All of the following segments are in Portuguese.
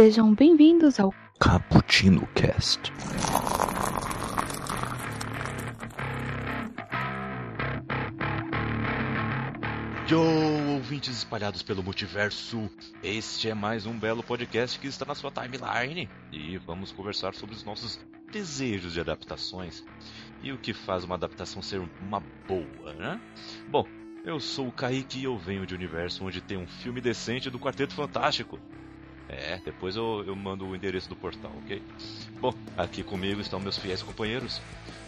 Sejam bem-vindos ao Cappuccino Cast. Yo, ouvintes espalhados pelo multiverso! Este é mais um belo podcast que está na sua timeline e vamos conversar sobre os nossos desejos de adaptações e o que faz uma adaptação ser uma boa, né? Bom, eu sou o Kaique e eu venho de um universo onde tem um filme decente do Quarteto Fantástico. É, depois eu, eu mando o endereço do portal, ok? Bom, aqui comigo estão meus fiéis companheiros.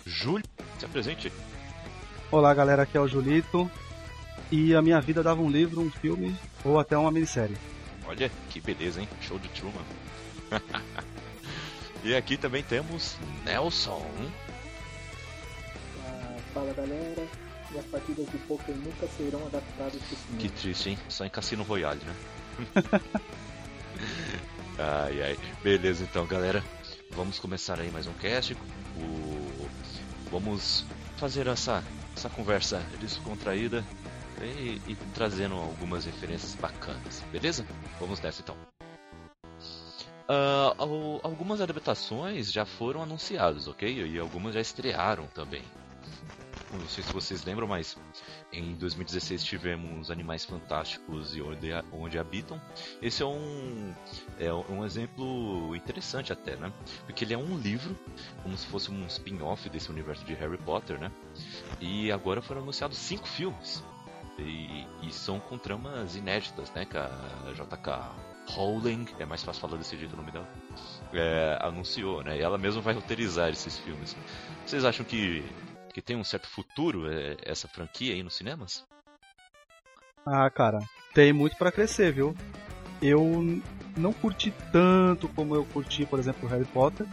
Júlio, se apresente. Olá galera, aqui é o Julito. E a minha vida dava um livro, um filme ou até uma minissérie. Olha, que beleza, hein? Show de Truman. e aqui também temos Nelson. Ah, fala galera, e as partidas de poker nunca serão adaptadas cinema. Que triste, hein? Só em Cassino Royale, né? ai, ai. Beleza, então, galera. Vamos começar aí mais um cast. O... Vamos fazer essa, essa conversa descontraída e, e trazendo algumas referências bacanas, beleza? Vamos nessa então. Al- algumas adaptações já foram anunciadas, ok? E algumas já estrearam também. Não sei se vocês lembram, mas em 2016 tivemos Animais Fantásticos e Onde, Onde Habitam. Esse é um, é um exemplo interessante até, né? Porque ele é um livro, como se fosse um spin-off desse universo de Harry Potter, né? E agora foram anunciados cinco filmes. E, e são com tramas inéditas, né? Que a JK Rowling, é mais fácil falar desse jeito o nome dela, é, anunciou, né? E ela mesma vai roteirizar esses filmes. Vocês acham que, que tem um certo futuro é, essa franquia aí nos cinemas? Ah, cara, tem muito pra crescer, viu? Eu não curti tanto como eu curti, por exemplo, Harry Potter,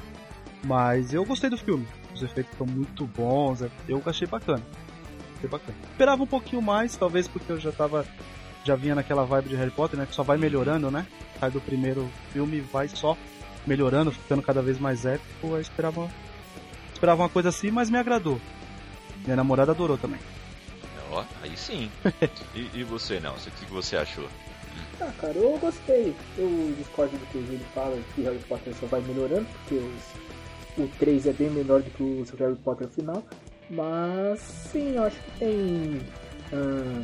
mas eu gostei do filme. Os efeitos estão muito bons, é- eu achei bacana. Achei bacana. Esperava um pouquinho mais, talvez porque eu já tava já vinha naquela vibe de Harry Potter, né, que só vai melhorando, né? Sai do primeiro filme e vai só melhorando, ficando cada vez mais épico. Eu esperava esperava uma coisa assim, mas me agradou. Minha namorada adorou também. Ó, aí sim. e, e você, Nelson? O que você achou? Ah, cara, eu gostei. Eu discordo do que o Júlio fala, que Harry Potter só vai melhorando, porque os- o 3 é bem melhor do que o Harry Potter final. Mas sim, eu acho que tem. ah,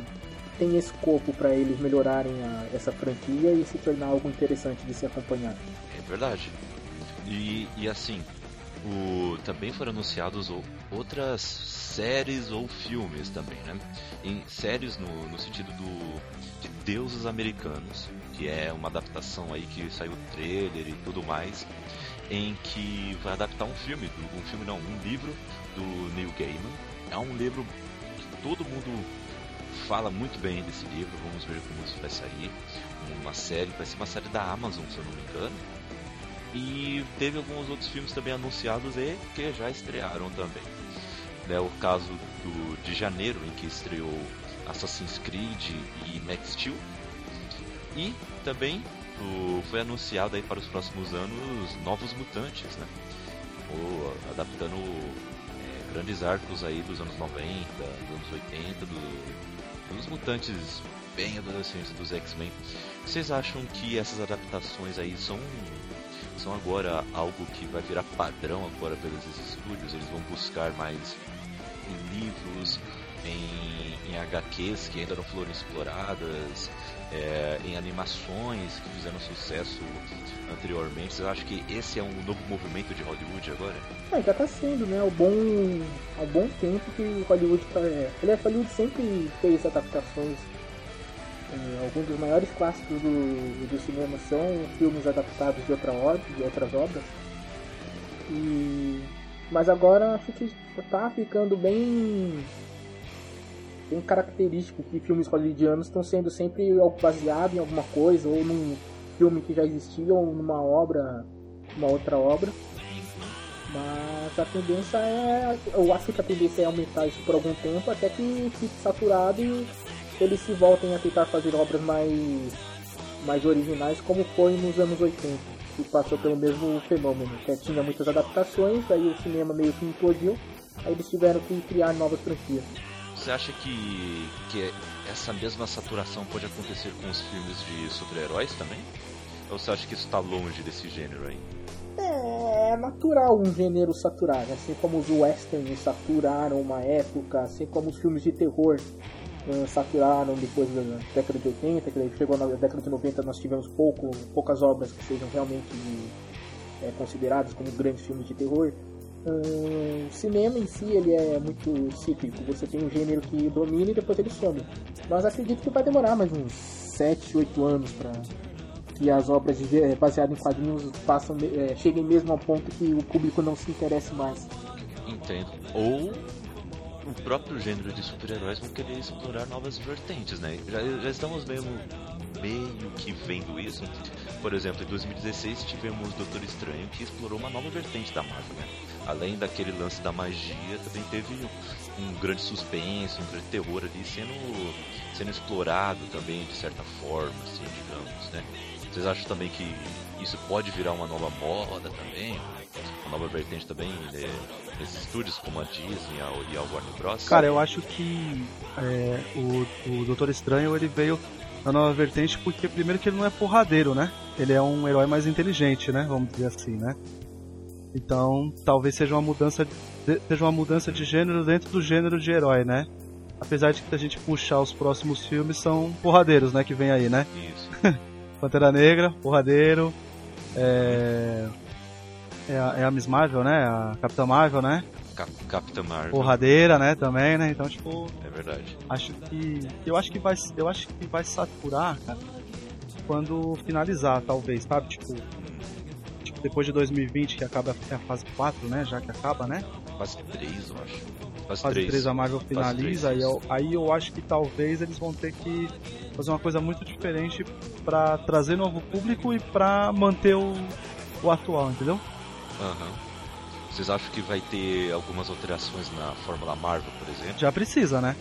tem escopo para eles melhorarem a- essa franquia e se tornar algo interessante de se acompanhar. É verdade. E, e assim, o, também foram anunciados outras séries ou filmes também, né? Em séries no, no sentido do de deuses americanos, que é uma adaptação aí que saiu trailer e tudo mais, em que vai adaptar um filme, um filme não, um livro do Neil Gaiman. É um livro que todo mundo fala muito bem desse livro, vamos ver como isso vai sair. Uma série, vai ser uma série da Amazon, se eu não me engano. E teve alguns outros filmes também anunciados e que já estrearam também. Né, o caso do, de janeiro, em que estreou Assassin's Creed e Max Steel. E também o- foi anunciado aí para os próximos anos Novos Mutantes, né? O, adaptando é, grandes arcos aí dos anos 90, dos anos 80, do, dos mutantes bem adolescentes dos X-Men. Vocês acham que essas adaptações aí são são agora algo que vai virar padrão agora pelos estúdios? Eles vão buscar mais em livros, em, em HQs que ainda não foram exploradas, é, em animações que fizeram sucesso anteriormente. Vocês acham que esse é um novo movimento de Hollywood agora? É, já tá sendo, né? Há bom, bom tempo que Hollywood tá. É, aliás, Hollywood sempre fez adaptações. É, alguns dos maiores clássicos do, do cinema são filmes adaptados de, outra obra, de outras obras. E, mas agora acho que tá ficando bem, bem característico que filmes hollywoodianos estão sendo sempre algo baseado em alguma coisa, ou num filme que já existia, ou numa obra, uma outra obra. Mas a tendência é. Eu acho que a tendência é aumentar isso por algum tempo até que fique saturado e eles se voltem a tentar fazer obras mais, mais originais como foi nos anos 80, que passou pelo mesmo fenômeno, que tinha muitas adaptações, aí o cinema meio que implodiu, aí eles tiveram que criar novas franquias. Você acha que, que essa mesma saturação pode acontecer com os filmes de super-heróis também? Ou você acha que isso tá longe desse gênero aí? É natural um gênero saturar, assim como os westerns saturaram uma época, assim como os filmes de terror uh, depois da década de 80, que chegou na década de 90 nós tivemos pouco, poucas obras que sejam realmente é, consideradas como grandes filmes de terror. Uh, o cinema em si ele é muito cíclico, você tem um gênero que domina e depois ele some. Mas acredito que vai demorar mais uns 7, 8 anos para que as obras baseadas em quadrinhos é, cheguem mesmo ao ponto que o público não se interesse mais. Entendo. Ou o próprio gênero de super-heróis vão querer explorar novas vertentes, né? Já, já estamos mesmo meio que vendo isso. Por exemplo, em 2016 tivemos Doutor Estranho que explorou uma nova vertente da Marvel, né? Além daquele lance da magia, também teve um grande suspense, um grande terror ali sendo, sendo explorado também de certa forma, assim, digamos, né? Vocês acham também que isso pode virar uma nova moda também? Uma nova vertente também né, nesses estúdios como a Disney e a Warner Bros? Cara, eu acho que é, o, o Doutor Estranho ele veio na nova vertente porque primeiro que ele não é porradeiro, né? Ele é um herói mais inteligente, né? Vamos dizer assim, né? Então, talvez seja uma mudança de, seja uma mudança de gênero dentro do gênero de herói, né? Apesar de que a gente puxar os próximos filmes são porradeiros, né, que vem aí, né? Isso. Pantera Negra, porradeiro. É. É a, é a Miss Marvel, né? A Capitã Marvel, né? Cap Capitã Marvel. Porradeira, né? Também, né? Então, tipo. É verdade. Acho que. Eu acho que vai. Eu acho que vai saturar, cara. Quando finalizar, talvez, sabe? Tipo. Tipo, depois de 2020, que acaba é a fase 4, né? Já que acaba, né? Fase 3, eu acho. Fase, fase 3. 3 a Marvel finaliza, 3, e eu, aí eu acho que talvez eles vão ter que fazer uma coisa muito diferente para trazer novo público e para manter o, o atual, entendeu? Aham. Uhum. Vocês acham que vai ter algumas alterações na Fórmula Marvel, por exemplo? Já precisa, né?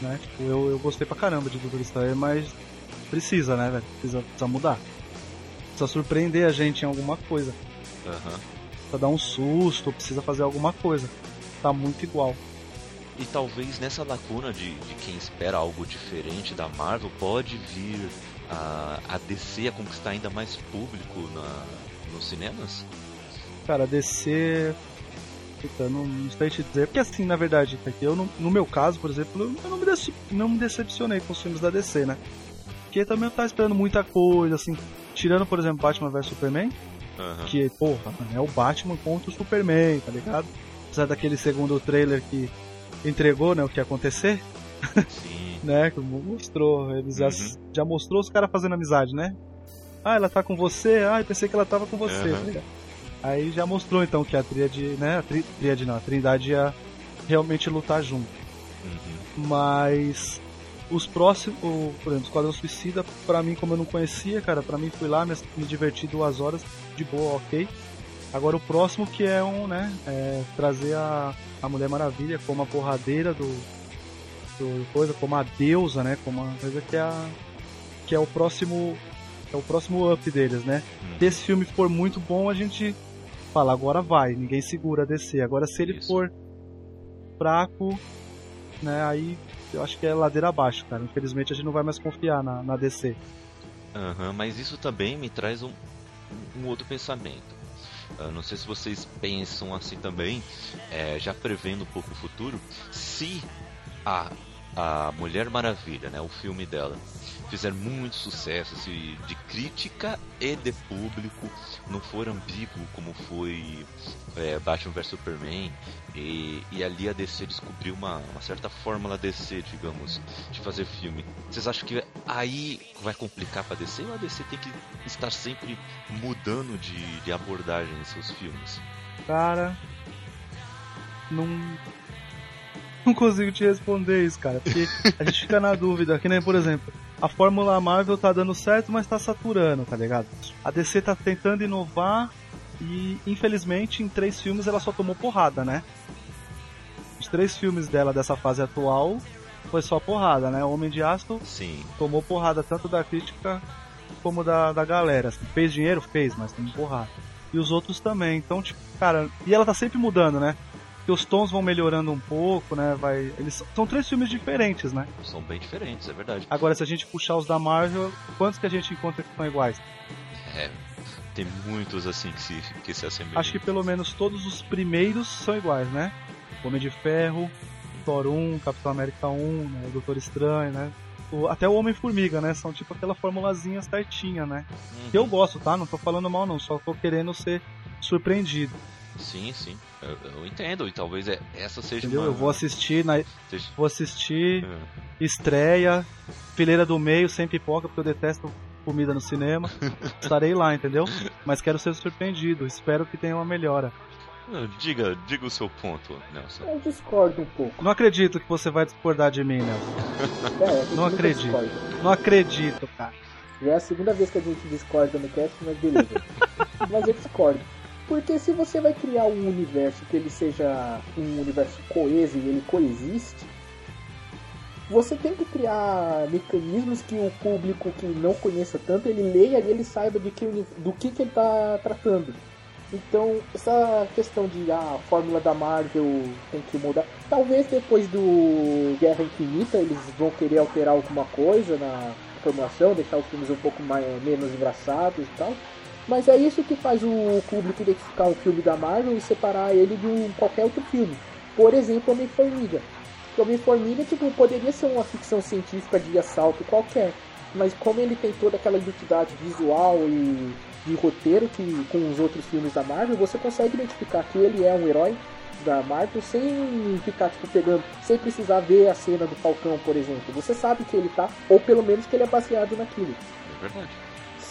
né? Tipo, eu, eu gostei pra caramba de Doutor Estranho, mas precisa, né, velho? Precisa, precisa mudar. Precisa surpreender a gente em alguma coisa. Aham. Uhum. Precisa dar um susto, precisa fazer alguma coisa. Tá muito igual. E talvez nessa lacuna de, de quem espera algo diferente da Marvel pode vir a, a DC a conquistar ainda mais público na, nos cinemas? Cara, DC. Puta, não, não sei te dizer. Porque assim, na verdade, eu no, no meu caso, por exemplo, eu não me, decep... não me decepcionei com os filmes da DC, né? Porque também eu tava esperando muita coisa, assim. Tirando, por exemplo, Batman vs Superman. Uhum. Que, porra, é o Batman contra o Superman, tá ligado? Apesar daquele segundo trailer que entregou, né, o que ia acontecer. Sim. né, que mostrou. Eles uhum. já, já mostrou os caras fazendo amizade, né? Ah, ela tá com você? Ah, eu pensei que ela tava com você, uhum. tá ligado? Aí já mostrou então que a tríade, né? A tri, tríade não, a trindade ia realmente lutar junto. Uhum. Mas os próximos, o, por exemplo, Esquadrão Suicida, pra mim, como eu não conhecia, cara, pra mim fui lá, me, me diverti duas horas, de boa, ok. Agora o próximo que é um, né? É trazer a, a Mulher Maravilha como a porradeira do, do coisa, como a deusa, né? Como a coisa que é a, que é o próximo é o próximo up deles, né? Se esse filme for muito bom, a gente fala, agora vai, ninguém segura a DC. Agora se ele Isso. for fraco, né, aí eu acho que é ladeira abaixo, cara. Infelizmente a gente não vai mais confiar na, na DC. Uhum, mas isso também me traz um, um outro pensamento. Uh, não sei se vocês pensam assim também, é, já prevendo um pouco o futuro, se a, a Mulher Maravilha, né, o filme dela, fizer muito sucesso assim, de crítica e de público, não for ambíguo como foi é, Batman vs Superman, e, e ali a DC descobriu uma, uma certa fórmula DC, digamos, de fazer filme. Vocês acham que aí vai complicar pra DC ou a DC tem que estar sempre mudando de, de abordagem em seus filmes? Cara, não não consigo te responder isso, cara. Porque a gente fica na dúvida, que nem, por exemplo, a Fórmula Marvel tá dando certo, mas tá saturando, tá ligado? A DC tá tentando inovar e, infelizmente, em três filmes ela só tomou porrada, né? Os três filmes dela dessa fase atual foi só porrada, né? O Homem de Aço Sim. tomou porrada tanto da crítica como da, da galera. Assim, fez dinheiro? Fez, mas tomou porrada. E os outros também. Então, tipo, cara, e ela tá sempre mudando, né? Os tons vão melhorando um pouco, né? Vai, eles são três filmes diferentes, né? São bem diferentes, é verdade. Agora, se a gente puxar os da Marvel, quantos que a gente encontra que são iguais? É, tem muitos assim que se, que se assemelham. Acho que pelo menos todos os primeiros são iguais, né? Homem de Ferro, Thor 1, Capitão América 1, né? Doutor Estranho, né? O, até o Homem-Formiga, né? São tipo aquela formulazinha certinha, né? Uhum. Que eu gosto, tá? Não tô falando mal não, só tô querendo ser surpreendido. Sim, sim. Eu, eu entendo, e talvez é- essa seja Entendeu? uma. Eu vou assistir na, seja- vou assistir É. estreia, fileira do meio, sem pipoca, porque eu detesto comida no cinema. Estarei lá, entendeu? Mas quero ser surpreendido. Espero que tenha uma melhora. Diga, diga o seu ponto, Nelson. Eu discordo um pouco. Não acredito que você vai discordar de mim, Nelson. É, Não acredito. discorda. Não acredito, cara. Já é a segunda vez que a gente discorda no cast, mas beleza. mas eu discordo. Porque se você vai criar um universo que ele seja um universo coeso e ele coexiste, você tem que criar mecanismos que o público que não conheça tanto, ele leia e ele saiba de que, do que, que ele está tratando. Então, essa questão de ah, a fórmula da Marvel tem que mudar. Talvez depois do Guerra Infinita eles vão querer alterar alguma coisa na formulação, deixar os filmes um pouco mais, menos engraçados e tal. Mas é isso que faz o público identificar um filme da Marvel e separar ele de um, qualquer outro filme. Por exemplo, Homem-Formiga. Homem-Formiga tipo, poderia ser uma ficção científica de assalto qualquer. Mas como ele tem toda aquela identidade visual e de roteiro que com os outros filmes da Marvel, você consegue identificar que ele é um herói da Marvel sem ficar tipo pegando, sem precisar ver a cena do Falcão, por exemplo. Você sabe que ele tá, ou pelo menos que ele é baseado naquilo. É verdade.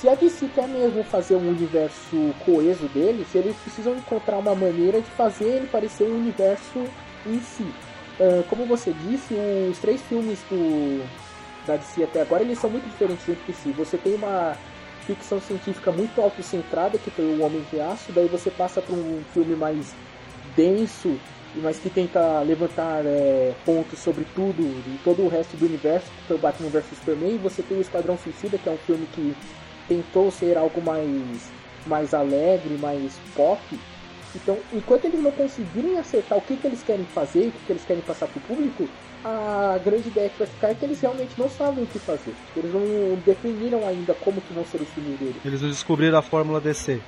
Se a DC quer mesmo fazer um universo coeso dele, se eles precisam encontrar uma maneira de fazer ele parecer um universo em si. Ah, como você disse, os três filmes do, da DC até agora eles são muito diferentes entre si. Você tem uma ficção científica muito autocentrada, que foi o Homem de Aço, daí você passa para um filme mais denso, mas que tenta levantar é, pontos sobre tudo e todo o resto do universo, que foi o Batman vs Superman, e você tem o Esquadrão Suicida, que é um filme que tentou ser algo mais, mais alegre, mais pop. Então, enquanto eles não conseguirem acertar o que, que eles querem fazer, o que, que eles querem passar para o público, a grande ideia que vai ficar é que eles realmente não sabem o que fazer. Eles não definiram ainda como que vão ser os filmes deles. Eles não descobriram a fórmula DC.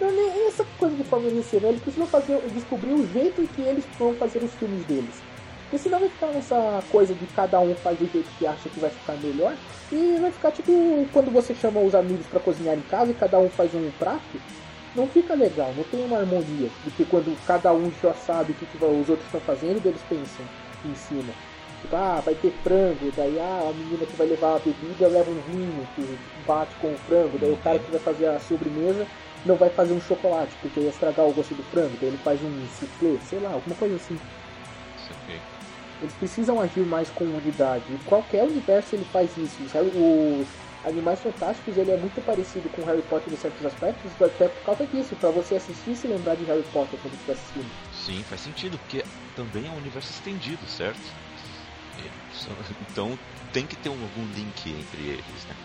Não, nem essa coisa de forma DC, né? Eles precisam fazer, descobrir o jeito em que eles vão fazer os filmes deles. Porque senão vai ficar nessa coisa de cada um faz do jeito que acha que vai ficar melhor. E vai ficar tipo quando você chama os amigos para cozinhar em casa e cada um faz um prato. Não fica legal, não tem uma harmonia. Do que quando cada um já sabe o que, que os outros estão fazendo eles pensam em cima. Tipo, ah, vai ter frango, daí ah, a menina que vai levar a bebida leva um vinho que bate com o frango, daí o cara que vai fazer a sobremesa não vai fazer um chocolate, porque ia estragar o gosto do frango, daí ele faz um soufflé, sei lá, alguma coisa assim. Eles precisam agir mais com unidade. Qualquer universo ele faz isso. sabe? O Animais Fantásticos ele é muito parecido com Harry Potter em certos aspectos, até por causa disso, pra você assistir e se lembrar de Harry Potter quando estiver assistindo. Sim, faz sentido, porque também é um universo estendido, certo? Só- Então tem que ter um- algum link entre eles, né?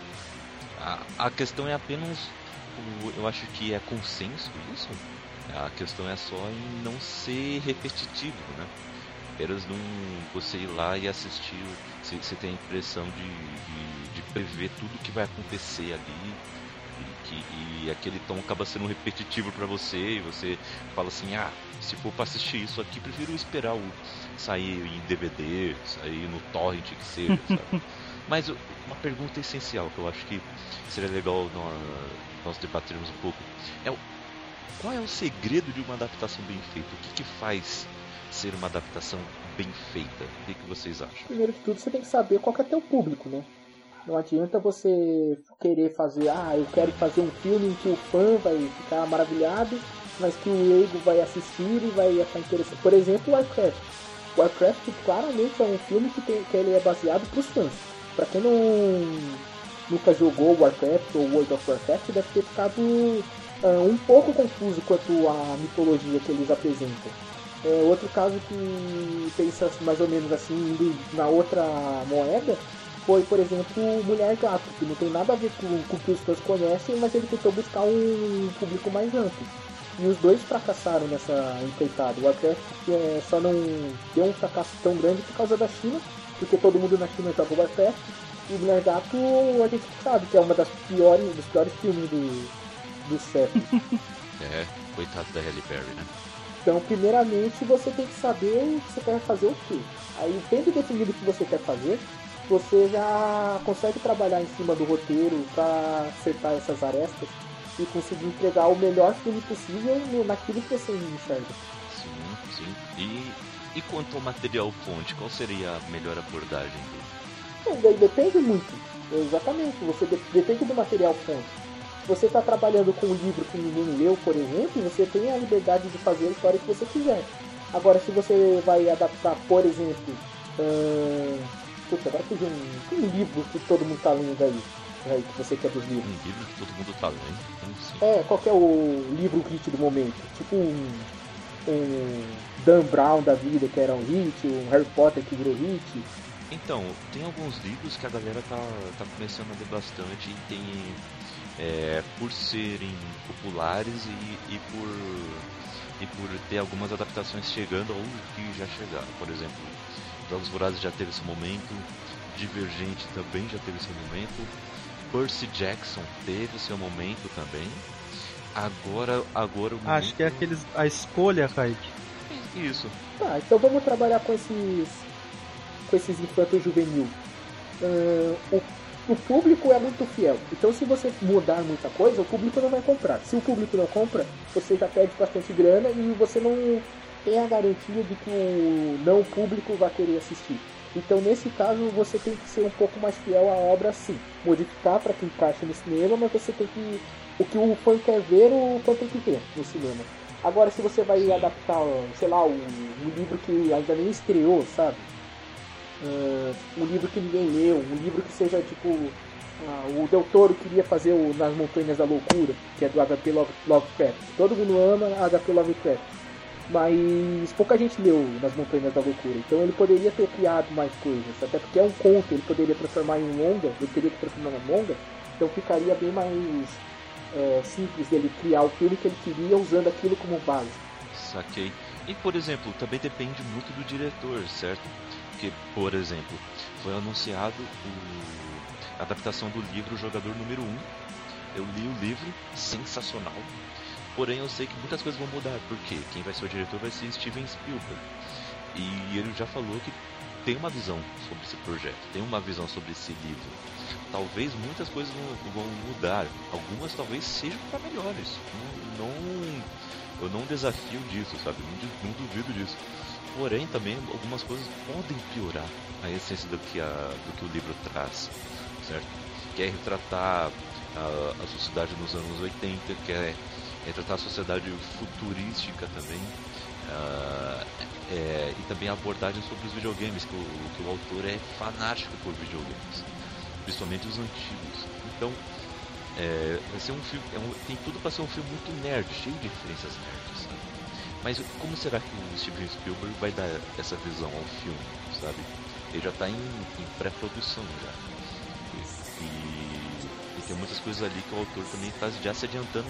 A, questão é apenas, eu acho que é consenso isso. A questão é só em não ser repetitivo, né? Apenas não você ir lá e assistir, você, você tem a impressão de, de, de prever tudo que vai acontecer ali e, que, e aquele tom acaba sendo repetitivo pra você e você fala assim, ah, se for pra assistir isso aqui, prefiro esperar o sair em DVD, sair no torrent que seja, sabe? Mas uma pergunta essencial que eu acho que seria legal nós, debatermos um pouco é qual é o segredo de uma adaptação bem feita? O que, que faz ser uma adaptação bem feita? O que, que vocês acham? Primeiro de tudo, você tem que saber qual que é teu público, né? Não adianta você querer fazer, ah, eu quero fazer um filme em que o fã vai ficar maravilhado, mas que o leigo vai assistir e vai achar interessante. Por exemplo, Warcraft. Warcraft claramente é um filme que, tem, que ele é baseado pros fãs. Pra quem não nunca jogou Warcraft ou World of Warcraft, deve ter ficado ah, um pouco confuso quanto à mitologia que eles apresentam. É, outro caso que pensa mais ou menos assim, na outra moeda, foi, por exemplo, Mulher Gato, que não tem nada a ver com, com o que os fãs conhecem, mas ele tentou buscar um público mais amplo. E os dois fracassaram nessa empreitada. O Warcraft é, só não deu um fracasso tão grande por causa da China, porque todo mundo na China joga Warcraft. E o Guilherme Gato, a gente sabe que é uma das piores, dos piores filmes do, do século. É, coitado da Halle Berry, né? Então, primeiramente, você tem que saber o que você quer fazer o quê. Aí, tendo definido o que você quer fazer, você já consegue trabalhar em cima do roteiro para acertar essas arestas e conseguir entregar o melhor filme possível naquilo que você enxerga. Sim, sim. E, e quanto ao material fonte, qual seria a melhor abordagem dele? Depende muito. Exatamente, você de depende do material fonte. Você está trabalhando com um livro que ninguém leu, por exemplo, você tem a liberdade de fazer a história que você quiser. Agora, se você vai adaptar, por exemplo, uh... Puta, agora fugiu um, um livro que todo mundo está lendo aí aí que você quer dos livros? Um livro que todo mundo tá lendo? Sim. É, qual é o livro hit do momento? Tipo um, um Dan Brown da vida que era um hit, um Harry Potter que virou hit. Então, tem alguns livros que a galera tá, tá começando a ler bastante e tem. É, por serem populares e, e por e por ter algumas adaptações chegando ou que já chegaram. Por exemplo, Jogos Vorazes já teve esse momento, Divergente também já teve esse momento, Percy Jackson teve seu momento também. Agora, agora o momento... Acho que é aqueles a escolha, Kaique. Isso. Tá, então vamos trabalhar com esses com esses infantos juvenil. Uh, o, o público é muito fiel. Então se você mudar muita coisa, o público não vai comprar. Se o público não compra, você já perde bastante grana e você não tem a garantia de que o não público vai querer assistir. Então, nesse caso, você tem que ser um pouco mais fiel à obra, sim. Modificar para que encaixe no cinema, mas você tem que. O que o fã quer ver, o fã tem que ver no cinema. Agora, se você vai adaptar, sei lá, um, um livro que ainda nem estreou, sabe? Uh, um livro que ninguém leu, um livro que seja tipo. Uh, o Del Toro queria fazer o Nas Montanhas da Loucura, que é do HP Lovecraft. Todo mundo ama HP Lovecraft mas pouca gente leu Nas Montanhas da Loucura. Então ele poderia ter criado mais coisas, até porque é um conto, ele poderia transformar em um longa, ele teria que transformar em longa, então ficaria bem mais é, simples dele criar o filme que ele queria usando aquilo como base. Saquei. E por exemplo, também depende muito do diretor, certo? Porque, por exemplo, foi anunciado a adaptação do livro Jogador Número 1. Eu li o livro, sensacional Porém, eu sei que muitas coisas vão mudar, porque quem vai ser o diretor vai ser Steven Spielberg. E ele já falou que tem uma visão sobre esse projeto, tem uma visão sobre esse livro. Talvez muitas coisas vão, mudar, algumas talvez sejam para melhores. Não, não, eu não desafio disso, sabe? Não, não duvido disso. Porém, também algumas coisas podem piorar a essência do que, a, do que o livro traz, certo? Quer retratar a, a sociedade nos anos 80, quer retratar a sociedade futurística também. Uh, é, e também a abordagem sobre os videogames, que o, que o autor é fanático por videogames, principalmente os antigos. Então, é, vai ser um filme, é um, tem tudo para ser um filme muito nerd, cheio de referências nerds. Sabe? Mas como será que o Steven Spielberg vai dar essa visão ao filme, sabe? Ele já está em, em pré-produção já. E, e, e, tem muitas coisas ali que o autor também está já se adiantando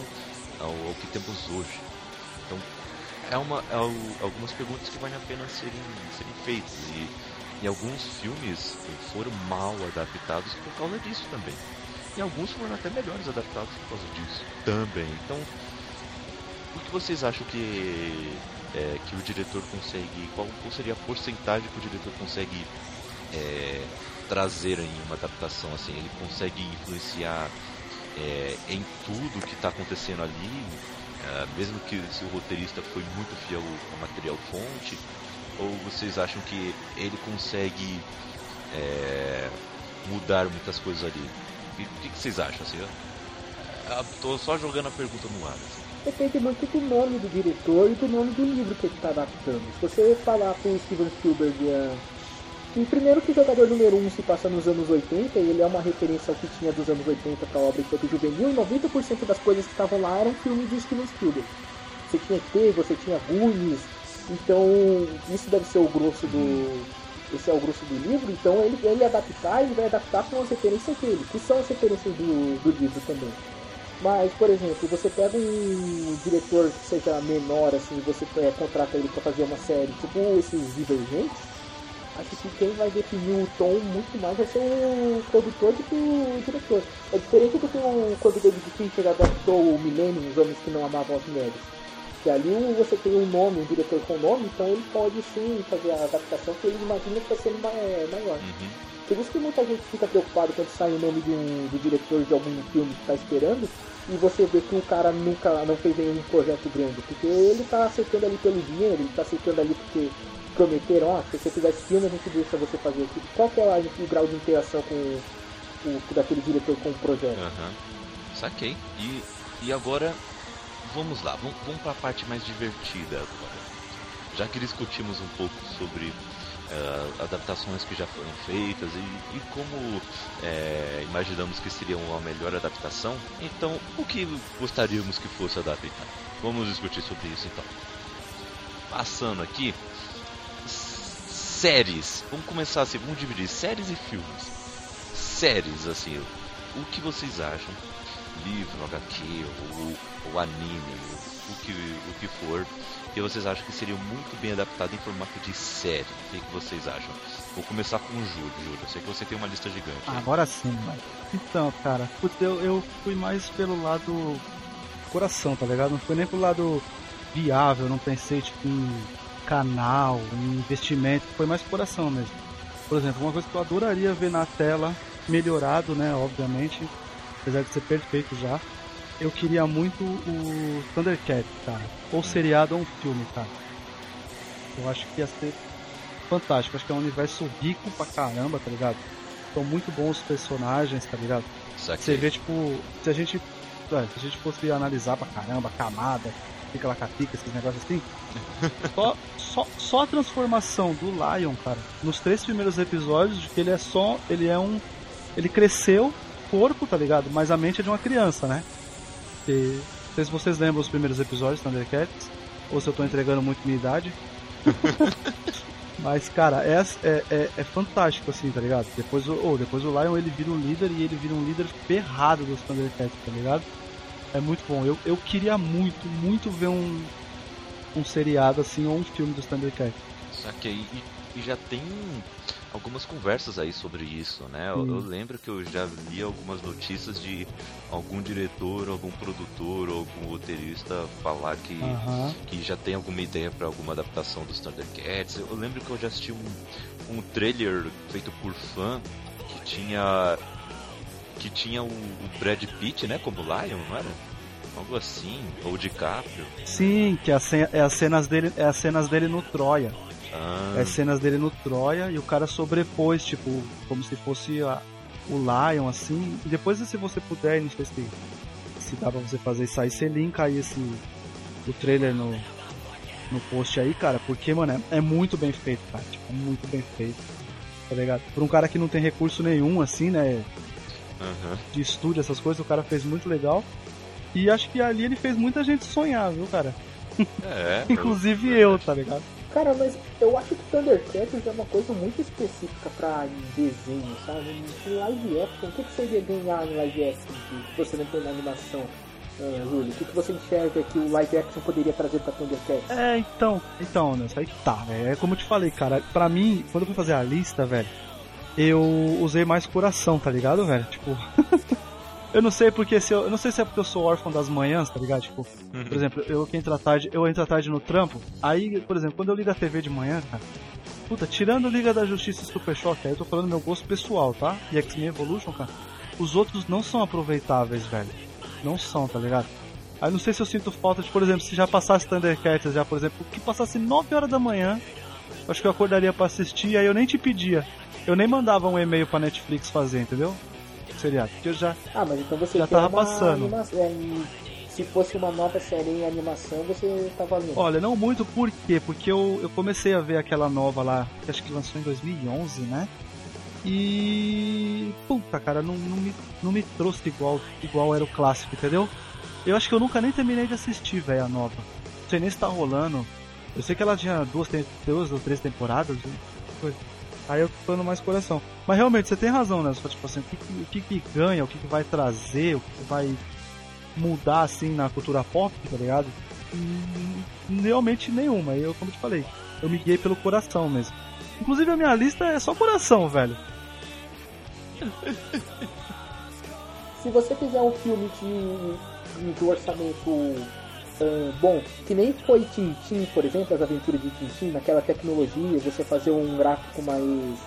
ao, ao que temos hoje. Então, é, uma, é algumas perguntas que valem a pena serem, serem feitas. E, e alguns filmes foram mal adaptados por causa disso também. E alguns foram até melhores adaptados por causa disso também. Então, o que vocês acham que, é, que o diretor consegue. Qual, qual, seria a porcentagem que o diretor consegue é, trazer em uma adaptação assim? Ele consegue influenciar é, em tudo que está acontecendo ali, é, mesmo que se o roteirista foi muito fiel ao material fonte, ou vocês acham que ele consegue é, mudar muitas coisas ali? O que, que, vocês acham? Assim, Estou só jogando a pergunta no ar. Assim. Depende muito do nome do diretor e do nome do livro que ele está adaptando. Se você falar com o Steven Spielberg e primeiro que o jogador número 1 um se passa nos anos 80 e ele é uma referência ao que tinha dos anos 80 para a obra enquanto juvenil, e 90% das coisas que estavam lá eram filmes de Steven Spielberg. Você tinha ET, você tinha Goonies, então isso deve ser o grosso do. Esse é o grosso do livro, então ele, ele adaptar, ele vai adaptar com as referências dele, que são as referências do, do livro também. Mas, por exemplo, você pega um diretor que seja menor, assim, você é, contrata ele pra fazer uma série, tipo esses Divergentes, acho que quem vai definir o tom muito mais vai ser o produtor do que o diretor. É diferente do que o, quando o David Fincher adaptou o Millennium, os Homens que Não Amavam as Mulheres. Que ali você tem um nome, um diretor com nome, então ele pode sim fazer a adaptação que ele imagina que vai ser maior. Uhum. Por isso que muita gente fica preocupado quando sai o nome de um, do diretor de algum filme que está esperando e você vê que o cara nunca não fez nenhum projeto grande, porque ele está aceitando ali pelo dinheiro, ele está aceitando ali porque prometeram, ó, se você fizer esse filme a gente deixa você fazer aqui. Qual que é o grau de interação com o daquele diretor com o projeto? Uhum. Saquei. E, e agora, vamos lá, vamos, vamos para a parte mais divertida agora. Já que discutimos um pouco sobre uh, adaptações que já foram feitas e, e como é, imaginamos que seria uma melhor adaptação, então o que gostaríamos que fosse adaptado? Vamos discutir sobre isso então. Passando aqui, séries. Vamos começar assim, vamos dividir séries e filmes. Séries, assim, o que vocês acham? Livro, HQ, ou, ou anime, o que, o que for que vocês acham que seria muito bem adaptado em formato de série? O que, vocês acham? Vou começar com o Júlio, Júlio. Eu sei que você tem uma lista gigante. Ah, agora sim, mano. Então, cara, putz, eu, eu fui mais pelo lado coração, tá ligado? Não foi nem pelo lado viável, não pensei tipo em canal, em investimento, foi mais coração mesmo. Por exemplo, uma coisa que eu adoraria ver na tela, melhorado, né, obviamente, apesar de ser perfeito já, eu queria muito o Thundercat, cara. Ou seriado ou um filme, cara. Eu acho que ia ser fantástico. Acho que é um universo rico pra caramba, tá ligado? São muito bons os personagens, tá ligado? Você vê, tipo, se a gente. Se a gente fosse analisar pra caramba, camada, fica lá catica, esses negócios assim. só, só, só a transformação do Lion, cara, nos três primeiros episódios, de que ele é só. Ele é um. Ele cresceu corpo, tá ligado? Mas a mente é de uma criança, né? Não sei se vocês lembram os primeiros episódios do Thundercats, ou se eu tô entregando muito minha idade. Mas, cara, é, é, é, é, fantástico, assim, tá ligado? Depois, oh, depois o Lion ele vira um líder e ele vira um líder ferrado dos Thundercats, tá ligado? É muito bom. Eu, eu queria muito, muito ver um, um seriado assim ou um filme dos Thundercats. Saquei. E, e já tem algumas conversas aí sobre isso, né? Eu, eu, lembro que eu já li algumas notícias de algum diretor, algum produtor, algum roteirista falar que, que já tem alguma ideia para alguma adaptação dos Thundercats. Eu, lembro que eu já assisti um, um trailer feito por fã que tinha que tinha o, o Brad Pitt, né, como Lion, não era? Algo assim, ou DiCaprio. Sim, que é as cenas dele, é as cenas dele no Troia. Ah. É cenas dele no Troia e o cara sobrepôs, tipo, como se fosse a, o Lion, assim. E depois, se você puder, não sei se, se dá pra você fazer isso aí, você linka aí esse, o trailer no, no post aí, cara, porque, mano, é, é muito bem feito, cara. Tipo, é muito bem feito. Tá ligado? Por um cara que não tem recurso nenhum, assim, né? Uhum. De estúdio, essas coisas, o cara fez muito legal. E acho que ali ele fez muita gente sonhar, viu, cara? É. Inclusive eu, tá ligado? Cara, mas eu acho que Thundercats é uma coisa muito específica pra desenho, sabe? Em live action, o que, que você ia ganhar em live action se você não tem na animação? Uh, Júlio, o que, que você enxerga que o live action poderia trazer pra Thundercats? É, então, então, né, isso aí tá, velho. É como eu te falei, cara, pra mim, quando eu fui fazer a lista, velho, eu usei mais coração, tá ligado, velho? Tipo. Eu não sei porque se eu, eu não sei se é porque eu sou órfão das manhãs, tá ligado? Tipo, uhum. por exemplo, eu que entro à tarde, eu entro à tarde no trampo. Aí, por exemplo, quando eu ligo a TV de manhã, cara, puta, tirando Liga da Justiça e Super Choque, aí eu tô falando meu gosto pessoal, tá? E X-Men Evolution, cara, os outros não são aproveitáveis, velho. Não são, tá ligado? Aí não sei se eu sinto falta de, por exemplo, se já passasse Thundercats, já, por exemplo, que passasse 9 horas da manhã, acho que eu acordaria para assistir, aí eu nem te pedia. Eu nem mandava um e-mail pra Netflix fazer, entendeu? Seriado. Porque eu já. Ah, mas então você já tava passando. É, se fosse uma nova série em animação, você tava lendo. Olha, não muito, por quê? Porque eu, eu comecei a ver aquela nova lá, que acho que lançou em 2011, né? E. Puta, cara, não, não, me, não me trouxe igual, igual era o clássico, entendeu? Eu acho que eu nunca nem terminei de assistir, velho, a nova. Não sei nem se tá rolando. Eu sei que ela tinha duas, duas ou três temporadas. Coisa. Aí eu tô mais coração. Mas realmente, você tem razão, né? Tipo assim, o que, o que, que ganha, o que, que vai trazer, o que, que vai mudar assim na cultura pop, tá ligado? Hum, realmente nenhuma. Eu, como te falei, eu me guiei pelo coração mesmo. Inclusive a minha lista é só coração, velho. Se você fizer um filme de, de orçamento uh, bom, que nem foi Tintin, por exemplo, as aventuras de Tintin, naquela tecnologia, você fazer um gráfico mais.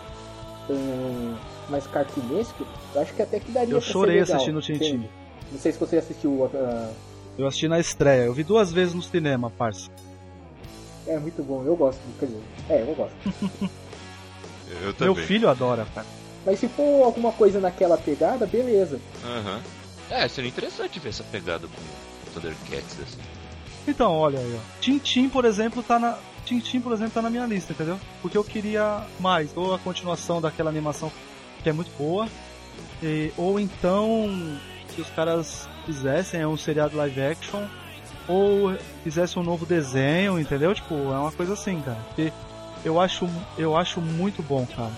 Uh, mais cartunesco, eu acho que até que daria Eu pra chorei ser legal, assistindo Tintin. entende? Não sei se você assistiu. Uh, Eu assisti na estreia, eu vi duas vezes no cinema, parça. é muito bom, eu gosto. Quer dizer, é, eu gosto. Eu também. Meu filho adora, cara. Mas se for alguma coisa naquela pegada, beleza. Aham. É, seria interessante ver essa pegada com Thundercats, assim. Então, olha aí, ó. Tintin, por exemplo, tá na. Tintin, por exemplo, tá na minha lista, entendeu? Porque eu queria mais, ou a continuação daquela animação que é muito boa, e- ou então que os caras fizessem é um seriado live action, ou fizessem um novo desenho, entendeu? Tipo, é uma coisa assim, cara. Porque eu acho, eu acho muito bom, cara.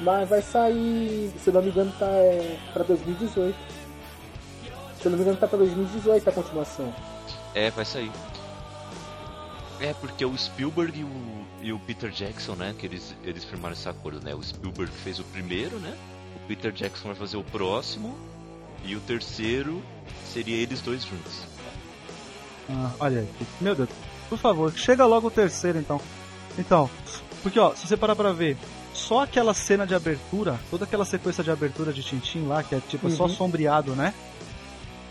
Mas vai sair, se não me engano, tá é, pra 2018. Se não me engano, tá pra 2018 a continuação. É, vai sair. É, porque o Spielberg e o, e o Peter Jackson, né, que eles, eles firmaram esse acordo, né? O Spielberg fez o primeiro, né? O Peter Jackson vai fazer o próximo. E o terceiro seria eles dois juntos. Ah, olha aí. Meu Deus. Por favor, chega logo o terceiro então. Então, porque ó, se você parar pra ver, só aquela cena de abertura, toda aquela sequência de abertura de Tintin lá, que é tipo só Uhum. sombreado, né?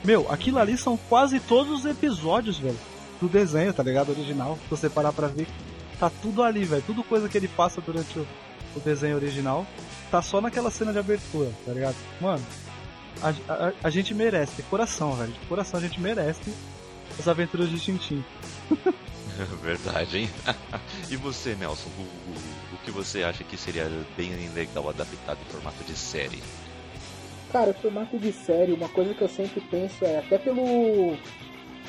Meu, aquilo ali são quase todos os episódios, velho, do desenho, tá ligado? Original. Se você parar pra ver, tá tudo ali, velho. Tudo coisa que ele passa durante o, o desenho original, tá só naquela cena de abertura, tá ligado? Mano, a, a- a gente merece, de coração, velho. De coração a gente merece as aventuras de Tintin. Verdade, hein? e você, Nelson? O, o, o que você acha que seria bem legal adaptado em formato de série? Cara, formato de série, uma coisa que eu sempre penso é, até pelo.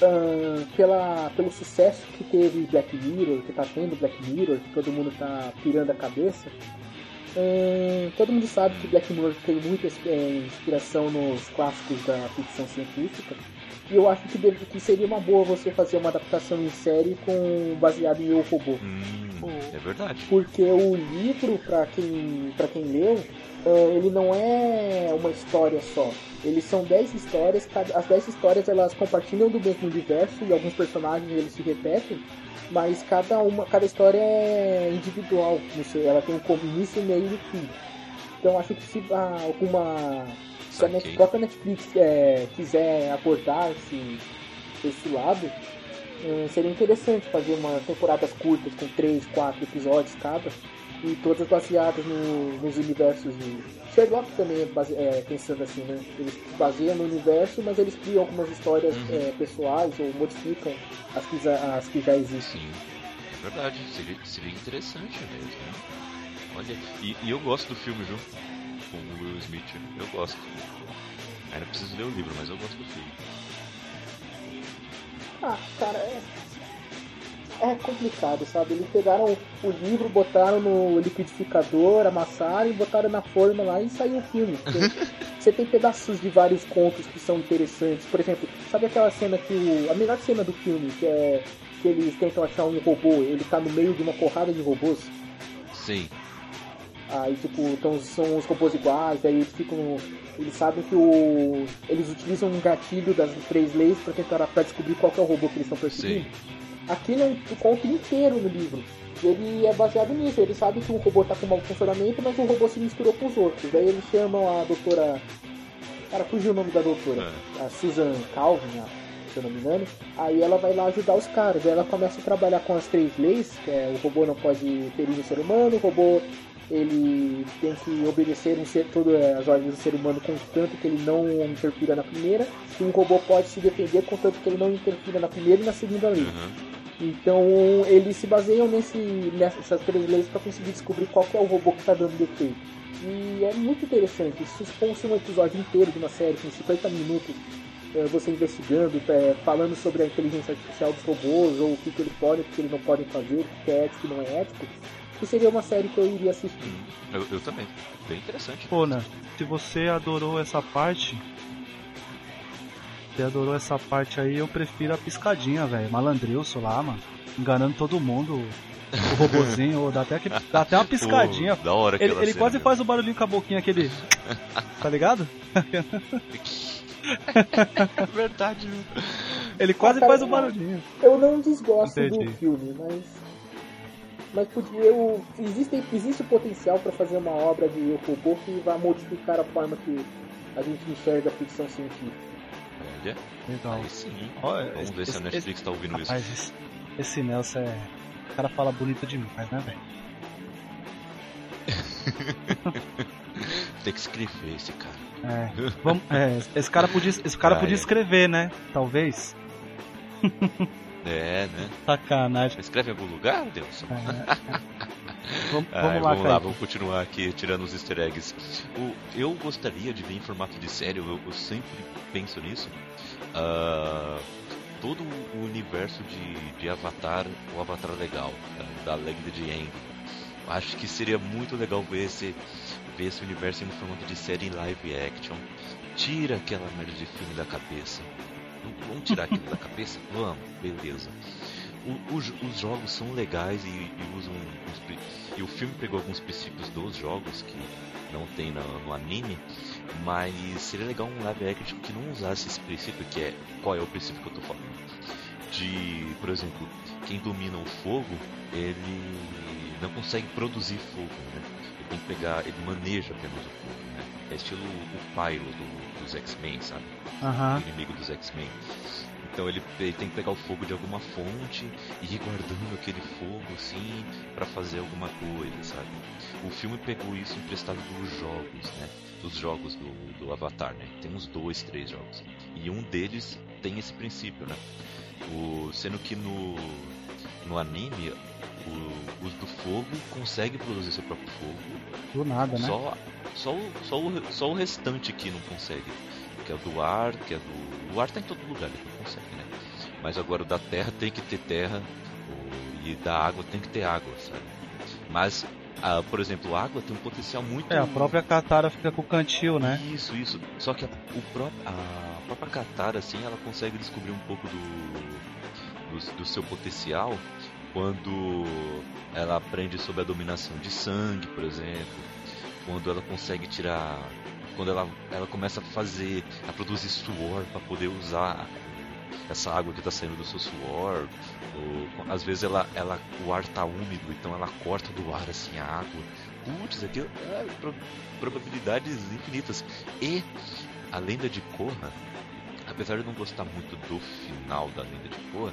ah, pela, pelo sucesso que teve Black Mirror, que tá tendo Black Mirror, que todo mundo tá pirando a cabeça. ah, todo mundo sabe que Black Mirror tem muita eh, inspiração nos clássicos da ficção científica. E eu acho que, deve- que seria uma boa você fazer uma adaptação em série com baseado em Eu Robô. Hum, é verdade. Porque o livro, pra quem, pra quem leu, eh, ele não é uma história só. Eles são 10 histórias, cada- as 10 histórias elas compartilham do mesmo universo e alguns personagens eles se repetem, mas cada uma, cada história é individual, sei, ela tem um com- início, meio e fim. Então acho que se ah, alguma se a. Net- própria Netflix eh, quiser abordar esse, esse lado, Hum, seria interessante fazer uma temporadas curtas com 3, 4 episódios cada e todas baseadas no- nos universos de Sherlock também é, base- é, pensando assim, né? Eles baseiam no universo, mas eles criam algumas histórias Uhum. é, pessoais ou modificam as que, já- as que já existem. Sim, é verdade. Seria, seria interessante mesmo. né? Olha, e, e eu gosto do filme, viu? Com o Will Smith. Eu gosto. Ainda preciso ler o livro, mas eu gosto do filme. Ah, cara, é. É complicado, sabe? Eles pegaram o livro, botaram no liquidificador, amassaram e botaram na forma lá e saiu o filme. Porque Você tem pedaços de vários contos que são interessantes. Por exemplo, sabe aquela cena que o. A melhor cena do filme, que é que eles tentam achar um robô, ele tá no meio de uma porrada de robôs. Sim. Aí, tipo, então são os robôs iguais, aí eles ficam. Eles sabem que o. Eles utilizam um gatilho das três leis pra tentar pra descobrir qual que é o robô que eles estão perseguindo. Aquilo é um conto inteiro no livro. Ele é baseado nisso, eles sabem que um robô tá com mau funcionamento, mas o robô se misturou com os outros. Daí eles chamam a doutora. Cara, fugiu o nome da doutora. A Susan Calvin, a- se eu não me engano. Aí ela vai lá ajudar os caras. Aí ela começa a trabalhar com as três leis, que é o robô não pode ferir o ser humano, o robô ele tem que obedecer um ser, todas as ordens do ser humano contanto que ele não interfira na primeira, e um robô pode se defender contanto que ele não interfira na primeira e na segunda lei. Uhum. Então eles se baseiam nesse, nessas três leis para conseguir descobrir qual que é o robô que está dando defeito. E é muito interessante. Se fosse um episódio inteiro de uma série com 50 minutos, eh, você investigando, eh, falando sobre a inteligência artificial dos robôs, ou o que, que eles podem, o que, que eles não podem fazer, o que é ético e não é ético, isso seria uma série que eu iria assistir. Eu, eu também. Bem interessante. Pô, né? Se você adorou essa parte, você adorou essa parte aí, eu prefiro a piscadinha, velho. Malandrilson lá, mano. Enganando todo mundo. O robozinho, dá até, que, dá até uma piscadinha. Pô, da hora ele ele quase faz o barulhinho com a boquinha aquele. tá ligado? É verdade, viu? Ele quase Ah, cara, faz o barulhinho. Eu não desgosto Entendi. do filme, mas. Mas podia, eu, existe, existe o potencial para fazer uma obra de Yokogô que vai modificar a forma que a gente enxerga a ficção científica. Olha, Legal. aí sim. Ó, Vamos ver se a esse- Netflix tá ouvindo isso. Rapaz, esse, esse Nelson é. O cara fala bonito demais, né, velho? Tem que escrever esse cara. É. Vamos, é, esse cara podia, esse cara Ah, podia é. escrever, né? Talvez. É, né? Sacanagem. Escreve em algum lugar, Deus? É, é. Vamos, lá, vamos lá, vamos continuar aqui tirando os easter eggs. O, eu gostaria de ver em formato de série, eu, eu sempre penso nisso. ah, todo o universo de, de Avatar, o Avatar legal, da, da legenda de Aang. Acho que seria muito legal ver esse, ver esse universo em formato de série em live action. Tira aquela merda de filme da cabeça. Vamos tirar aquilo da cabeça? Vamos, beleza. O- os, os jogos são legais e, e usam pri- e o filme pegou alguns princípios dos jogos que não tem no, no anime, mas seria legal um live action que não usasse esse princípio, que é qual é o princípio que eu tô falando? De, por exemplo, quem domina o fogo, ele não consegue produzir fogo, né? Ele tem que pegar, ele maneja apenas o fogo, né? É estilo o Pyro do- dos X-Men, sabe? O inimigo dos X-Men. Então ele, ele tem que pegar o fogo de alguma fonte e ir guardando aquele fogo assim pra fazer alguma coisa, sabe? O filme pegou isso emprestado dos jogos, né? Dos jogos do, do Avatar, né? Tem uns dois, três jogos. E um deles tem esse princípio, né? O, sendo que no, no anime, o, os do fogo conseguem produzir seu próprio fogo Do nada, né? só, só, o- só, o, só o restante que não consegue. Que é o do ar, que é do. O ar tá em todo lugar, consegue, né? Mas agora o da terra tem que ter terra, e da água tem que ter água, sabe? Mas, ah, por exemplo, a água tem um potencial muito. É, a própria Katara fica com o cantil, né? Isso, isso. Só que a, o pró a própria Katara, assim, ela consegue descobrir um pouco do, do, do seu potencial quando ela aprende sobre a dominação de sangue, por exemplo. Quando ela consegue tirar. Quando ela, ela começa a fazer. a produzir suor para poder usar essa água que está saindo do seu suor. Ou, às vezes ela, ela, o ar tá úmido, então ela corta do ar assim a água. Putz, aquilo. É, pro- probabilidades infinitas. E a lenda de Korra, apesar de eu não gostar muito do final da lenda de Korra,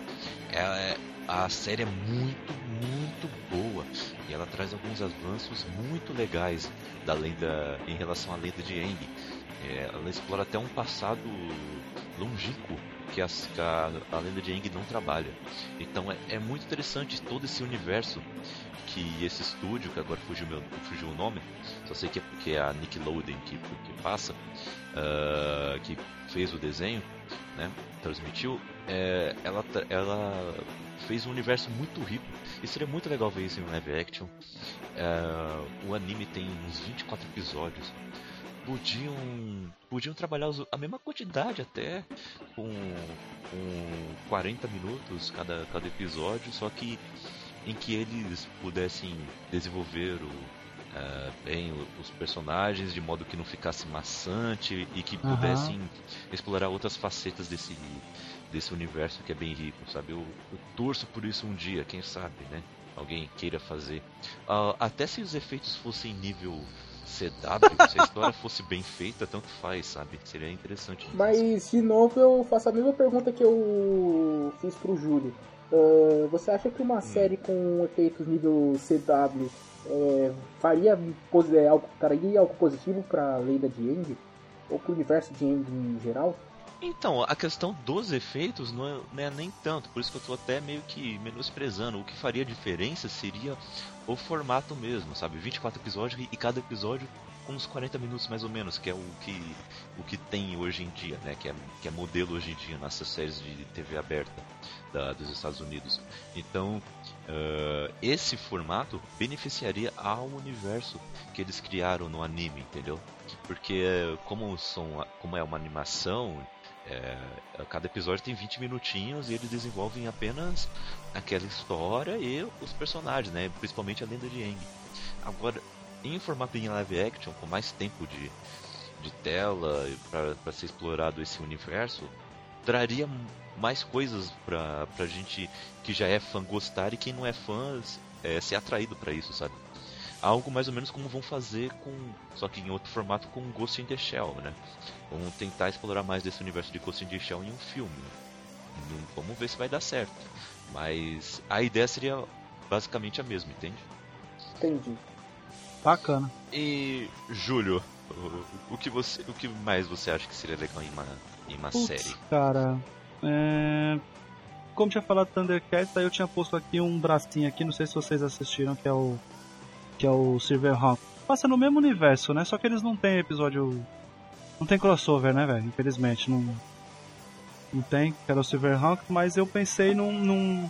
é, a série é muito, muito boa. E ela traz alguns avanços muito legais da lenda em relação à lenda de Aang. É, ela explora até um passado longínquo que, a, a lenda de Aang não trabalha. Então é, é muito interessante todo esse universo que esse estúdio, que agora fugiu, meu, fugiu o nome, só sei que é porque é a Nickelodeon que, que passa, ah, que fez o desenho, né, transmitiu, é, ela, ela fez um universo muito rico. E seria muito legal ver isso em live action. É, o anime tem uns 24 episódios. Podiam, podiam trabalhar a mesma quantidade até, com, com 40 minutos cada, cada episódio, só que em que eles pudessem desenvolver o, eh, bem os personagens de modo que não ficasse maçante e que Aham. pudessem explorar outras facetas desse desse universo que é bem rico, sabe? Eu, eu torço por isso um dia, quem sabe, né? Alguém queira fazer. Ah, até se os efeitos fossem nível CW, se a história fosse bem feita, tanto faz, sabe? Seria interessante. Mas, de novo, eu faço a mesma pergunta que eu fiz pro Júlio. Ah, você acha que uma série com efeitos nível CW é, faria posi- é, algo, traria algo positivo pra lenda de Aang? Ou pro universo de Aang em geral? Então, a questão dos efeitos não é, não é nem tanto, por isso que eu tô até meio que menosprezando. O que faria diferença seria o formato mesmo, sabe? 24 episódios e cada episódio com uns 40 minutos mais ou menos, que é o que, o que tem hoje em dia, né? Que é, que é modelo hoje em dia nessas séries de TV aberta da- dos Estados Unidos. Então, ah, esse formato beneficiaria ao universo que eles criaram no anime, entendeu? Porque como, são, como é uma animação É, cada episódio tem 20 minutinhos e eles desenvolvem apenas aquela história e os personagens, né? Principalmente a lenda de Aang. Agora, em formato em live action, com mais tempo de, de tela para ser explorado esse universo, traria mais coisas pra, pra gente que já é fã gostar e quem não é fã é, ser atraído para isso, sabe? Algo mais ou menos como vão fazer com. Só que em outro formato com Ghost in the Shell, né? Vamos tentar explorar mais desse universo de Ghost in the Shell em um filme. Vamos ver se vai dar certo. Mas a ideia seria basicamente a mesma, entende? Entendi. Bacana. E Júlio, o, o que você, o que mais você acha que seria legal em uma, em uma Putz, série? Cara, é... como tinha falado Thundercats, aí eu tinha posto aqui um bracinho aqui, não sei se vocês assistiram, que é o que é o Silverhawk. Passa no mesmo universo, né? Só que eles não têm episódio. Não tem crossover, né, velho? Infelizmente, não. Não tem, que era o Silverhawk, mas eu pensei num, num,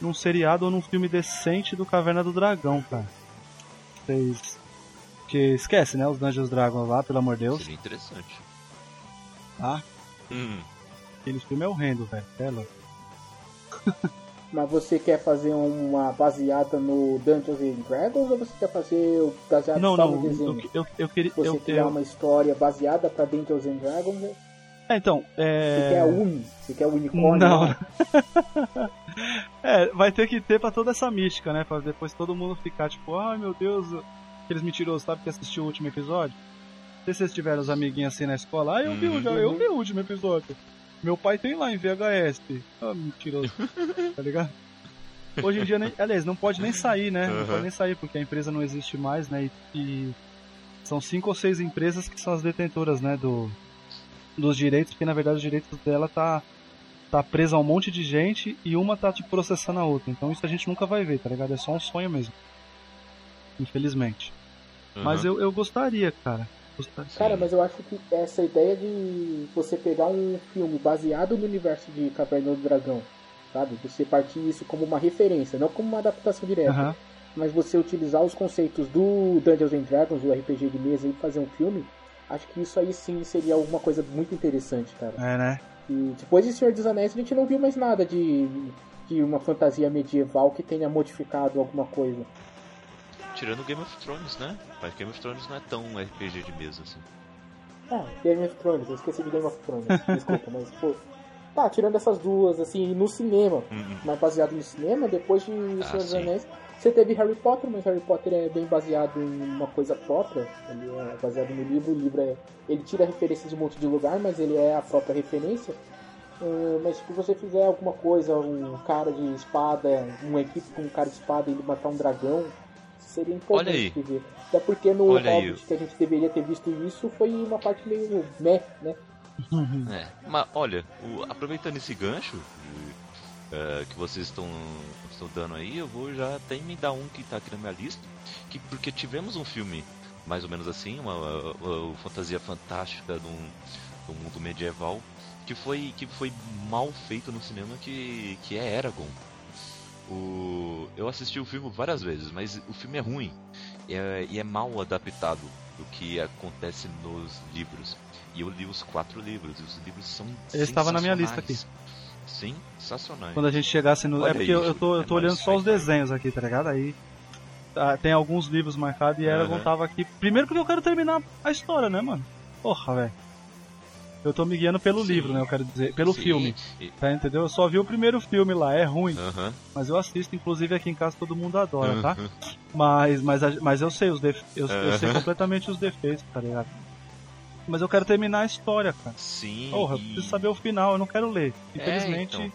num seriado ou num filme decente do Caverna do Dragão, cara. Vocês. Que esquece, né? Os Dungeons Dragons lá, pelo amor de Deus. Seria interessante. Tá? Hum, Aquele filme é horrendo, velho. É louco. Mas você quer fazer uma baseada no Dungeons and Dragons ou você quer fazer baseado Não, só não, no desenho? eu, eu, eu queria. Você Eu, criar eu, uma história baseada pra Dungeons and Dragons? né? é, então, Você é. quer a Uni? Você quer o unicórnio? Não. é, vai ter que ter pra toda essa mística, né? Pra depois todo mundo ficar tipo, ai meu Deus, aqueles mentirosos, sabe que assistiu o último episódio? Não sei se vocês tiveram os amiguinhos assim na escola. Ah, eu vi, o- já, eu vi o último episódio. Meu pai tem lá em VHS. Ah, mentiroso. tá ligado? Hoje em dia, nem, aliás, não pode nem sair, né? Não Uhum. pode nem sair, porque a empresa não existe mais, né? E, e são cinco ou seis empresas que são as detentoras, né? Do, dos direitos, porque na verdade os direitos dela tá tá presa a um monte de gente e uma tá te processando a outra. Então isso a gente nunca vai ver, tá ligado? É só um sonho mesmo. Infelizmente. Mas aham. eu, eu gostaria, cara. Cara, mas eu acho que essa ideia de você pegar um filme baseado no universo de Caverna do Dragão, sabe? Você partir isso como uma referência, não como uma adaptação direta. Aham. mas você utilizar os conceitos do Dungeons and Dragons, do RPG de mesa e fazer um filme, acho que isso aí sim seria alguma coisa muito interessante, cara. É, né? E depois de Senhor dos Anéis a gente não viu mais nada de, de uma fantasia medieval que tenha modificado alguma coisa. Tirando Game of Thrones, né? Mas Game of Thrones não é tão RPG de mesa assim. Ah, Game of Thrones, eu esqueci de Game of Thrones, desculpa, mas pô. Tá, tirando essas duas, assim, no cinema, Hum, mais baseado no cinema, depois de Ah, Senhor dos. Anéis, você teve Harry Potter, mas Harry Potter é bem baseado em uma coisa própria, ele é baseado no livro, o livro é. Ele tira referências de um monte de lugar, mas ele é a própria referência. Ah, mas se você fizer alguma coisa, um cara de espada, uma equipe com um cara de espada e ele matar um dragão, seria Olha aí. importante de ver. Até porque no Olha aí. Hobbit que a gente deveria ter visto isso foi uma parte meio meh, né? É, mas olha, o- aproveitando esse gancho eh, que vocês estão estão dando aí, eu vou já até emendar um que tá aqui na minha lista, que porque tivemos um filme mais ou menos assim, uma, uma- uma fantasia fantástica de um, de um mundo medieval, que foi que foi mal feito no cinema, que que é Eragon. O, eu assisti o filme várias vezes, mas o filme é ruim e é, e é mal adaptado do que acontece nos livros. E eu li os quatro livros, e os livros são Ele estava na minha lista aqui. sensacionais. Sensacionais. Quando a gente chegasse no. Olha é porque aí, eu, tô, eu é tô nóis, olhando só os desenhos aqui, tá ligado? Aí. tá, tem alguns livros marcados e Eragon Aham. tava aqui. Primeiro porque eu quero terminar a história, né, mano? Porra, velho. Eu tô me guiando pelo Sim. livro, né? Eu quero dizer. Pelo Sim, filme. Tá, entendeu? Eu só vi o primeiro filme lá, é ruim. Aham. Mas eu assisto, inclusive aqui em casa todo mundo adora, tá? aham. Mas, mas, mas eu sei os def... eu, eu sei completamente os defeitos, tá ligado? Mas eu quero terminar a história, cara. Sim. Porra, eu preciso saber o final, eu não quero ler. Infelizmente, então.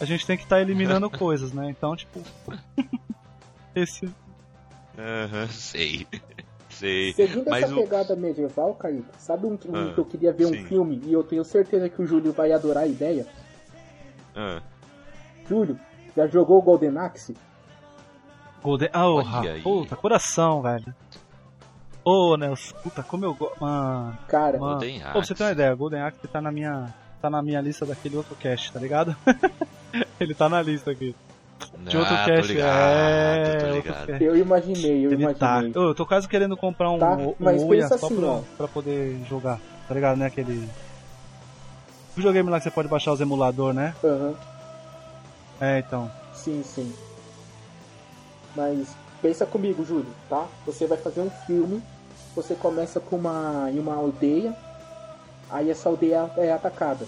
a gente tem que estar eliminando coisas, né? Então, tipo. Esse. Aham, sei. Sei. Seguindo Mas essa o- pegada medieval, Kaique, sabe um, um Ah, que eu queria ver sim. um filme e eu tenho certeza que o Júlio vai adorar a ideia? Ah, Júlio, já jogou o Golden Axe? Golden. Ah, oh, puta, coração, velho. Ô, Nelson, puta, como eu gosto. Mano, Cara, mano. Golden Pô, pra você Axe. ter uma ideia, Golden Axe tá na minha. Tá na minha lista daquele outro cast, tá ligado? Ele tá na lista aqui. De outro ah, cast, tô ligado, é. tô ligado. eu imaginei, eu Ele tá. imaginei. Ô, Eu tô quase querendo comprar um, Tá, um mas Uia pensa só assim, pra, ó. pra poder jogar, tá ligado, né? Aquele. videogame lá que você pode baixar os emulador, né? Aham. É, então. Sim, sim. Mas pensa comigo, Júlio, tá? Você vai fazer um filme, você começa com uma em uma aldeia, aí essa aldeia é atacada.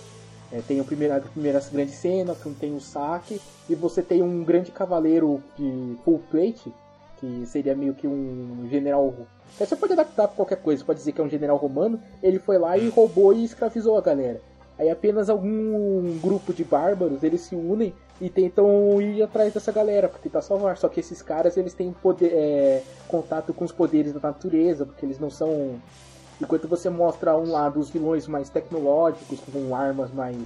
É, tem a primeira, a primeira grande cena, tem o saque, e você tem um grande cavaleiro de full plate, que seria meio que um general. Você pode adaptar pra qualquer coisa, pode dizer que é um general romano, ele foi lá e roubou e escravizou a galera. Aí apenas algum grupo de bárbaros, eles se unem e tentam ir atrás dessa galera para tentar salvar. Só que esses caras, eles têm poder, é, contato com os poderes da natureza, porque eles não são... Enquanto você mostra um lado os vilões mais tecnológicos, com armas mais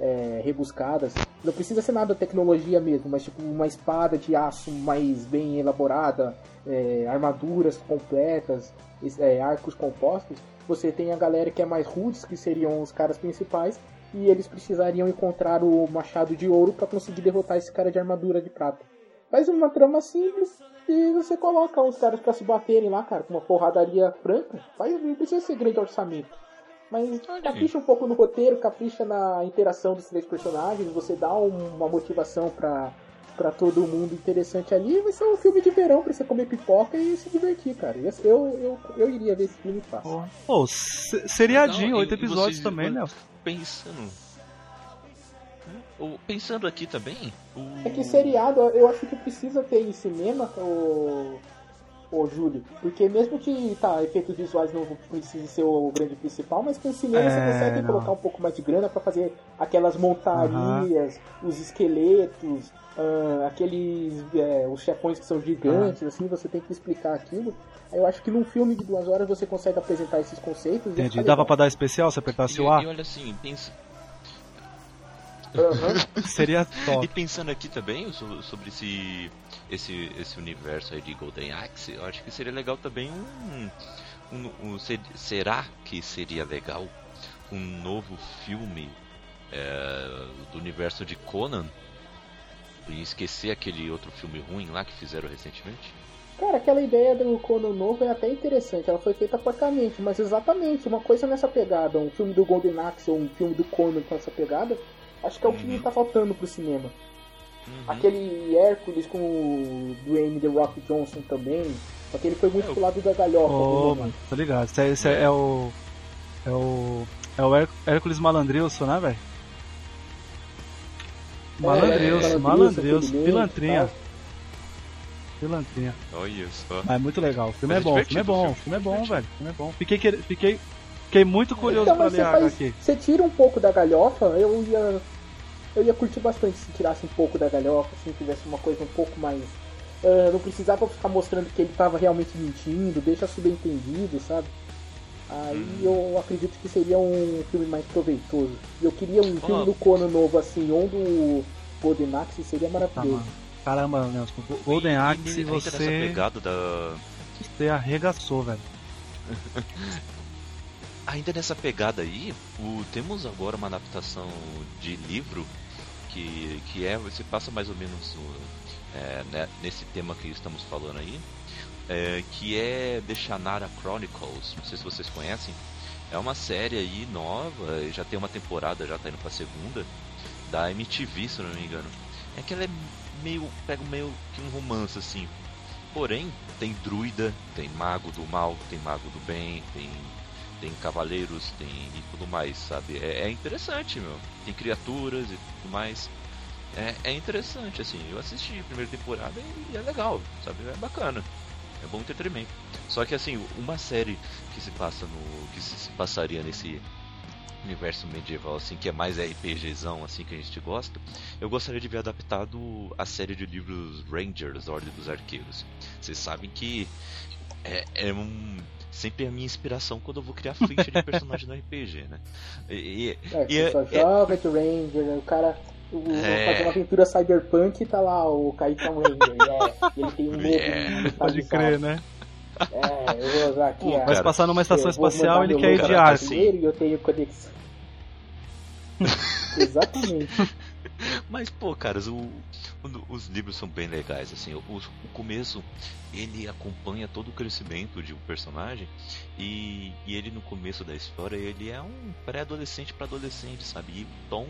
é, rebuscadas, não precisa ser nada tecnologia mesmo, mas tipo uma espada de aço mais bem elaborada, é, armaduras completas, é, arcos compostos, você tem a galera que é mais rudes, que seriam os caras principais, e eles precisariam encontrar o machado de ouro para conseguir derrotar esse cara de armadura de prata. Faz uma trama simples e você coloca os caras para se baterem lá, cara, com uma porradaria franca. Faz, não precisa ser grande orçamento. Mas capricha um pouco no roteiro, capricha na interação dos três personagens, você dá uma motivação pra, pra todo mundo interessante ali, vai ser um filme de verão pra você comer pipoca e se divertir, cara. Eu, eu, eu iria ver esse filme fácil. Se- seriadinho, oito episódios também, né? Pensando. Pensando aqui também, o... É que seriado, eu acho que precisa ter em cinema, o, o Júlio. Porque mesmo que, tá, efeitos visuais não precisem ser o grande principal, mas com cinema você É, consegue não. colocar um pouco mais de grana pra fazer aquelas montarias, os esqueletos, ah, aqueles. é, os chefões que são gigantes, assim, você tem que explicar aquilo. Eu acho que num filme de duas horas você consegue apresentar esses conceitos. e Entendi. Dava legal. pra dar especial se apertasse E, o A? e olha assim, pensa... Aham. Seria E top. pensando aqui também so- sobre esse, esse, esse universo aí de Golden Axe, eu acho que seria legal também um. um, um- se- será que seria legal um novo filme é, do universo de Conan? E esquecer aquele outro filme ruim lá que fizeram recentemente? Cara, aquela ideia do Conan novo é até interessante. Ela foi feita porcamente, mas exatamente uma coisa nessa pegada, um filme do Golden Axe ou um filme do Conan com essa pegada, acho que é o que Uhum. tá faltando pro cinema. Uhum. Aquele Hércules com o Dwayne The Rock Johnson também, só que ele foi muito É, pro lado da galhofa. Ô, do mano, Roman. tá ligado? Esse é, esse é, é o. É o. É o Her Hércules Malandrilson, né, velho? Malandrilson, é, malandrilson, pilantrinha. mesmo, Pilantrinha. Olha só. Mas é muito legal. O filme é é bom, o filme é bom, o filme é bom, velho. O filme é bom. Fiquei, fiquei, fiquei muito curioso Então, pra ler você, a faz, HQ. você tira um pouco da galhofa, eu ia. Eu ia curtir bastante se tirasse um pouco da galhofa, se tivesse uma coisa um pouco mais. ah, não precisava ficar mostrando que ele tava realmente mentindo, deixa subentendido, sabe? Aí Hum. eu acredito que seria um filme mais proveitoso. E eu queria um filme Ó. do Conan novo assim, ou do Golden Axe, seria Tá, maravilhoso. mano. Caramba, Nelson. Go- Golden E- e Axe, nessa você, pegada da. você arregaçou, velho. Ainda nessa pegada aí, o, temos agora uma adaptação de livro que, que é, se passa mais ou menos é, né, nesse tema que estamos falando aí, é, que é The Shannara Chronicles. Não sei se vocês conhecem. É uma série aí nova, já tem uma temporada, já tá indo pra segunda, da MTV, se não me engano. É que ela é meio. pega meio que um romance assim. Porém, tem druida, tem mago do mal, tem mago do bem, tem tem cavaleiros, tem e tudo mais, sabe? É, é interessante, meu. Tem criaturas e tudo mais. É, é interessante, assim. Eu assisti a primeira temporada e é legal, sabe? É bacana. É bom entretenimento. Só que, assim, uma série que se passa no. que se passaria nesse universo medieval, assim, que é mais RPGzão, assim, que a gente gosta, eu gostaria de ver adaptado a série de livros Rangers, Ordem dos Arqueiros. Vocês sabem que é, é um sempre a minha inspiração quando eu vou criar ficha de personagem no RPG, né? E, e- É, e só é- joga de Ranger, o cara. O, É. fazer uma aventura cyberpunk e tá lá o Caetano Ranger. É, ele tem um lobo É. Pode crer, né? É, eu vou usar aqui Pô, a. Vai passar numa estação espacial ele quer ir de primeiro E eu tenho conexão. Exatamente. Mas, pô, caras, o. os livros são bem legais, assim, o, o, começo ele acompanha todo o crescimento de um personagem e, e ele no começo da história ele é um pré-adolescente para adolescente, sabe? E Tom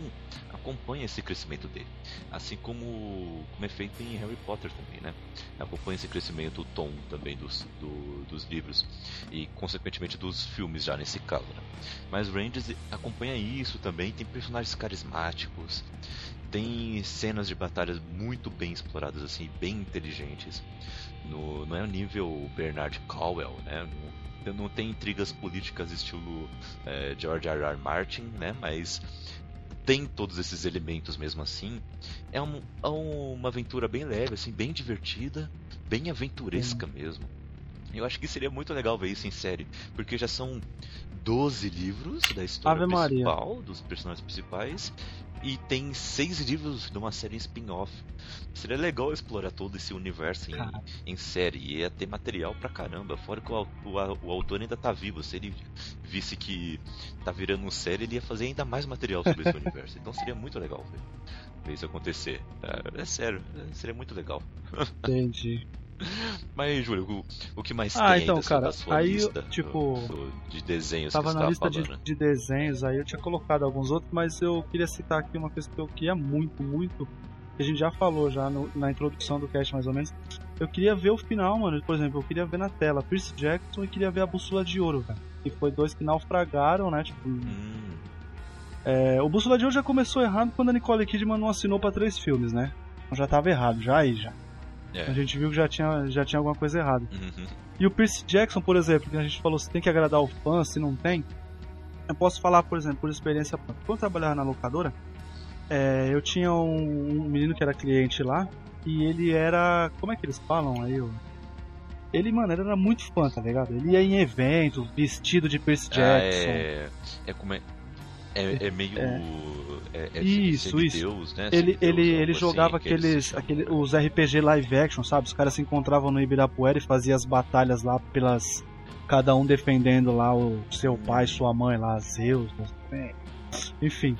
acompanha esse crescimento dele, assim como, como é feito em Harry Potter também, né? Acompanha esse crescimento o Tom também dos, do, dos livros e consequentemente dos filmes já nesse caso, né? Mas Rangers acompanha isso também, tem personagens carismáticos, tem cenas de batalhas muito bem exploradas, assim, bem inteligentes. No, não é o nível Bernard Cowell, né? Não, não tem intrigas políticas estilo é, George R. R. Martin, né? Mas tem todos esses elementos mesmo assim. É, um, é uma aventura bem leve, assim, bem divertida, bem aventuresca mesmo. Eu acho que seria muito legal ver isso em série, porque já são 12 livros da história Ave principal, Maria. dos personagens principais, e tem seis livros de uma série spin-off. Seria legal explorar todo esse universo em, em, série. E ia ter material pra caramba. Fora que o, o, o, autor ainda tá vivo. Se ele visse que tá virando série, ele ia fazer ainda mais material sobre esse universo. Então seria muito legal ver, ver isso acontecer. É, é sério, é, seria muito legal. Entendi. Mas, Júlio, o, o que mais ah, tem então, cara, aí, lista tipo, do, de desenhos tava na lista falando? de, né? de, desenhos, aí eu tinha colocado alguns outros, mas eu queria citar aqui uma coisa que eu queria muito, muito, que a gente já falou já no, na introdução do cast mais ou menos. Eu queria ver o final, mano. Por exemplo, eu queria ver na tela Percy Jackson e queria ver a Bússola de Ouro, velho. Que foi dois que naufragaram, né? Tipo, Hum, é, o Bússola de Ouro já começou errado quando a Nicole Kidman não assinou pra três filmes, né? Então já tava errado, já aí já. É. A gente viu que já tinha, já tinha alguma coisa errada. Uhum. E o Percy Jackson, por exemplo, que a gente falou, se tem que agradar o fã, se não tem. Eu posso falar, por exemplo, por experiência. Quando eu trabalhava na locadora, é, eu tinha um, um menino que era cliente lá, e ele era. Como é que eles falam aí? ó? Ele, mano, ele era muito fã, tá ligado? Ele ia em eventos, vestido de Percy Ah, Jackson. é, é como é. É, é meio. É. É, é Isso, semideus, né? Ele, Semideus, ele, algo ele assim, jogava se aqueles, chamam, aquele, né? os RPG live action, sabe? Os caras se encontravam no Ibirapuera e faziam as batalhas lá pelas. Cada um defendendo lá o seu pai, sua mãe lá, Zeus, enfim.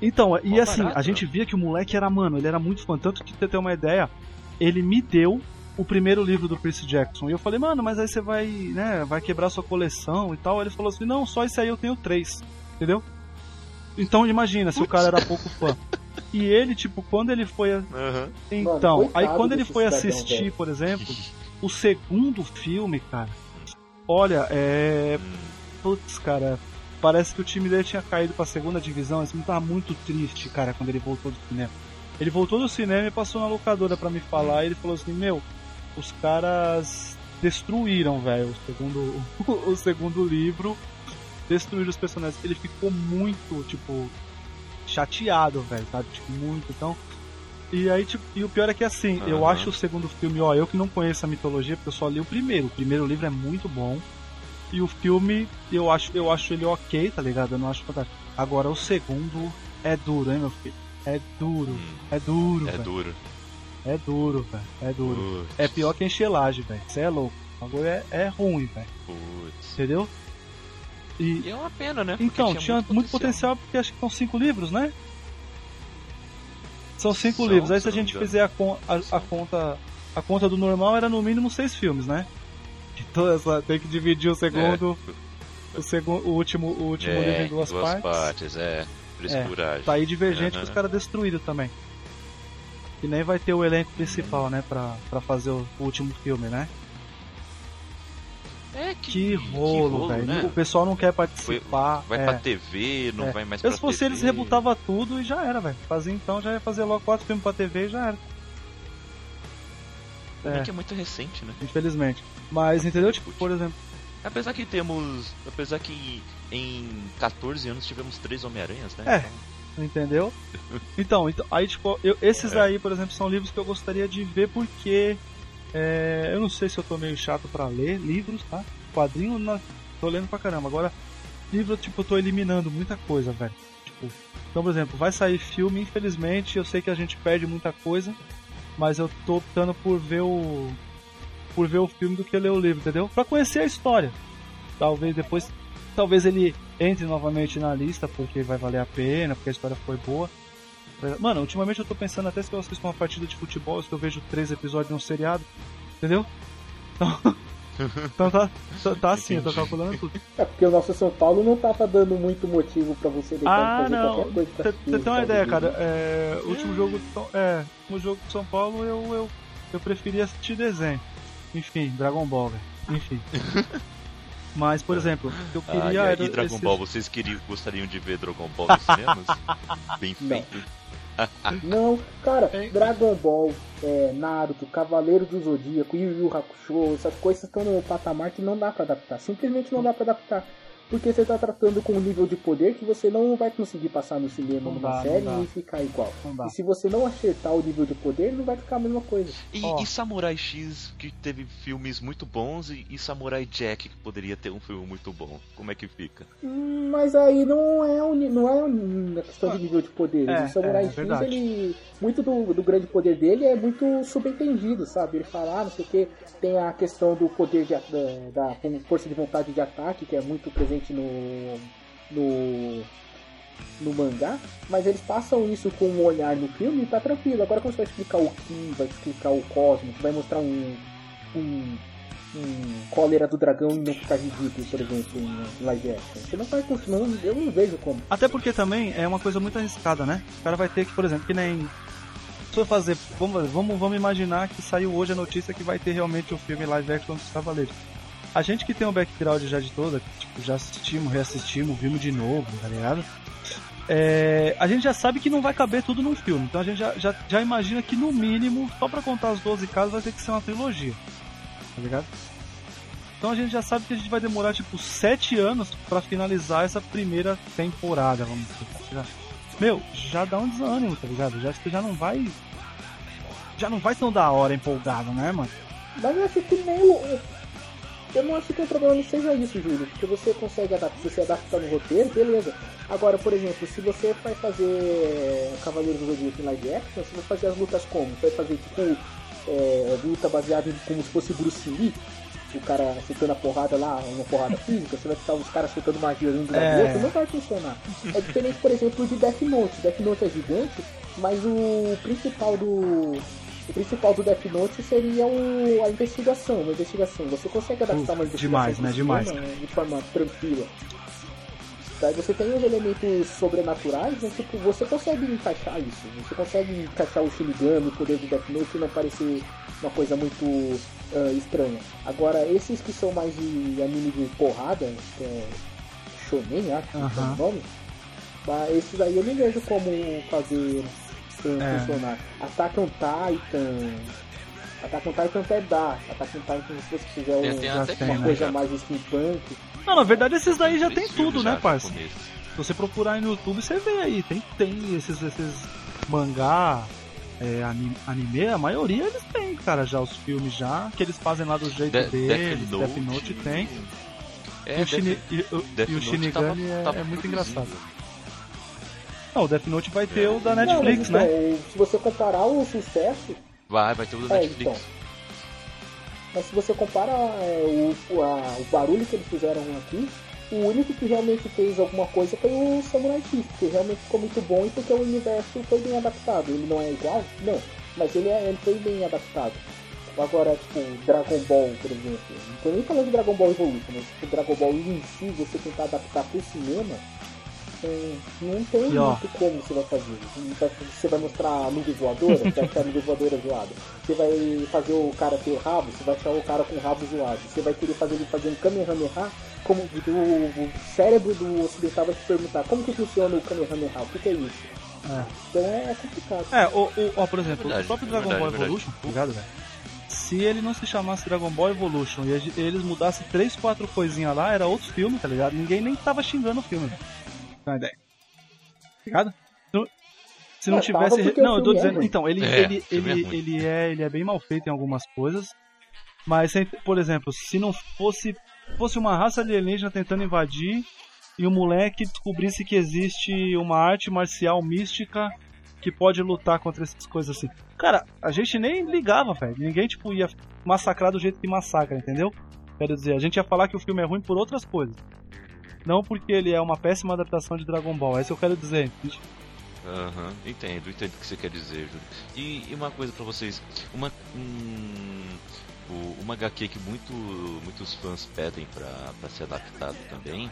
Então, e assim, barato, a gente via que o moleque era, mano, ele era muito fã. Tanto que, pra ter uma ideia, ele me deu o primeiro livro do Percy Jackson. E eu falei, mano, mas aí você vai, né, vai quebrar sua coleção e tal. Ele falou assim, não, só esse aí eu tenho três. Entendeu? Então imagina se o cara era pouco fã. E ele, tipo, quando ele foi. a- Aham. Então, coitado aí quando ele foi assistir, velho. por exemplo, o segundo filme, cara. Olha, é. Putz, cara. Parece que o time dele tinha caído pra segunda divisão. Esse menino tava muito triste, cara, quando ele voltou do cinema. Ele voltou do cinema e passou na locadora pra me falar. E ele falou assim: Meu, os caras destruíram, velho, o segundo, o segundo livro. Destruíram os personagens. Ele ficou muito, tipo, chateado, velho, sabe? Tipo, muito. Então. E aí, tipo, e o pior é que assim, eu Aham. acho o segundo filme, ó, eu que não conheço a mitologia, porque eu só li o primeiro. O primeiro livro é muito bom. E o filme, eu acho, eu acho ele ok, tá ligado? Eu não acho fantástico. Agora o segundo é duro, hein, meu filho? É duro, hum, é duro, é velho. duro. É duro, velho. É duro. É pior que enxelagem, velho. Você é louco. Agora é, é ruim, velho. Entendeu? E, E é uma pena, né? Porque então, tinha, muito, potencial. porque acho que são cinco livros, né? São cinco São, livros. Aí se a gente engano. fizer a, con- a- a conta. A conta do normal era no mínimo seis filmes, né? Então essa, tem que dividir o segundo. O, segundo, o último, o último é, livro em duas, partes. é. Frescuragem. Tá aí divergente que Aham. os caras destruíram também. E nem vai ter o elenco principal, né? Pra, pra fazer o, o último filme, né? É, que, Que rolo, velho. né? O pessoal não quer participar. Vai é. pra TV, não É. vai mais Eu, pra se fosse TV. eles, rebutava tudo e já era, velho. Fazia então, já ia fazer logo quatro filmes pra TV e já era. Também É. que é muito recente, né? Infelizmente. Mas, entendeu? Tipo, por exemplo. Apesar que temos. Apesar que em 14 anos tivemos três Homem-Aranhas, né? É. Então, Entendeu? Então, então aí, tipo, eu- esses É. aí, por exemplo, são livros que eu gostaria de ver porque. É, eu não sei se eu tô meio chato pra ler livros, tá? Quadrinho, na, tô lendo pra caramba. Agora, livro, tipo, eu tô eliminando muita coisa, velho. Tipo, então, por exemplo, vai sair filme, infelizmente, eu sei que a gente perde muita coisa, mas eu tô optando por ver o. por ver o filme do que ler o livro, entendeu? Pra conhecer a história. Talvez depois. Talvez ele entre novamente na lista, porque vai valer a pena, porque a história foi boa. Mano, ultimamente eu tô pensando até se eu assisto uma partida de futebol, se eu vejo três episódios de um seriado, entendeu? Então, então tá, tá, tá assim, eu tô calculando tudo. É porque o nosso São Paulo não tava dando muito motivo pra você deixar Ah, de fazer não. qualquer coisa. pra Você tem uma ideia, cara? É, o último jogo, de São- é, o último jogo de São Paulo eu, eu, eu preferi assistir desenho. Enfim, Dragon Ball, velho. Enfim. Mas, por exemplo, eu Ah, queria. e, era e Dragon esse- Ball, vocês queriam, gostariam de ver Dragon Ball nos cinemas? Bem feito. Não, cara, É. Dragon Ball, é, Naruto, Cavaleiro do Zodíaco, Yu Yu Hakusho, essas coisas estão no patamar que não dá pra adaptar. Simplesmente não dá pra adaptar. Porque você tá tratando com um nível de poder que você não vai conseguir passar no cinema Não numa dá, série e ficar igual. E se você não acertar o nível de poder, não vai ficar a mesma coisa. E, Ó. e Samurai X, que teve filmes muito bons, e, e Samurai Jack, que poderia ter um filme muito bom. Como é que fica? Hum, Mas aí não é ni- não é a questão de nível de poderes. É, o Samurai é, é X, ele. Muito do, do grande poder dele é muito subentendido, sabe? Ele fala, ah, não sei o que, tem a questão do poder de, da, da força de vontade de ataque, que é muito presente no. no. no mangá, mas eles passam isso com um olhar no filme e tá tranquilo. Agora quando você vai explicar o Ki, vai explicar o Cosmos, vai mostrar um. um um cólera do dragão e não ficar ridículo, por exemplo, em live action. Você não vai conseguir, não, eu não vejo como. Até porque também é uma coisa muito arriscada, né? O cara vai ter que, por exemplo, que nem. Eu fazer. Vamos, vamos, vamos imaginar que saiu hoje a notícia que vai ter realmente o filme live action dos Cavaleiros. A gente que tem um background já de toda, tipo, já assistimos, reassistimos, vimos de novo, tá ligado? É, a gente já sabe que não vai caber tudo num filme, então a gente já, já, já imagina que no mínimo, só pra contar os 12 casos, vai ter que ser uma trilogia, tá ligado? Então a gente já sabe que a gente vai demorar tipo 7 anos pra finalizar essa primeira temporada, vamos dizer. Meu, já dá um desânimo, tá ligado? Já, já não vai. Já não vai tão da hora empolgado, né, mano? Mas eu acho que nem. Eu não acho que o problema não seja isso, Júlio. Porque você consegue adaptar, você adapta no roteiro, beleza. Agora, por exemplo, se você vai fazer Cavaleiros do Zodíaco em live action, você vai fazer as lutas como? Você vai fazer tipo é, luta baseada em como se fosse Bruce Lee, o cara chutando a porrada lá, uma porrada física, você vai ficar os caras chutando magia um do É. outro, não vai funcionar. É diferente, por exemplo, de Death Note. Death Note é gigante, mas o principal do. O principal do Death Note seria o, a investigação, uma investigação. Você consegue adaptar uma Uf, investigação demais, né? Demais, de forma tranquila. Daí você tem os elementos sobrenaturais, mas tipo, você consegue encaixar isso. Você consegue encaixar o Shinigami, o poder do Death Note e não parecer uma coisa muito ah, estranha. Agora, esses que são mais de anime de porrada, que é Shonen, acho que é o nome, mas esses aí eu não vejo como fazer ah, É. funcionar. Attack on Titan. Attack on Titan até dá. Attack on Titan, se você fizer Tem, um- uma né? coisa mais steampunk. Não, na verdade esses daí já tem tudo, né, já parça? japoneses. Se você procurar aí no YouTube, você vê aí. Tem, tem esses, esses mangá, é, anime, anime, a maioria eles têm, cara, já os filmes já, que eles fazem lá do jeito De- deles. Death Note tem. É, e o, Shini- Death- e o- Death e o Note Shinigami tava- é, tava é muito produzindo. engraçado. Não, o Death Note vai ter o da Não, Netflix, mas, né? então, Se você comparar o sucesso, Vai, vai ter o da É, Netflix. então. mas se você compara é, o, o- a- o barulho que eles fizeram aqui, o único que realmente fez alguma coisa foi o Samurai X, porque realmente ficou muito bom e porque o universo foi bem adaptado. Ele não é igual? Não, mas ele, é, ele foi bem adaptado. Agora, tipo, Dragon Ball, por exemplo. Não tô nem falando de Dragon Ball Evolution, mas tipo, Dragon Ball em si, você tentar adaptar pro cinema, não tem E, ó. muito como você vai fazer. Você vai mostrar a nuvem voadora, você vai achar a nuvem voadora zoada. Você vai fazer o cara ter rabo, você vai achar o cara com rabo zoado. Você vai querer fazer ele fazer um Kamehameha, como o, o cérebro do ocidental vai te perguntar como que funciona o Kamehameha, o que, que é isso? É. Então é complicado. É, o, o- ó, por exemplo, Verdade, o próprio Dragon verdade, Ball verdade. Evolution, tá ligado, velho? Se ele não se chamasse Dragon Ball Evolution e eles mudassem três, quatro coisinhas lá, era outro filme, tá ligado? Ninguém nem tava xingando o filme. Uma ideia. Ligado? Se não- Se não É, tivesse. Não, eu tô é dizendo. Então, ele, É, ele, é ele, ruim. ele, é, ele é bem mal feito em algumas coisas. Mas, por exemplo, se não fosse, fosse uma raça alienígena tentando invadir e o moleque descobrisse que existe uma arte marcial mística que pode lutar contra essas coisas assim. Cara, a gente nem ligava, velho. Ninguém, tipo, ia massacrar do jeito que massacra, entendeu? Quero dizer, a gente ia falar que o filme é ruim por outras coisas. Não porque ele é uma péssima adaptação de Dragon Ball. É isso que eu quero dizer. entende? Aham, entendo, entendo o que você quer dizer, Júlio. E, e uma coisa pra vocês, uma um, o- uma HQ que muito, muitos fãs pedem pra, pra ser adaptado também,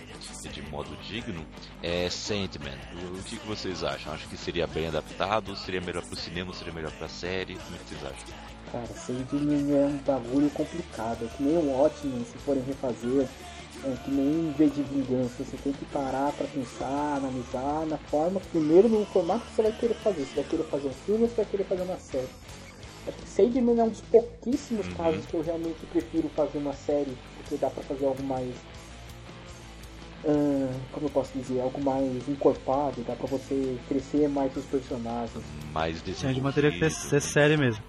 de modo digno, é Sandman. O, o que, que vocês acham? Acho que seria bem adaptado? Seria melhor pro cinema? Seria melhor pra série? Como é que vocês acham? Cara, Sandman é um bagulho complicado. É que nem o Watchmen, se forem refazer. É que nem V de Vingança. Você tem que parar pra pensar, analisar na forma, primeiro no formato que você vai querer fazer. Você vai querer fazer um filme ou você vai querer fazer uma série. Acho que Sandman é um dos pouquíssimos Uhum. casos que eu realmente prefiro fazer uma série, porque dá pra fazer algo mais. como eu posso dizer? Algo mais encorpado, dá pra você crescer mais os personagens. Mais Sim, desenvolvido. de matéria que ser série mesmo.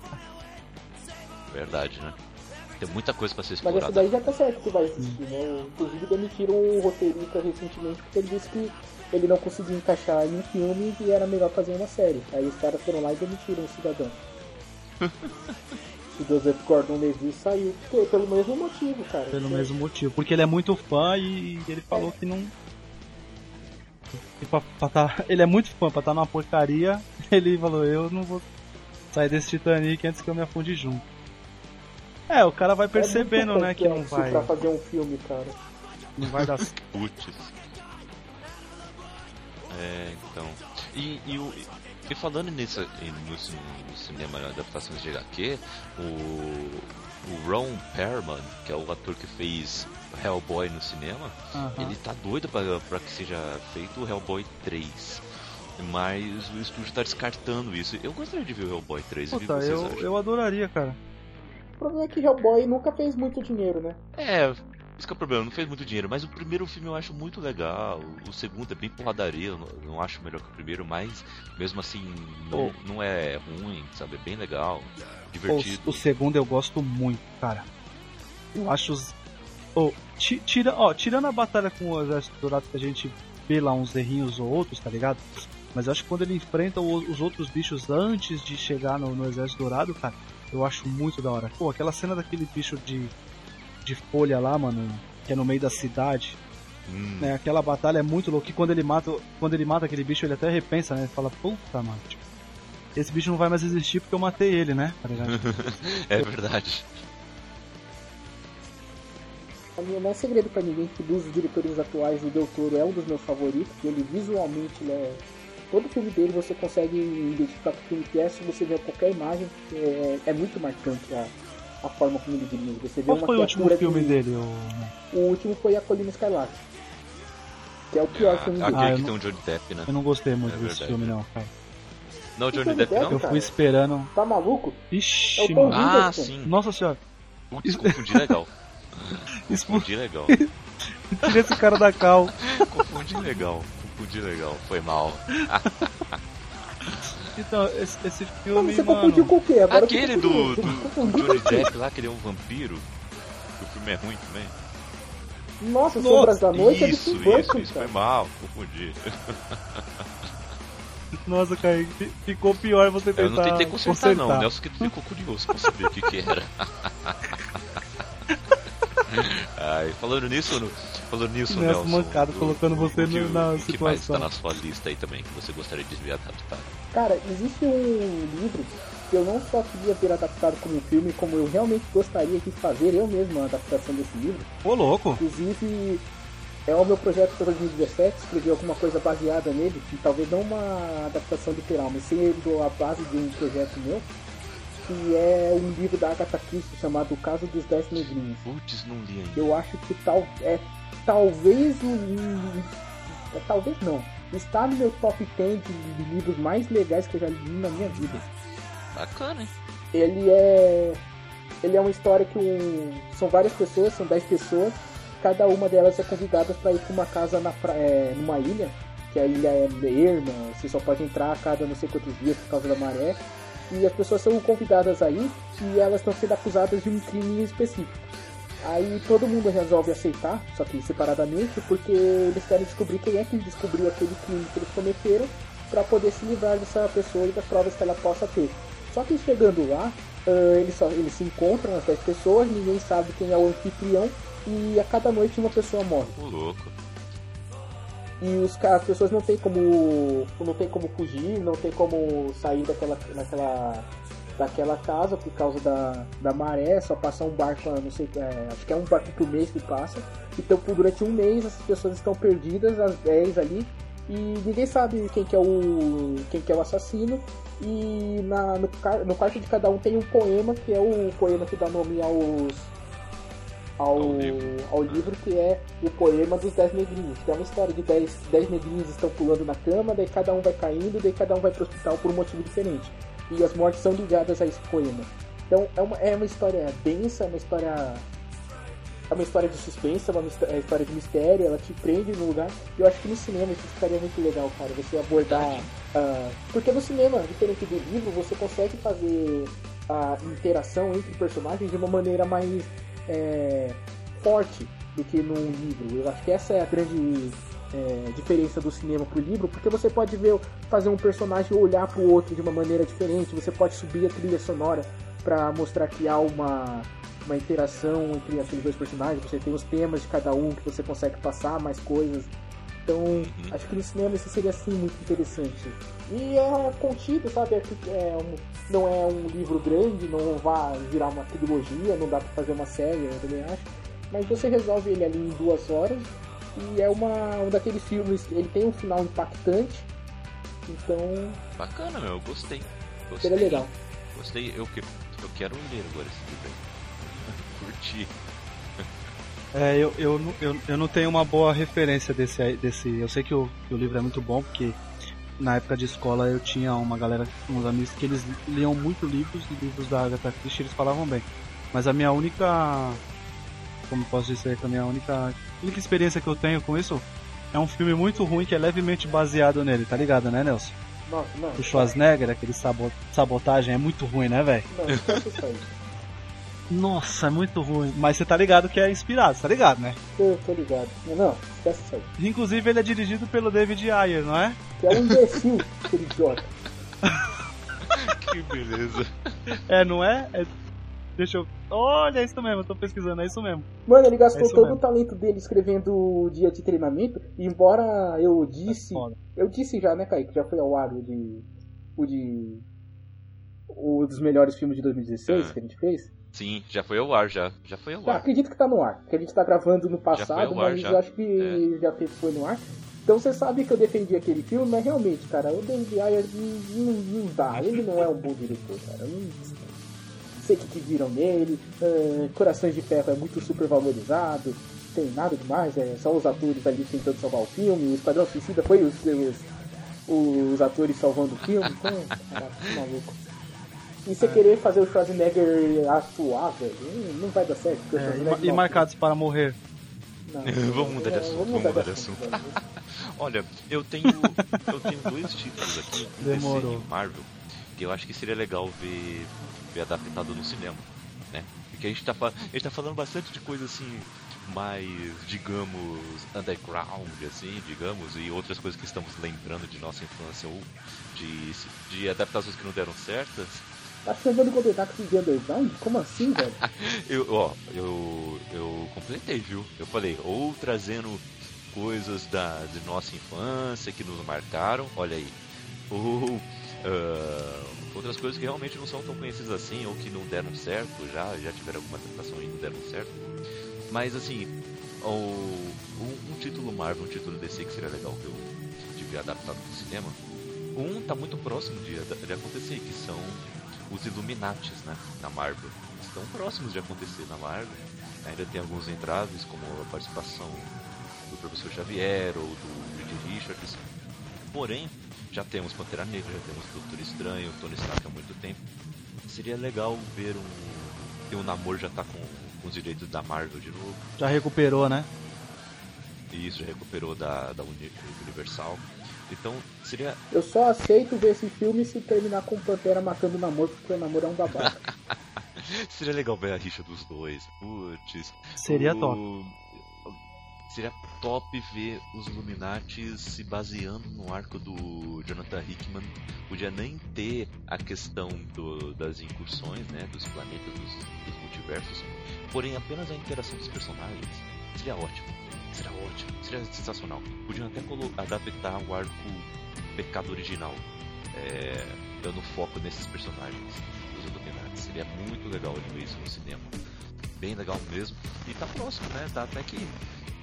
Verdade, né? Tem muita coisa pra ser Mas explorada. essa daí já tá certo que vai existir, né? Inclusive demitiram o roteirista recentemente porque ele disse que ele não conseguia encaixar em um filme e era melhor fazer uma série. Aí os caras foram lá e demitiram o cidadão. o Joseph Gordon-Levitt saiu pe- pelo mesmo motivo, cara. Pelo mesmo motivo. Porque ele é muito fã e ele falou que não. que pra- pra tá- Ele é muito fã, pra estar numa porcaria, ele falou, eu não vou sair desse Titanic antes que eu me afunde junto. É, o cara vai É percebendo, muito né, que não vai, Pra fazer um filme, cara. não vai dar Putz. É, então. E, e, o, e falando nisso, no, cinema, adaptações de HQ, o, o Ron Perlman, que é o ator que fez Hellboy no cinema, Aham. ele tá doido pra, pra que seja feito o Hellboy 3. Mas o estúdio tá descartando isso. Eu gostaria de ver o Hellboy 3. o que Puta, vocês eu, acham? eu adoraria, cara. O problema é que Hellboy nunca fez muito dinheiro, né? É, isso que é o problema, não fez muito dinheiro, mas o primeiro filme eu acho muito legal, o segundo é bem porradaria, eu não, não acho melhor que o primeiro, mas mesmo assim não, não é ruim, sabe? É bem legal, divertido. o, o segundo eu gosto muito, cara. Eu acho os. Oh, ti- tira, ó, tirando a batalha com o Exército Dourado que a gente vê lá uns errinhos ou outros, tá ligado? Mas eu acho que quando ele enfrenta os outros bichos antes de chegar no, no Exército Dourado, cara, eu acho muito da hora. Pô, aquela cena daquele bicho de, de folha lá, mano, que é no meio da cidade, Hum, né? Aquela batalha é muito louca. E quando ele mata, quando ele mata aquele bicho, ele até repensa, né? Ele fala, puta, mano, tipo, esse bicho não vai mais existir porque eu matei ele, né? Tá ligado? é verdade. A minha não é segredo pra ninguém que dos diretores atuais o Del Toro é um dos meus favoritos. e Ele visualmente ele é. Todo filme dele você consegue identificar que filme que é, se você ver qualquer imagem, é, é muito marcante a, a forma como ele dirige. Você vê Qual uma foi o último filme de- dele? O... O último foi A Colina Skylark. Que é o pior filme Ah, dele. aquele Ah, que tem um Johnny Depp, né? Eu não gostei muito É desse verdade. filme, não, cara. Não, o Johnny Johnny Depp Depp, não? Eu fui esperando. Tá maluco? Ixi, É o mano. Ah, sim. Nossa senhora. Putz, confundi legal. Isso Confundi legal. tira esse cara da cal. Confundi legal. Confundi legal. Foi mal. Então, esse, esse Mas filme, você confundiu mano. com o quê? Agora Aquele do, do, Você do confundiu Johnny? Depp lá, que ele é um vampiro. O filme é ruim também. Nossa, Sombras da Noite é isso, Tim isso, Burton, isso. cara. Foi mal. Confundi. Nossa, fi- ficou pior você tentar Eu não tentei consertar, não. consertar. O Nelson que ficou curioso pra saber o que que era. Ai, falando nisso, no- falando nisso, Nelson Nelson. mancado, o- colocando você o que, na o que mais situação. está na sua lista aí também, que você gostaria de ver adaptado? Cara, existe um livro que eu não só queria ver adaptado como um filme, como eu realmente gostaria de fazer eu mesmo a adaptação desse livro. Ô, louco. Inclusive, é o meu projeto para 2017, escrever alguma coisa baseada nele, e talvez não uma adaptação literal, mas sendo a base de um projeto meu, que é um livro da Agatha Christie chamado O Caso dos Dez Negrinhos. Putz, não li ainda. Eu acho que tal, é talvez o. Talvez não. Está no meu top 10 de, de livros mais legais que eu já li na minha vida. Bacana, hein? Ele é. Ele é uma história que um, são várias pessoas, são 10 pessoas. Cada uma delas é convidada para ir para uma casa na pra, é, numa ilha, que a ilha é erma, você só pode entrar a cada não sei quantos dias por causa da maré. E as pessoas são convidadas aí e elas estão sendo acusadas de um crime específico. Aí todo mundo resolve aceitar, só que separadamente, porque eles querem descobrir quem é que descobriu aquele crime que eles cometeram para poder se livrar dessa pessoa e das provas que ela possa ter. Só que chegando lá, ah, eles, só, eles se encontram, as 10 pessoas, ninguém sabe quem é o anfitrião, e a cada noite uma pessoa morre. Ô louco. e os, as pessoas não tem como não tem como fugir, não tem como sair daquela, daquela, daquela casa por causa da, da maré, só passar um barco, não sei, é, acho que é um barco por mês que passa. Então por durante um mês essas pessoas estão perdidas, as 10 ali, e ninguém sabe quem que é o quem que é o assassino. E na, no, no quarto de cada um tem um poema, que é o poema que dá nome aos ao, ao, livro. ao livro que é o poema dos Dez Negrinhos. Que é uma história de dez, dez negrinhos estão pulando na cama, daí cada um vai caindo, daí cada um vai pro hospital por um motivo diferente. E as mortes são ligadas a esse poema. Então é uma, é uma história densa, é uma história. É uma história de suspense, é uma é história de mistério, ela te prende no lugar. E eu acho que no cinema isso ficaria muito legal, cara. Você abordar. Uh, porque no cinema, diferente do livro, você consegue fazer a interação entre personagens de uma maneira mais é, forte do que num livro. Eu acho que essa é a grande é, diferença do cinema pro livro, porque você pode ver fazer um personagem olhar pro outro de uma maneira diferente, você pode subir a trilha sonora para mostrar que há uma, uma interação entre aqueles dois personagens, você tem os temas de cada um que você consegue passar mais coisas. Então, uhum. acho que no cinema isso seria assim muito interessante. E é contido, sabe? É, é um, não é um livro grande, não vai virar uma trilogia, não dá pra fazer uma série, eu também acho. Mas você resolve ele ali em duas horas e é uma, um daqueles filmes, ele tem um final impactante. Então. Bacana, meu, eu gostei. gostei. Seria legal. Gostei, eu, eu quero ler agora esse livro aí. Curti. É, eu, eu, eu, eu não tenho uma boa referência desse. desse eu sei que o, que o livro é muito bom, porque na época de escola eu tinha uma galera, uns amigos que eles liam muito livros, livros da Agatha Christie, eles falavam bem. Mas a minha única. Como posso dizer que a minha única. única experiência que eu tenho com isso é um filme muito ruim que é levemente baseado nele, tá ligado, né, Nelson? Nossa, não. O Schwarzenegger, aquele sabotagem, é muito ruim, né, velho? Não, não nossa, é muito ruim. Mas você tá ligado que é inspirado, tá ligado, né? Tô, tô ligado. Não, esquece isso aí. Inclusive ele é dirigido pelo David Ayer, não é? Que é um imbecil, aquele idiota. que beleza. É, não é? é... Deixa eu. Olha, é isso mesmo, eu tô pesquisando, é isso mesmo. Mano, ele gastou é todo mesmo. o talento dele escrevendo o dia de treinamento, embora eu disse. É eu disse já, né, Kaique? Já foi ao ar o de. O de. O dos melhores filmes de 2016 é. que a gente fez. Sim, já foi ao ar, já. Já foi ao tá, ar. acredito que tá no ar. Que a gente tá gravando no passado, mas já. eu acho que é. já foi no ar. Então você sabe que eu defendi aquele filme, mas realmente, cara, o David Ayer não, não dá. Ele não é um bom diretor, cara. Não, sei o que, que viram nele. Uh, Corações de Ferro é muito super valorizado. Tem nada demais, é só os atores ali tentando salvar o filme. O Esquadrão Suicida foi os, os, os atores salvando o filme. Então, caraca, que maluco. E você é. querer fazer o Schwarzenegger atuar, velho, não vai dar certo. É, e, marcados para morrer. Não, vamos mudar de assunto. Vamos mudar de assunto. Olha, eu tenho, eu tenho dois títulos aqui Demorou. DC Marvel que eu acho que seria legal ver, ver adaptado no cinema, né? Porque a gente, tá, a gente tá falando bastante de coisa assim mais, digamos, underground, assim, digamos, e outras coisas que estamos lembrando de nossa infância ou de, de adaptações que não deram certas. Tá de completar com de underground? Como assim, velho? eu, ó, eu, eu completei, viu? Eu falei, ou trazendo coisas da, de nossa infância que nos marcaram, olha aí. Ou uh, outras coisas que realmente não são tão conhecidas assim, ou que não deram certo já, já tiveram alguma adaptação e não deram certo. Mas assim, o, um, um, título Marvel, um título DC que seria legal que eu tivesse adaptado pro cinema. Um tá muito próximo de, de acontecer, que são os Illuminatis né, na Marvel. Estão próximos de acontecer na Marvel. Ainda tem alguns entraves, como a participação do Professor Xavier ou do Reed Richards. Porém, já temos Pantera Negra, já temos Doutor Estranho, Tony Stark há muito tempo. Seria legal ver um. que o Namor já está com, com, os direitos da Marvel de novo. Já recuperou, né? Isso, já recuperou da, da Universal. Então, seria. Eu só aceito ver esse filme se terminar com Pantera matando o Namor, porque o Namor é um babaca. seria legal ver a rixa dos dois. Putz. Seria o... top. Seria top ver os Illuminati se baseando no arco do Jonathan Hickman. Podia nem ter a questão do, das incursões, né? Dos planetas, dos, dos multiversos. Porém, apenas a interação dos personagens. Seria ótimo. Seria ótimo, seria sensacional. Podiam até adaptar o arco pecado original, é, dando foco nesses personagens, os Illuminati. Seria muito legal de ver isso no cinema. Bem legal mesmo. E tá próximo, né? Tá até que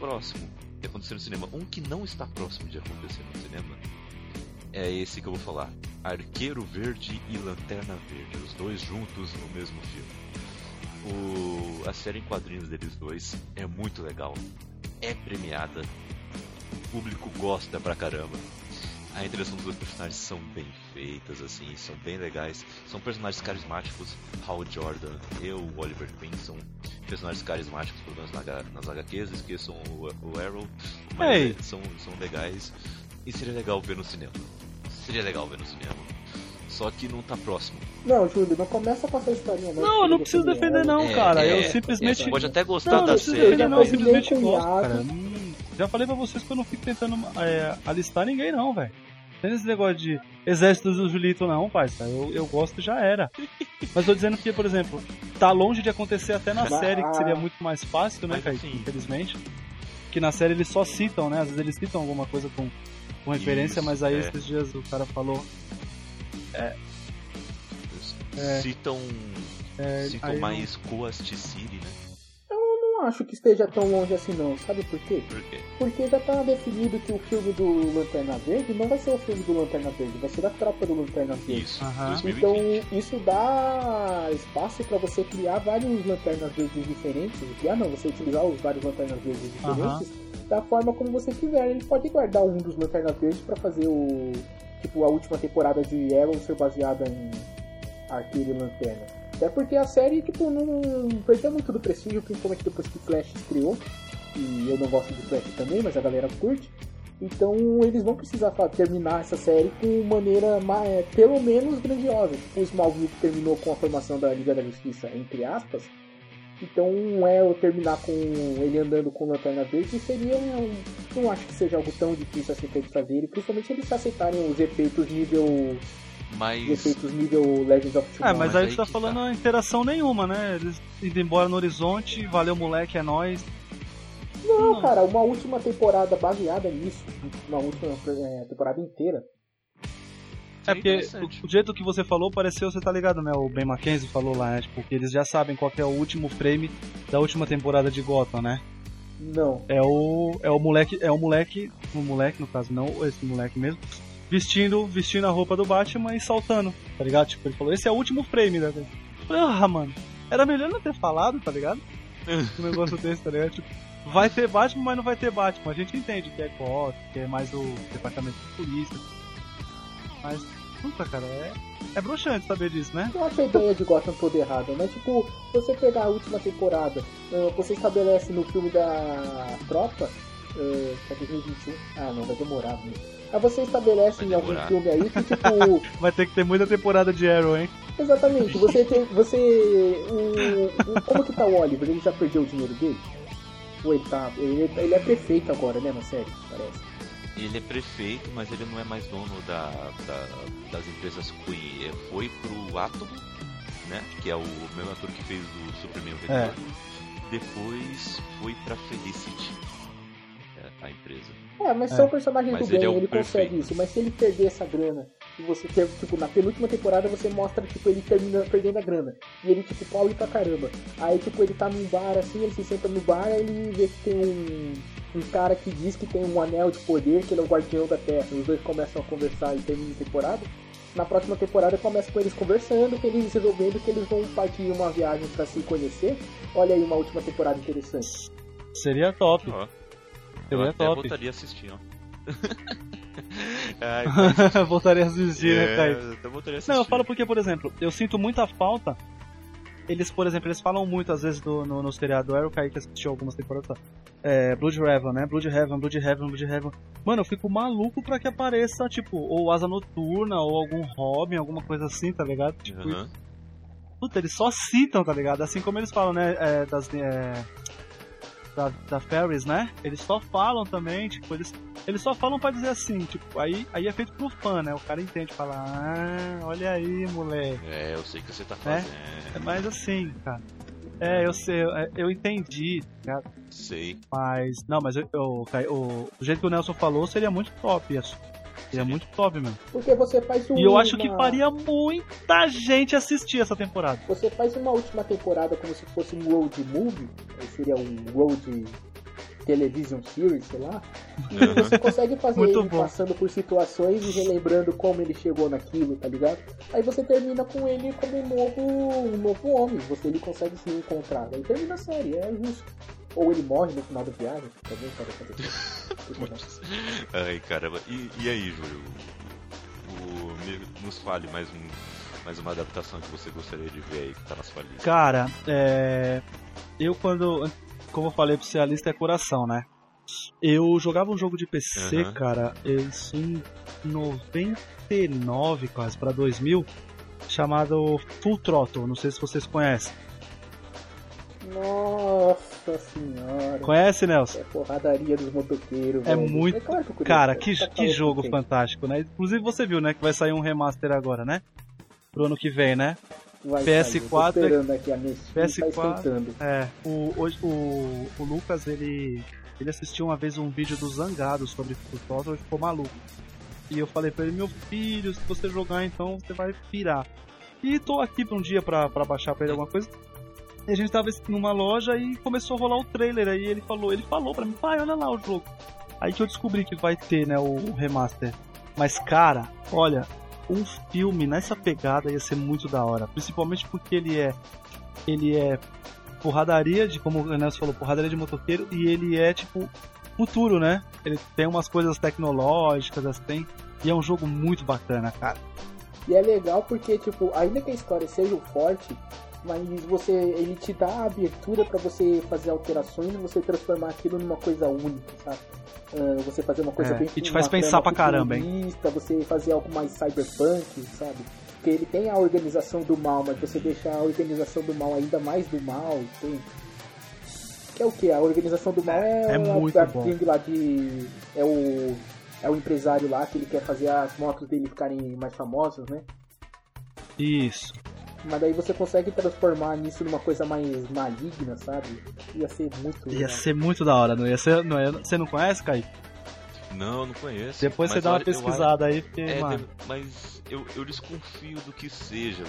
próximo de acontecer no cinema. Um que não está próximo de acontecer no cinema é esse que eu vou falar. Arqueiro Verde e Lanterna Verde, os dois juntos no mesmo filme. O, a série em quadrinhos deles dois é muito legal, é premiada, o público gosta pra caramba. A interação dos dois personagens são bem feitas, assim, são bem legais. São personagens carismáticos. Hal Jordan e Oliver Queen são personagens carismáticos, pelo menos na, nas HQs. Esqueçam o, o Arrow, mas Ei. é, são, são legais. E seria legal ver no cinema. Seria legal ver no cinema. Só que não tá próximo. Não, Júlio, não começa com essa historinha. Não, eu não preciso defender não, É, cara. é, eu simplesmente. Você pode até gostar Não, não da preciso série. defender não, eu simplesmente gosto, cara. Hum, Já falei pra vocês que eu não fico tentando é, alistar ninguém não, velho. Tem esse negócio de exército do Julito não, parça. Eu, eu gosto e já era. Mas tô dizendo que, por exemplo, tá longe de acontecer até na série, que seria muito mais fácil, né, Kaique? Infelizmente. Que na série eles só citam, né? Às vezes eles citam alguma coisa com, com referência, Isso, mas aí é. esses dias o cara falou. É. Citam, É, citam aí não- mais Coast City, né? Não acho que esteja tão longe assim não, sabe por quê? Por quê? Porque já tá definido que o filme do Lanterna Verde não vai ser o filme do Lanterna Verde, vai ser da tropa do Lanterna Verde. Isso. 2020. Então isso dá espaço para você criar vários lanternas verdes diferentes. Criar não, você utilizar os vários lanternas verdes diferentes da forma como você quiser. Ele pode guardar um dos lanternas verdes para fazer o tipo a última temporada de Arrow ser baseada em Arqueiro e Lanterna. Até porque a série tipo não perdeu muito do prestígio, principalmente depois que Flash estreou. E eu não gosto de Flash também, mas a galera curte. Então eles vão precisar terminar essa série com maneira ma- é, pelo menos grandiosa. Tipo o Smallville terminou com a formação da Liga da Justiça, entre aspas. Então é eu terminar com ele andando com Lanterna Verde seria. um- Não acho que seja algo tão difícil assim pra eles fazerem. Principalmente eles aceitarem os efeitos nível. Mas efeitos nível Legends of É, Tomorrow. mas mas aí aí você tá que falando tá. interação nenhuma, né? Eles indo embora no horizonte, valeu moleque, é nóis. Não, Não. cara, uma última temporada baseada nisso. Uma última é, temporada inteira. É porque interessante. o, o jeito que você falou pareceu, você tá ligado, né? O Ben Mackenzie falou lá, né? Tipo, que eles já sabem qual que é o último frame da última temporada de Gotham, né? Não. É o. É o moleque. É o moleque. O moleque, no caso, não esse moleque mesmo. Vestindo, vestindo a roupa do Batman e saltando, tá ligado? Tipo, ele falou, esse é o último frame da. Eu falei, ah, mano, era melhor não ter falado, tá ligado? um negócio desse, tá ligado? Tipo, vai ter Batman, mas não vai ter Batman. A gente entende que é Gotham, que é mais o departamento de polícia. Mas, puta, cara, é. É broxante saber disso, né? Eu acho a ideia de Gotham toda errada, mas tipo, você pegar a última temporada, eh, você estabelece no filme da Tropa, eh, que é 2021, ah não, vai demorar muito. Aí você estabelece em algum filme aí que tipo, Vai ter que ter muita temporada de Arrow, hein? exatamente, você tem, você, o, o- como que tá o Oliver? Ele já perdeu o dinheiro dele? Ou ele ele, ele é prefeito agora, né, na série, parece. Ele é prefeito, mas ele não é mais dono da, da- das empresas Queen. É, Foi pro Atom, né? Que é o mesmo ator que fez o Superman o É. Retorno. Depois foi pra Felicity, é, a empresa. É, mas É. são personagens Mas do ele bem, é ele perfeito. consegue isso. Mas se ele perder essa grana, e você ter, tipo, na penúltima temporada você mostra, tipo, ele termina perdendo a grana. E ele, tipo, pobre pra caramba. Aí, tipo, ele tá num bar assim, ele se senta no bar, ele vê que tem um, um cara que diz que tem um anel de poder, que ele é o guardião da terra. Os dois começam a conversar e termina a temporada. Na próxima temporada começa com eles conversando, que eles resolvendo que eles vão partir em uma viagem pra se conhecer. Olha aí uma última temporada interessante. Seria top. Ó, eu Seria até top. voltaria a assistir, ó. Ai, mas, Voltaria a assistir, né, é, Kaique? eu até voltaria a assistir. Não, eu falo porque, por exemplo, eu sinto muita falta. Eles, por exemplo, eles falam muito às vezes do, no, no seriado Arrow, Kaique assistiu algumas temporadas. tá? É, Blood Heaven, né? Blood Heaven, Blood Heaven, Blood Heaven. Mano, eu fico maluco pra que apareça, tipo, ou Asa Noturna, ou algum Robin, alguma coisa assim, tá ligado? Tipo, Aham. puta, eles só citam, tá ligado? Assim como eles falam, né? é, das, é, da, da Ferris, né? Eles só falam também, tipo, eles, eles só falam pra dizer assim, tipo, aí, aí é feito pro fã, né? O cara entende, fala, ah, olha aí, moleque. É, eu sei o que você tá É? fazendo. É mais assim, cara. É, eu sei, é, eu entendi, tá? Sei. mas. Não, mas eu, eu- o, o jeito que o Nelson falou seria muito top isso. Seria muito top mesmo. Porque você faz um. E eu acho que faria muita gente assistir essa temporada. Você faz uma última temporada como se fosse um road movie, aí seria um road television series, sei lá. E Aham. você consegue fazer ele bom. passando por situações e relembrando como ele chegou naquilo, tá ligado? Aí você termina com ele como um novo, um novo homem, você ele consegue se encontrar. Aí termina a série, é justo. Ou ele morre no final da viagem, também pode acontecer. Ai, caramba. E, e aí, Júlio? O, me- nos fale mais, um, mais uma adaptação que você gostaria de ver aí que tá na sua lista. Cara, é. Eu quando. Como eu falei pra você, a lista é coração, né? Eu jogava um jogo de PC, Aham. cara, isso em 99, quase, pra 2000, chamado Full Throttle. Não sei se vocês conhecem. Nossa senhora. Conhece, Nelson? É porradaria dos motoqueiros. É velho. muito- claro que Cara, tá que, falando que jogo fantástico, né? Inclusive você viu, né, que vai sair um remaster agora, né? Pro ano que vem, né? Vai PS4 sair, aqui a minha Steam, PS4. tá. É, o, hoje, o, o Lucas, ele, ele assistiu uma vez um vídeo do Zangado sobre Throttle e ficou maluco. E eu falei pra ele, meu filho, se você jogar então você vai pirar. E tô aqui pra um dia pra, pra baixar pra ele alguma coisa. E a gente tava numa loja e começou a rolar o trailer aí ele falou, ele falou pra mim, pai, olha lá o jogo. Aí que eu descobri que vai ter, né, o, remaster. Mas cara, olha, um filme nessa pegada ia ser muito da hora, principalmente porque ele é ele é porradaria de como o Nelson falou, porradaria de motoqueiro e ele é tipo futuro, né? Ele tem umas coisas tecnológicas assim, e é um jogo muito bacana, cara. E é legal porque, tipo, ainda que a história seja forte, mas você, ele te dá a abertura pra você fazer alterações e você transformar aquilo numa coisa única, sabe? Ah, você fazer uma coisa É, bem e te faz pensar pra caramba, hein? Você fazer algo mais cyberpunk, sabe? Porque ele tem a organização do mal, mas você deixar a organização do mal ainda mais do mal, entende? Que é o que? A organização do mal é, É a- muito a bom. gangue lá de. É o. É o empresário lá que ele quer fazer as motos dele ficarem mais famosas, né? Isso. Mas daí você consegue transformar nisso numa coisa mais maligna, sabe? Ia ser muito Ia legal. ser muito da hora, não ia ser, não é, você não conhece, Kaique? Não, não conheço. Depois Mas você dá uma eu pesquisada aí, porque, É, mano, mas eu, eu desconfio do que seja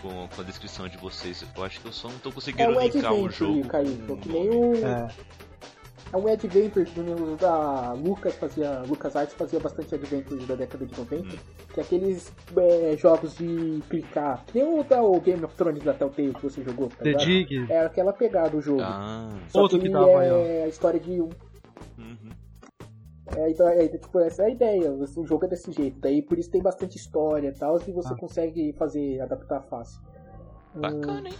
com, com a descrição de vocês. Eu acho que eu só não tô É conseguindo o linkar o jogo. Com Que nem o. é, É um Adventure do- da Lucas fazia. Lucas Arts fazia bastante Adventure da década de 90. Hum. Que é aqueles é, jogos de clicar. Que nem o da o Game of Thrones da Telltale que você jogou, tá The ligado? Dig, É aquela pegada do jogo. Ah, Só Outro que que tava aí, é a história de um uhum. É, então, é, tipo, essa é a ideia. O jogo é desse jeito. Daí por isso tem bastante história e tal, e você Ah. consegue fazer, adaptar fácil. Hum, bacana, hein?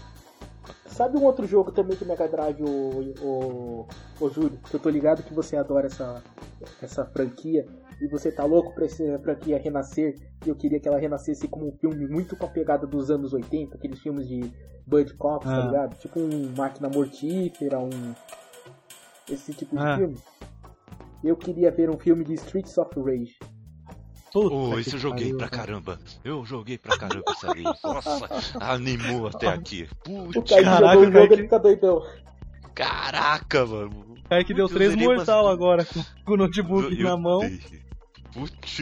Sabe um outro jogo também do Mega Drive, o, o, o Júlio? Que eu tô ligado que você adora essa, essa franquia. E você tá louco pra essa franquia renascer. E eu queria que ela renascesse como um filme muito com a pegada dos anos 80, aqueles filmes de Bud Cops, tá Ah. ligado? Tipo um Máquina Mortífera, um. Esse tipo de Ah. filme. Eu queria ver um filme de Streets of Rage. Puta Oh, que isso eu joguei pariu, pra cara. caramba. Eu joguei pra caramba isso aí. Nossa, animou até aqui. O Putz, Kaique Caraca, jogou o jogo Kaique. ele fica doidão. caraca, mano. Kaique deu Putz, eu três zerei mortal umas- agora com, com o notebook Eu- na eu mão. dei. Putz,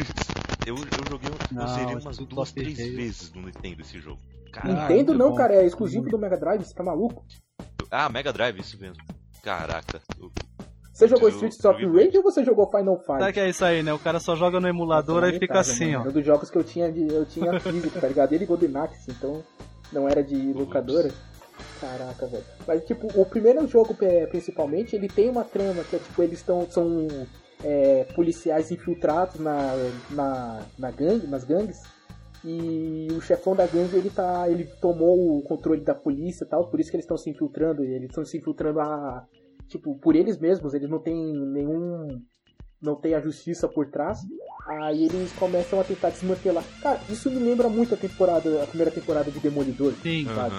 eu, eu joguei, eu Não, zerei esse umas duas, três vezes no Nintendo esse jogo. Caraca. Nintendo não, bom. cara, é exclusivo do Mega Drive, você tá maluco? Ah, Mega Drive, isso mesmo. Caraca. eu- Você jogou Eu- of vi Rage ou você jogou Final Fight? Sabe que é isso aí, né? O cara só joga no emulador e fica assim, mano. ó. Era um dos jogos que eu tinha, de, eu tinha físico, tá ligado? Ele e Golden Axe, então não era de locadora. Caraca, velho. Mas, tipo, o primeiro jogo, é, principalmente, ele tem uma trama que é, tipo, eles estão, são é, policiais infiltrados na, na, na gangue, nas gangues. E o chefão da gangue, ele tá, ele tomou o controle da polícia e tal, por isso que eles estão se infiltrando, eles estão se infiltrando a, tipo, por eles mesmos, eles não têm nenhum não tem a justiça por trás. Aí eles começam a tentar desmantelar. Cara, isso me lembra muito a temporada, a primeira temporada de Demolidor. Sim. sabe?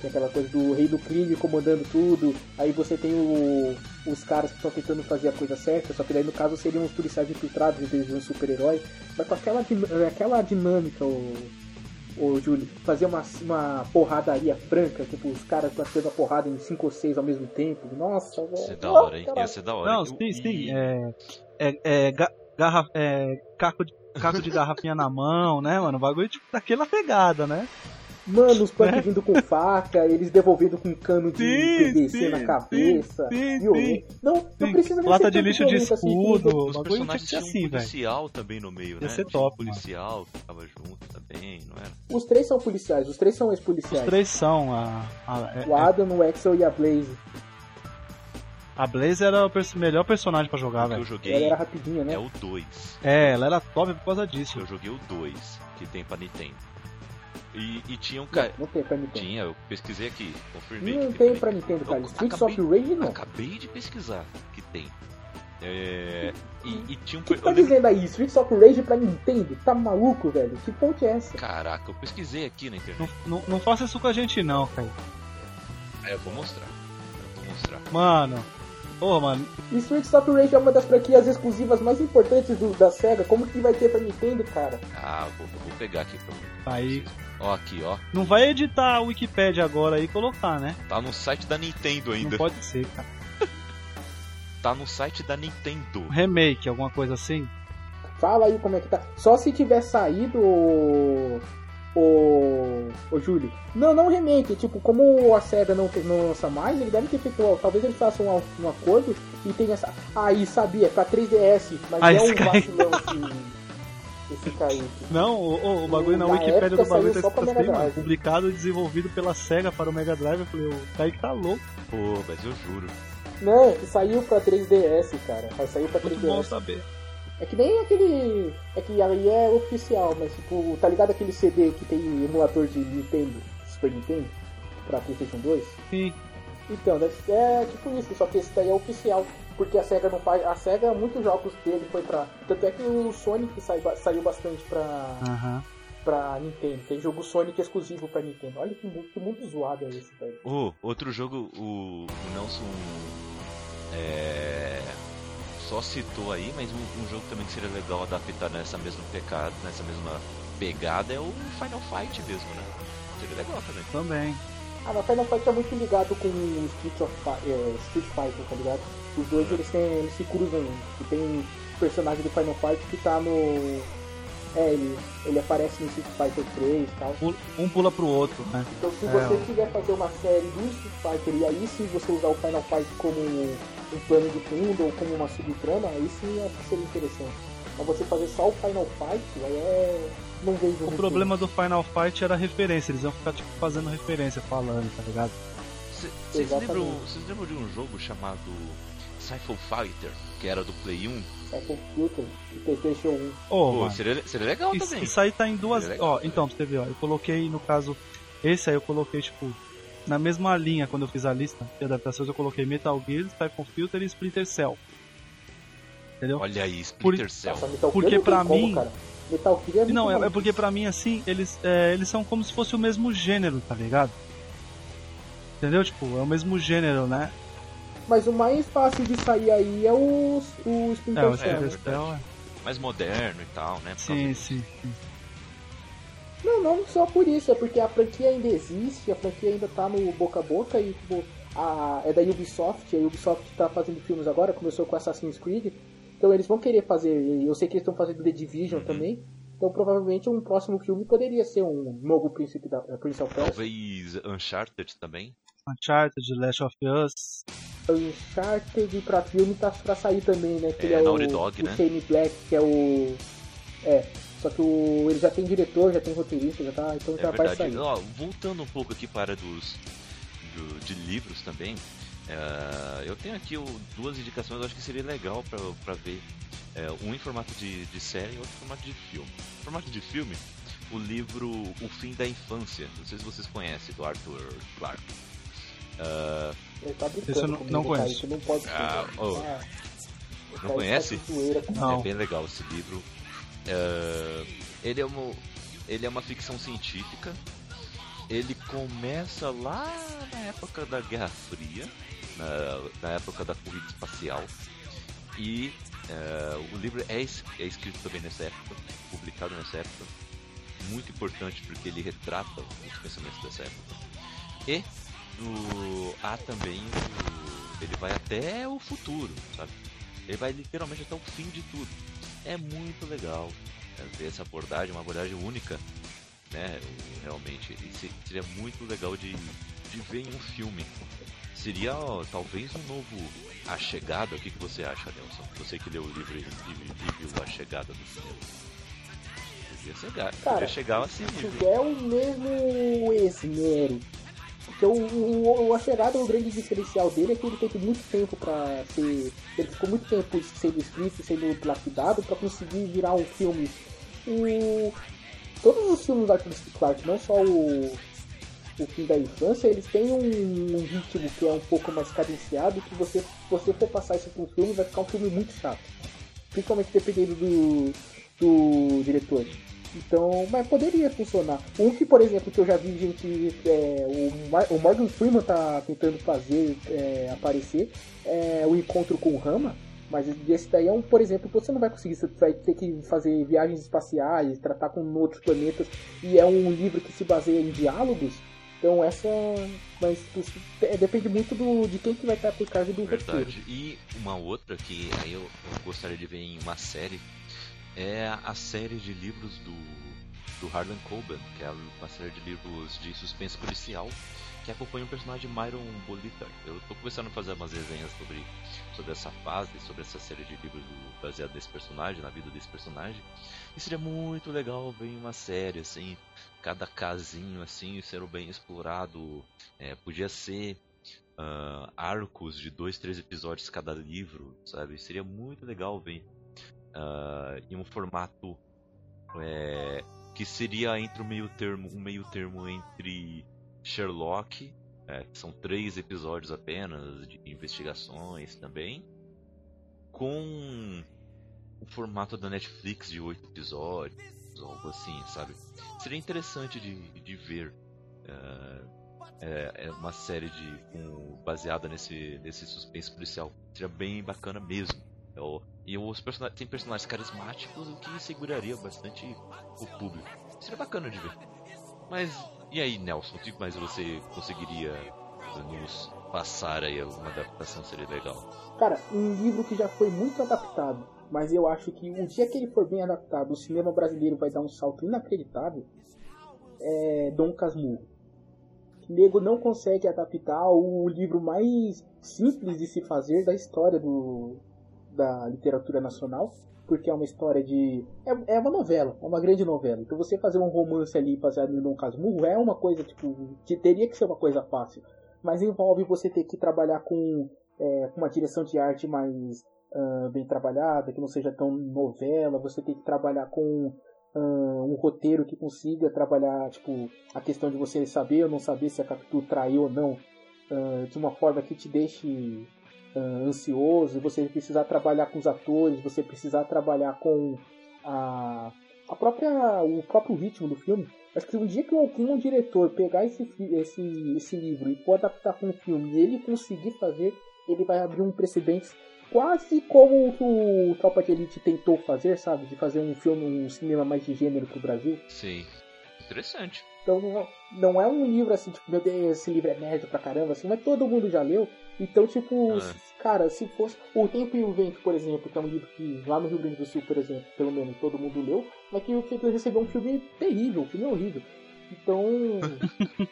Que é aquela coisa do rei do crime comandando tudo. Aí você tem o- os caras que estão tentando fazer a coisa certa, só que daí no caso seriam os policiais infiltrados em vez de um super-herói. Mas com aquela, aquela dinâmica, o, ô Júlio, fazer uma, uma porradaria franca, tipo, os caras batendo a porrada em 5 ou 6 ao mesmo tempo. Nossa, velho. Ia ser da hora, hein? Ia ser da hora. Não, sim, e- sim. É, é, é, ga- garra, é caco, de, caco de garrafinha na mão, né, mano? O bagulho tipo, daquela pegada, né? Mano, os punk É. vindo com faca, eles devolvendo com cano de Sim, PVC sim, na cabeça. sim, sim. Não, não Sim, precisa nem lata de lixo de assim, escudo. tudo. O Os personagens tinham um assim, velho. policial também no meio, né? ser Tinha um top. policial que tava junto também, não era? Os três são policiais, os três são Os ex-policiais. três são a. A, é- O Adam, o Axel e a Blaze. a Blaze era o perso- melhor personagem pra jogar, O que eu velho. joguei Ela era rapidinha, né? é o 2. É, ela era top por causa disso. Eu joguei o 2, que tem pra Nintendo. E, e tinha um cara. não tem pra Nintendo. Tinha, eu pesquisei aqui, confirmei. Não que tem pra Nintendo, cara. Eu Streets acabei- of Rage não. Acabei de pesquisar que tem. É, e, e tinha um. O que tu tá lembro- dizendo aí? Streets of Rage pra Nintendo? Tá maluco, velho? Que ponte é essa? Caraca, eu pesquisei aqui na internet. Não, não, não faça isso com a gente, não, cara. É, eu vou mostrar. Eu vou mostrar. Mano. Ô, mano. Streets of Rage é uma das franquias exclusivas mais importantes do- da SEGA. Como que vai ter pra Nintendo, cara? Ah, vou, vou pegar aqui pra Tá aí. Ó, aqui, ó. Não vai editar a Wikipedia agora e colocar, né? Tá no site da Nintendo ainda. Não pode ser, cara. Tá no site da Nintendo. Remake, alguma coisa assim? Fala aí como é que tá. Só se tiver saído o. O. O Júlio. Não, não remake. Tipo, como a SEGA não, não lança mais, ele deve ter feito. ó, Talvez ele faça um, um acordo e tenha essa. Aí, sabia, pra 3DS. Mas Ah, é um vacilão esse. Esse Kaique. Não, o, o- o bagulho na Na Wikipedia época do bagulho tá escrito assim, mano. Publicado e desenvolvido pela SEGA para o Mega Drive. Eu falei, o Kaique tá louco. Pô, mas eu juro. Não, que saiu pra 3DS, cara. Saiu pra Muito bom 3DS. saber. É que nem aquele. É que aí é oficial, mas tipo, tá ligado aquele CD que tem emulador de Nintendo, Super Nintendo, pra Playstation 2? Sim. Então, é tipo isso, só que esse daí é oficial. Porque a SEGA não faz. A SEGA, muitos jogos dele foi pra. Tanto é que o Sonic saiu, saiu bastante pra, Aham. pra Nintendo. Tem jogo Sonic exclusivo pra Nintendo. Olha que, mu- que mundo zoado é esse, velho. Oh, outro jogo, o, o Nelson é, só citou aí, mas um, um jogo também que seria legal adaptar nessa mesma pecado, nessa mesma pegada é o Final Fight mesmo, né? Seria legal também. Também. Ah, mas Final Fight é muito ligado com o Street, of é, Street Fighter, tá ligado? Os dois eles, têm, eles se cruzam. E tem personagem do Final Fight que tá no. É, ele, ele aparece no Street Fighter 3 e tal. Um pula pro outro, né? Então se É, você ó. quiser fazer uma série do Street Fighter e aí sim você usar o Final Fight como um plano de fundo ou como uma subtrama, aí sim acho que seria interessante. Mas você fazer só o Final Fight, aí é. Não vejo O muito- problema do Final Fight era a referência. Eles iam ficar, tipo, fazendo referência, falando, tá ligado? Cê- Vocês lembram, vocês lembram de um jogo chamado Cypher Fighter, que era do Play 1? Cycle Filter e Playstation 1. Ô, Pô, mano. seria, seria legal Isso, também. isso aí tá em duas. Legal Ó, também. então, você ver, ó. Eu coloquei, no caso. Esse aí eu coloquei, tipo. Na mesma linha, quando eu fiz a lista de adaptações, eu coloquei Metal Gear, Siphon Filter e Splinter Cell. Entendeu? Olha aí, Splinter Cell. Nossa, Porque pra como, mim- cara. Metal Gear é Não, é, é porque pra mim, assim, eles, é, eles são como se fosse o mesmo gênero, tá ligado? Entendeu? Tipo, é o mesmo gênero, né? Mas o mais fácil de sair aí é o, o É, Splinter o Cell. é verdade. Cell é. Mais moderno e tal, né? Sim, sim, sim. Não, não só por isso, é porque a franquia ainda existe, a franquia ainda tá no boca a boca e tipo, a, é da Ubisoft, a Ubisoft tá fazendo filmes agora, começou com Assassin's Creed, então eles vão querer fazer, eu sei que eles estão fazendo The Division Uhum. também, então provavelmente um próximo filme poderia ser um novo Príncipe da eh, Prince of Persia. Talvez Uncharted também. Uncharted, Last of Us. Uncharted pra filme tá pra sair também, né? Que É, ele é o, Dog, o né? Shane Black, que é o. É. Só que o, ele já tem diretor, já tem roteirista, já tá. Então É já vai verdade. sair. Ó, voltando um pouco aqui para dos do- de livros também, é, eu tenho aqui o- duas indicações, eu acho que seria legal pra, pra ver. É, um em formato de, de série e outro em formato de filme. Em formato de filme, o livro O Fim da Infância, não sei se vocês conhecem, do Arthur Clarke. É, Ele tá brincando Esse eu não- não conheço. isso não pode ser. Ah, ô. o Não conhece? comigo. Não. É bem legal esse livro. É, ele, é uma, ele é uma ficção científica. Ele começa lá na época da Guerra Fria, na, na época da corrida espacial. E é, o livro é, es- é escrito também nessa época, publicado nessa época. muito importante porque ele retrata os pensamentos dessa época. E o, há também o, ele vai até o futuro, sabe? Ele vai literalmente até o fim de tudo. É muito legal né, ver essa abordagem, uma abordagem única, né? Realmente, seria muito legal de, de ver em um filme. Seria ó, talvez um novo A Chegada. O que, que você acha, Nelson? Você que leu o livro e, e, e viu A Chegada do cinema. Podia chegar, Cara, podia chegar assim. Se tiver o mesmo esmero porque o, o, o A Chegada, o grande diferencial dele é que ele teve muito tempo para ser. Ele ficou muito tempo sendo escrito, sendo lapidado para conseguir virar um filme. O, todos os filmes do Arthur C. Clarke, não só o, o fim da infância, eles têm um, um, ritmo que é um pouco mais cadenciado, que você, se você for passar isso para um filme, vai ficar um filme muito chato. Principalmente dependendo do, do diretor. Então, mas poderia funcionar. Um que, por exemplo, que eu já vi gente. É, o, Morgan Freeman tá tentando fazer é, aparecer é o encontro com o Rama. Mas esse daí é um, por exemplo, você não vai conseguir, você vai ter que fazer viagens espaciais, tratar com outros planetas, e é um livro que se baseia em diálogos. Então essa. Mas é, depende muito do, de quem que vai estar por causa do Verdade. E uma outra que aí eu gostaria de ver em uma série é a série de livros do, do Harlan Coben, que é uma série de livros de suspense policial que acompanha o personagem Myron Bolitar. Eu estou começando a fazer umas resenhas sobre, sobre essa fase, sobre essa série de livros baseada nesse personagem, na vida desse personagem. E seria muito legal ver uma série assim, cada casinho assim, sendo bem explorado. É, podia ser uh, arcos de dois, três episódios cada livro, sabe? Seria muito legal ver uh, em um formato é, que seria entre o meio termo, um meio termo entre Sherlock, é, que são três episódios apenas de investigações também, com o formato da Netflix de oito episódios, algo assim, sabe? Seria interessante de, de ver. Uh, é, uma série de baseada nesse, nesse suspense policial. Seria bem bacana mesmo. Eu, e os person tem personagens carismáticos, o que seguraria bastante o público. Seria bacana de ver. Mas, e aí, Nelson? O que mais você conseguiria nos passar aí? Alguma adaptação seria legal? Cara, um livro que já foi muito adaptado, mas eu acho que um dia que ele for bem adaptado, o cinema brasileiro vai dar um salto inacreditável. É Dom Casmurro. Nego não consegue adaptar o livro mais simples de se fazer da história do, da literatura nacional, porque é uma história de. É, é uma novela, é uma grande novela. Então você fazer um romance ali baseado em Dom Casmurro é uma coisa, tipo, que teria que ser uma coisa fácil. Mas envolve você ter que trabalhar com, é, uma direção de arte mais uh, bem trabalhada, que não seja tão novela, você tem que trabalhar com uh, um roteiro que consiga trabalhar, tipo, a questão de você saber ou não saber se a Capitu traiu ou não, uh, de uma forma que te deixe uh, ansioso, você precisar trabalhar com os atores, você precisar trabalhar com a, a própria, o próprio ritmo do filme. Acho que um dia que algum diretor pegar esse, esse, esse livro e for adaptar para um filme e ele conseguir fazer, ele vai abrir um precedente quase como o, o Tropa de Elite tentou fazer, sabe? De fazer um filme, um cinema mais de gênero pro Brasil. Sim. Interessante. Então não é um livro assim, tipo, meu Deus, esse livro é médio pra caramba, assim, mas todo mundo já leu. Então, tipo, ah. cara, se fosse. O Tempo e o Vento, por exemplo, que é um livro que lá no Rio Grande do Sul, por exemplo, pelo menos todo mundo leu, mas que o Tempo recebeu um filme terrível, um filme horrível. Então.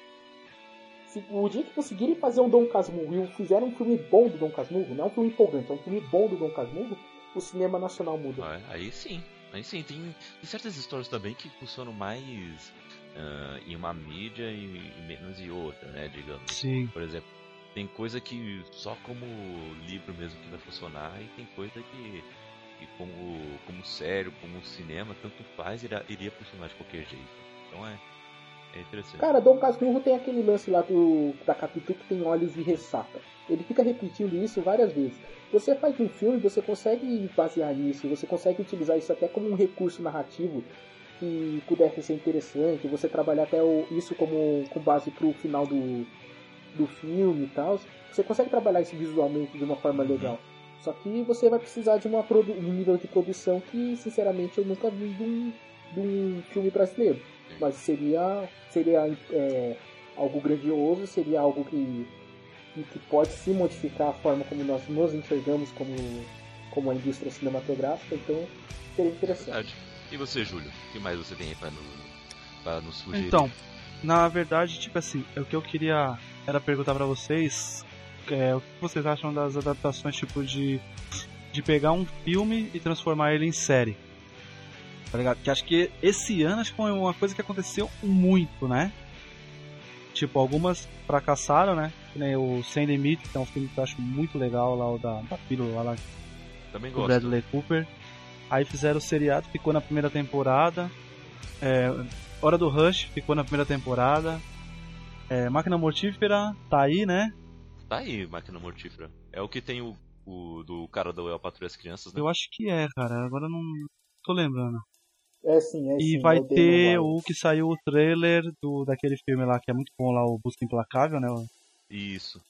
se, o dia que conseguirem fazer um Dom Casmurro e fizeram um filme bom do Dom Casmurro, não é um filme empolgante, é um filme bom do Dom Casmurro, o cinema nacional muda. Ah, aí sim. Aí sim, tem, tem certas histórias também que funcionam mais uh, em uma mídia e, e, menos em outra, né? Digamos. Sim. Por exemplo, tem coisa que só como livro mesmo que vai funcionar e tem coisa que, que como, como sério, como cinema, tanto faz, iria, iria funcionar de qualquer jeito. Então é, é interessante. Cara, Dom Casmurro tem aquele lance lá do, da Capitu que tem olhos de ressaca. Ele fica repetindo isso várias vezes. Você faz um filme, você consegue basear nisso, você consegue utilizar isso até como um recurso narrativo que pudesse ser interessante, você trabalhar até o, isso como com base pro final do, do filme e tal, você consegue trabalhar isso visualmente de uma forma legal. Só que você vai precisar de uma um nível de produção que, sinceramente, eu nunca vi de um, de um filme brasileiro. Mas seria, seria é, algo grandioso, seria algo que, que pode se modificar a forma como nós nos enxergamos como, como a indústria cinematográfica, então seria interessante. E você, Júlio? O que mais você tem aí pra, no, pra nos sugerir? Então, na verdade, tipo assim, o que eu queria era perguntar pra vocês é, o que vocês acham das adaptações tipo de de pegar um filme e transformar ele em série. Tá ligado? Que acho que esse ano acho que foi uma coisa que aconteceu muito, né? Tipo, algumas fracassaram, né? Que nem o Sem Limite, que é um filme que eu acho muito legal lá, o da, da pílula lá Também gosto. Bradley Cooper. Aí fizeram o seriado, ficou na primeira temporada. É, Hora do Rush ficou na primeira temporada. É, Máquina Mortífera tá aí, né? Tá aí, Máquina Mortífera. É o que tem o, o do cara da Eu Patrulha as Crianças, né? Eu acho que é, cara. Agora eu não tô lembrando. É sim, é E sim. vai é ter o que saiu o trailer do daquele filme lá que é muito bom lá, o Busca Implacável, né? Isso.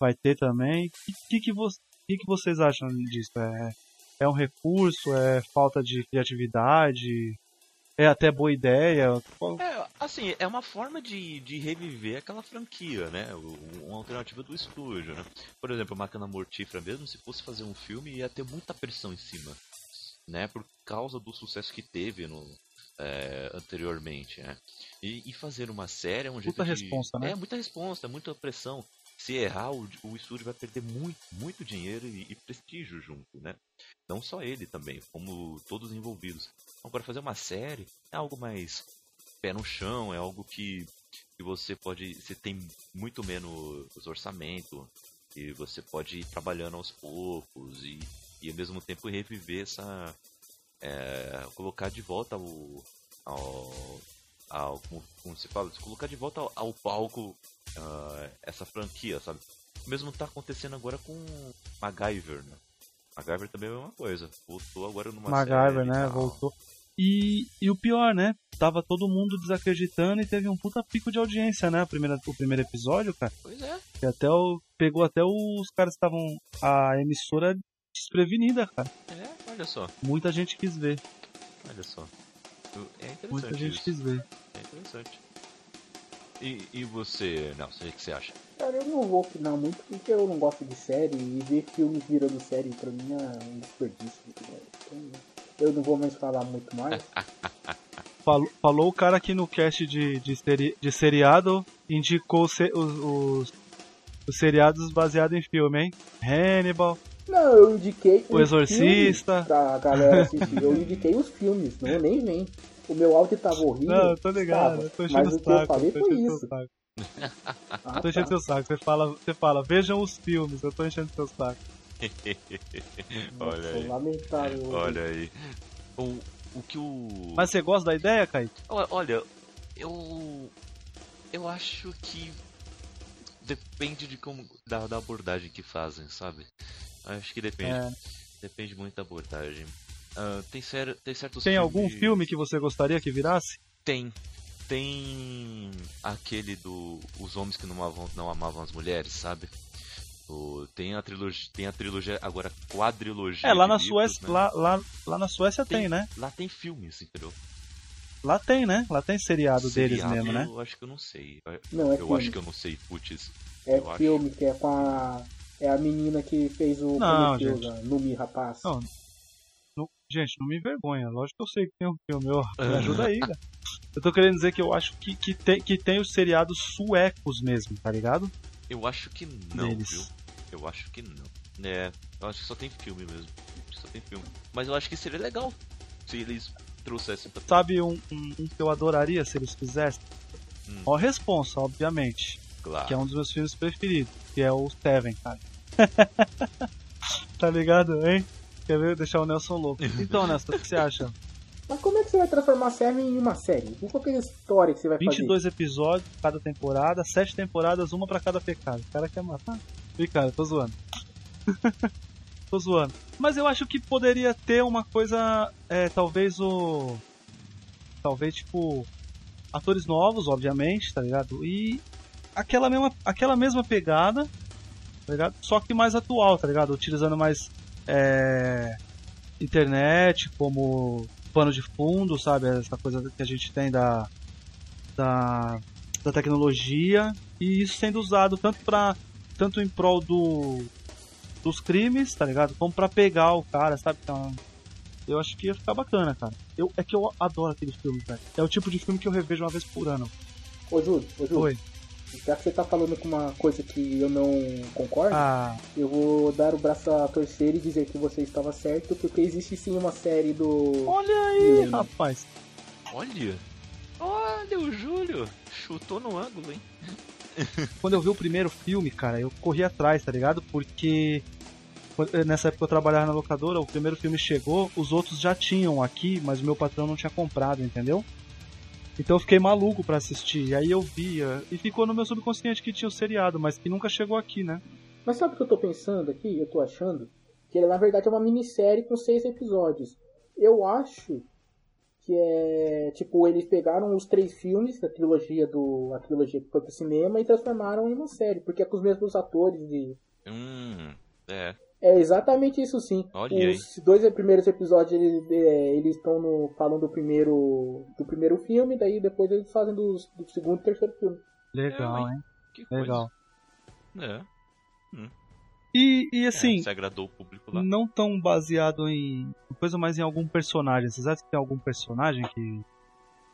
Vai ter também. O que, que, vo- que, que vocês acham disso? É, é um recurso? É falta de criatividade? É até boa ideia? É, assim, é uma forma de, de reviver aquela franquia, né? Uma alternativa do estúdio, né? Por exemplo, Máquina Mortífera mesmo, se fosse fazer um filme, ia ter muita pressão em cima, né? Por causa do sucesso que teve no, é, anteriormente, né? E, e fazer uma série é um jeito Muita de... responsa, né? É, muita responsa, muita pressão. Se errar, o, o estúdio vai perder muito, muito dinheiro e, e prestígio junto, né? Não só ele também, como todos os envolvidos. Agora, fazer uma série é algo mais pé no chão, é algo que, que você pode. Você tem muito menos orçamento e você pode ir trabalhando aos poucos e, e ao mesmo tempo reviver essa. é, colocar de volta o. Ao, ao, como, como se fala? Colocar de volta ao, ao palco ah, essa franquia, sabe? O mesmo tá acontecendo agora com MacGyver, né? MacGyver também é a mesma coisa. Voltou agora numa MacGyver, série e né? Voltou. E, e o pior, né? Tava todo mundo desacreditando e teve um puta pico de audiência, né? A primeira, o primeiro episódio, cara. Pois é. Que até o, pegou até os caras que estavam. A emissora desprevenida, cara. É, olha só, Muita gente quis ver. olha só. É interessante Muita gente isso. quis ver. É interessante. E, e você, Nelson, o que você acha? Cara, eu não vou opinar muito porque eu não gosto de série e ver filmes virando série pra mim é um desperdício. Então, eu não vou mais falar muito mais. Falou, falou o cara aqui no cast de, de, seri- de seriado, indicou se- os, os, os seriados baseados em filme, hein? Hannibal, Não, eu indiquei O os Exorcista. filmes pra galera assistir. Eu indiquei os filmes, não nem vem. O meu áudio tava horrível. Não, eu tô ligado, tava, eu tô enchendo o o que eu saco. falei eu tô foi isso. saco. Ah, Eu tô enchendo tá. seu saco. Você fala, você fala, vejam os filmes, eu tô enchendo seu saco. olha Nossa, aí. Lamentável. Olha aí. O, o que o. Mas você gosta da ideia, Kaique? Olha, eu. Eu acho que. Depende de como. Da, da abordagem que fazem, sabe? Acho que depende. É. Depende muito da abordagem. Ah, tem, ser, tem certos Tem algum filmes- filme que você gostaria que virasse? Tem. Tem aquele do Os Homens que não amavam, não amavam as mulheres, sabe? O- tem a trilogia. Tem a trilogia. Agora quadrilogia. É, lá na livros, Suécia, né? lá, lá, lá na Suécia tem, né? Lá tem filmes, entendeu? Lá tem, né? Lá tem seriado, deles Seriado, mesmo, né? Eu acho que eu não sei. Eu, Não, é eu filme. acho que eu não sei, putz. É eu acho. filme que é com a. É a menina que fez o Não, gente. a Numi Rapaz. Não, Não- gente, não me envergonha. Lógico que eu sei que tem um filme. Ó, me ajuda aí, cara. Eu tô querendo dizer que eu acho que, que, tem, que tem os seriados suecos mesmo, tá ligado? Eu acho que não, Deles. viu? Eu acho que não. É, eu acho que só tem filme mesmo. Só tem filme. Mas eu acho que seria legal se eles trouxessem pra. Sabe um, um- um que eu adoraria se eles fizessem? Hum. Ó, Responsa, obviamente. Claro. Que é um dos meus filmes preferidos. Que é o Seven, cara. tá ligado, hein? Quer ver? Deixar o Nelson louco. Então, Nelson, o que você acha? Mas como é que você vai transformar Seven em uma série? E qual que é a história que você vai fazer? 22 episódios cada temporada, 7 temporadas, uma pra cada pecado. O cara quer matar? Ih, cara, tô zoando. tô zoando. Mas eu acho que poderia ter uma coisa, é, talvez o. Talvez, tipo. Atores novos, obviamente, tá ligado? E aquela mesma, aquela mesma pegada, tá ligado? Só que mais atual, tá ligado? Utilizando mais é, internet como pano de fundo, sabe? Essa coisa que a gente tem da, da, da tecnologia e isso sendo usado tanto para tanto em prol do dos crimes, tá ligado? Como para pegar o cara, sabe? Então, eu acho que ia ficar bacana, cara. Eu, é que eu adoro aqueles filmes, velho. É o tipo de filme que eu revejo uma vez por ano. Ô, Júlio, ô, Júlio. Oi. Já que você tá falando com uma coisa que eu não concordo, Ah, eu vou dar o braço a torcer e dizer que você estava certo, porque existe sim uma série do. olha aí, rapaz. Olha! Olha o Júlio! Chutou no ângulo, hein? Quando eu vi o primeiro filme, cara, eu corri atrás, tá ligado? Porque eh, nessa época eu trabalhava na locadora, o primeiro filme chegou, os outros já tinham aqui, mas o meu patrão não tinha comprado, entendeu? Então eu fiquei maluco pra assistir. E aí eu via e ficou no meu subconsciente que tinha o seriado, mas que nunca chegou aqui, né? Mas sabe o que eu tô pensando aqui? Eu tô achando que ele na verdade é uma minissérie com seis episódios. Eu acho que é tipo eles pegaram os três filmes da trilogia do a trilogia que foi pro cinema e transformaram em uma série, porque é com os mesmos atores de Hum, é. É exatamente isso sim. Olha aí. Os dois primeiros episódios eles é, eles estão no falando do primeiro do primeiro filme, daí depois eles fazem dos- do, segundo e terceiro filme. Legal, É, hein? Que coisa. Legal. É. E, e é, assim, se agradou o público lá. não tão baseado em coisa mais em algum personagem. Vocês acham que tem algum personagem que,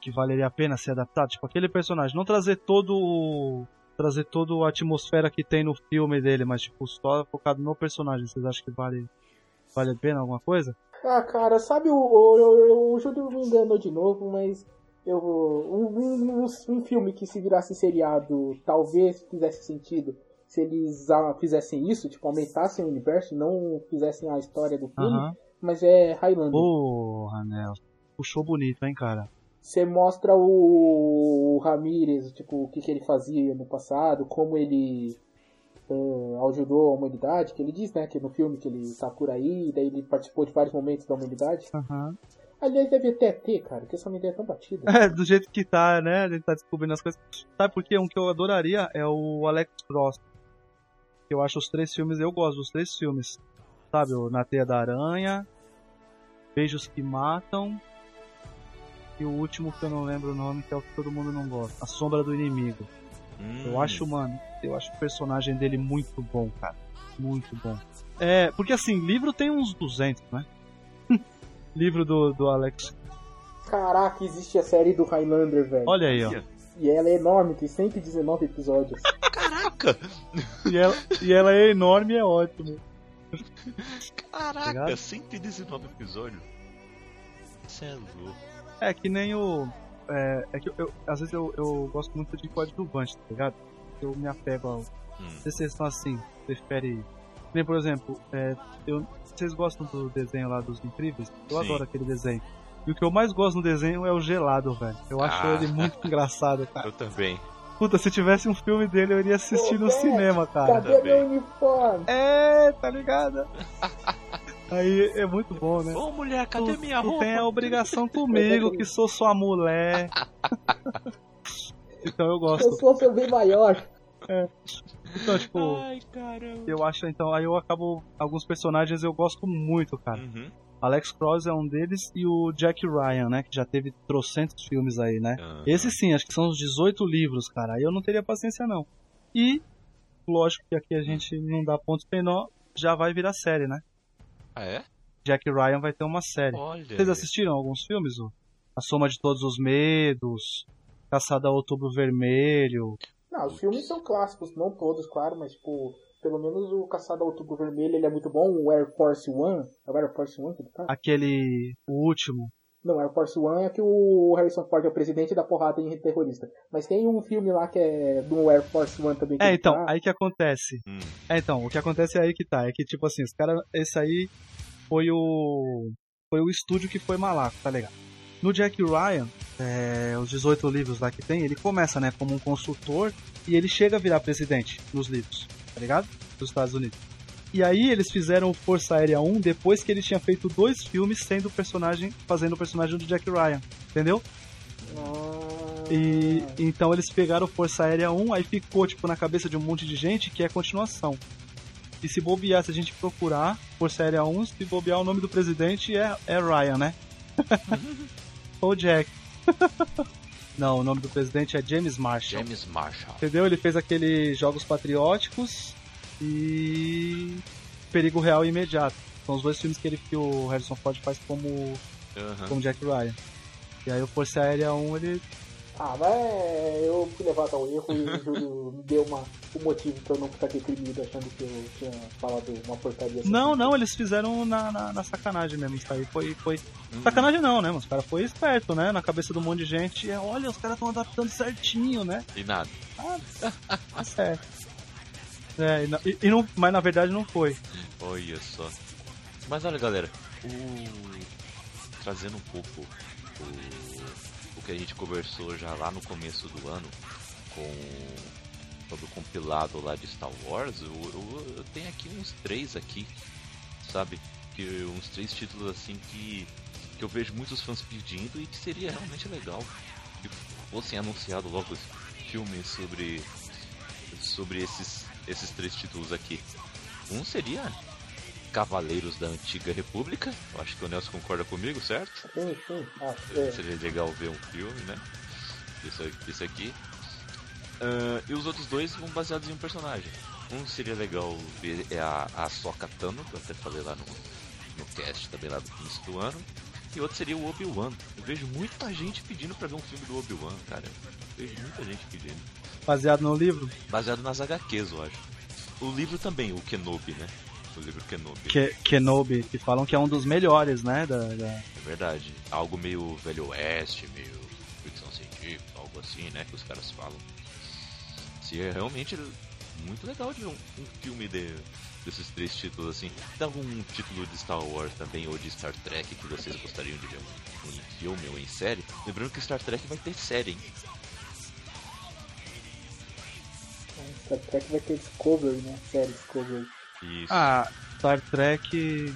que valeria a pena ser adaptado? Tipo, aquele personagem. Não trazer todo o- trazer toda a atmosfera que tem no filme dele, mas tipo, só focado no personagem. Vocês acham que vale, vale a pena alguma coisa? Ah, cara, sabe o, o, o, o Júlio me enganou de novo, mas eu um, um, um, filme que se virasse seriado talvez fizesse sentido se eles ah, fizessem isso, tipo, aumentassem o universo e não fizessem a história do filme, Aham. mas é Highlander. Porra, Nelson. Puxou bonito, hein, cara? Você mostra o, o Ramirez, tipo, o que, que ele fazia no passado, como ele eh, ajudou a humanidade, que ele diz, né, que no filme que ele tá por aí, daí ele participou de vários momentos da humanidade. Aham. Aliás, deve até ter, cara, que essa ideia é tão batida. É, do jeito que tá, né? A gente tá descobrindo as coisas. Sabe por quê? Um que eu adoraria é o Alex Cross. Que eu acho os três filmes, eu gosto dos três filmes. Sabe, o Na Teia da Aranha, Beijos que Matam. E o último que eu não lembro o nome, que é o que todo mundo não gosta. A Sombra do Inimigo. Hum, Eu acho, mano, eu acho o personagem dele muito bom, cara. Muito bom. É, porque assim, livro tem uns 200, né? livro do, do Alex. Caraca, existe a série do Highlander, velho. Olha aí, ó. E ela é enorme, tem 119 episódios. Caraca! E ela, e ela é enorme e é ótimo. Caraca! Ligado? 119 episódios. Isso é louco. É que nem o. É, é que eu, eu- às vezes eu, eu gosto muito de coadjuvante, tá ligado? Eu me apego ao. Hum. Não sei se vocês estão assim, prefere. Nem, por exemplo, é, eu, vocês gostam do desenho lá dos Incríveis? Eu Sim. adoro aquele desenho. E o que eu mais gosto no desenho é o gelado, velho. Eu acho Ah. ele muito engraçado, cara. Eu também. Puta, se tivesse um filme dele, eu iria assistir Ô, no velho, cinema, cara. Cadê também. meu uniforme? É, tá ligado? Aí é muito bom, né? Ô mulher, cadê tu, minha tu roupa? tem a obrigação comigo, que sou sua mulher. então eu Eu gosto. sou seu bem maior. Então, tipo, Ai, caramba. eu acho, então, aí eu acabo. Alguns personagens eu gosto muito, cara. Uhum. Alex Cross é um deles e o Jack Ryan, né? Que já teve trocentos filmes aí, né? Ah, Esse sim, acho que são os 18 livros, cara. Aí eu não teria paciência, não. E, lógico que aqui a gente não dá ponto sem nó, já vai virar série, né? Ah, é? Jack Ryan vai ter uma série. Olha. Vocês assistiram alguns filmes? A Soma de Todos os Medos, Caçada ao Outubro Vermelho. Não, os filmes são clássicos, não todos, claro, mas tipo, pelo menos o Caçado ao Outubro Vermelho ele é muito bom, o Air Force One, é o Air Force One que ele tá? Aquele. O último. Não, Air Force One é que o Harrison Ford é o presidente da porrada em terrorista. Mas tem um filme lá que é do Air Force One também. Que É, então, tá. aí que acontece. Hum. É, então, o que acontece é aí que tá. É que, tipo assim, os caras. Esse aí foi o. Foi o estúdio que foi malaco, tá ligado? No Jack Ryan, é, os 18 livros lá que tem, ele começa, né, como um consultor e ele chega a virar presidente nos livros, tá ligado? Dos Estados Unidos. E aí eles fizeram o Força Aérea 1 depois que ele tinha feito dois filmes sendo o personagem, fazendo o personagem do Jack Ryan, entendeu? Ah, E então eles pegaram o Força Aérea 1, aí ficou tipo na cabeça de um monte de gente que é continuação. E se bobear, se a gente procurar Força Aérea 1, se bobear o nome do presidente é, é Ryan, né? Ou Jack. Não, o nome do presidente é James Marshall. James Marshall. Entendeu? Ele fez aqueles Jogos Patrióticos e Perigo Real e Imediato. São os dois filmes que, ele, que o Harrison Ford faz como, Aham. como Jack Ryan. E aí o Força Aérea 1, ele... Ah, mas eu fui levado ao erro e o Júlio me deu uma, um motivo pra eu não ficar deprimido achando que eu tinha falado uma porcaria. assim. Não, não, eles fizeram na, na, na sacanagem mesmo. Isso aí foi... foi... Hum. Sacanagem não, né? Mas o cara foi esperto, né? Na cabeça do monte de gente. Olha, os caras estão adaptando certinho, né? E nada. Tá certo. É, e, e- não, mas na verdade não foi. Olha só. Mas olha, galera, o... trazendo um pouco o... o que a gente conversou já lá no começo do ano com todo o compilado lá de Star Wars, eu, eu- eu tenho aqui uns três aqui, sabe? Que, uns três títulos assim que, que eu vejo muitos fãs pedindo e que seria realmente legal que fossem anunciados logo filmes sobre sobre esses esses três títulos aqui. Um seria Cavaleiros da Antiga República. Eu acho que o Nelson concorda comigo, certo? Sim, sim. Ah, é. Seria legal ver um filme, né? Isso, isso aqui. Ah, e os outros dois vão baseados em um personagem. Um seria legal ver é a, a Sokka Tano, que eu até falei lá no, no cast também lá do início do ano. E outro seria o Obi-Wan. Eu vejo muita gente pedindo pra ver um filme do Obi-Wan, cara. Eu vejo muita gente pedindo. Baseado no livro. Baseado nas HQs, eu acho. O livro também, o Kenobi, né? O livro Kenobi. Que, Kenobi, que falam que é um dos melhores, né? Da, da- É verdade. Algo meio Velho Oeste, meio ficção científica, algo assim, né? Que os caras falam. Seria realmente muito legal de um, um filme de, desses três títulos assim. Tem algum título de Star Wars também ou de Star Trek que vocês gostariam de ver um, um em filme ou em série? Lembrando que Star Trek vai ter série, hein? Star Trek vai ter Discovery, né? Série Discovery. Isso. Ah, Star Trek.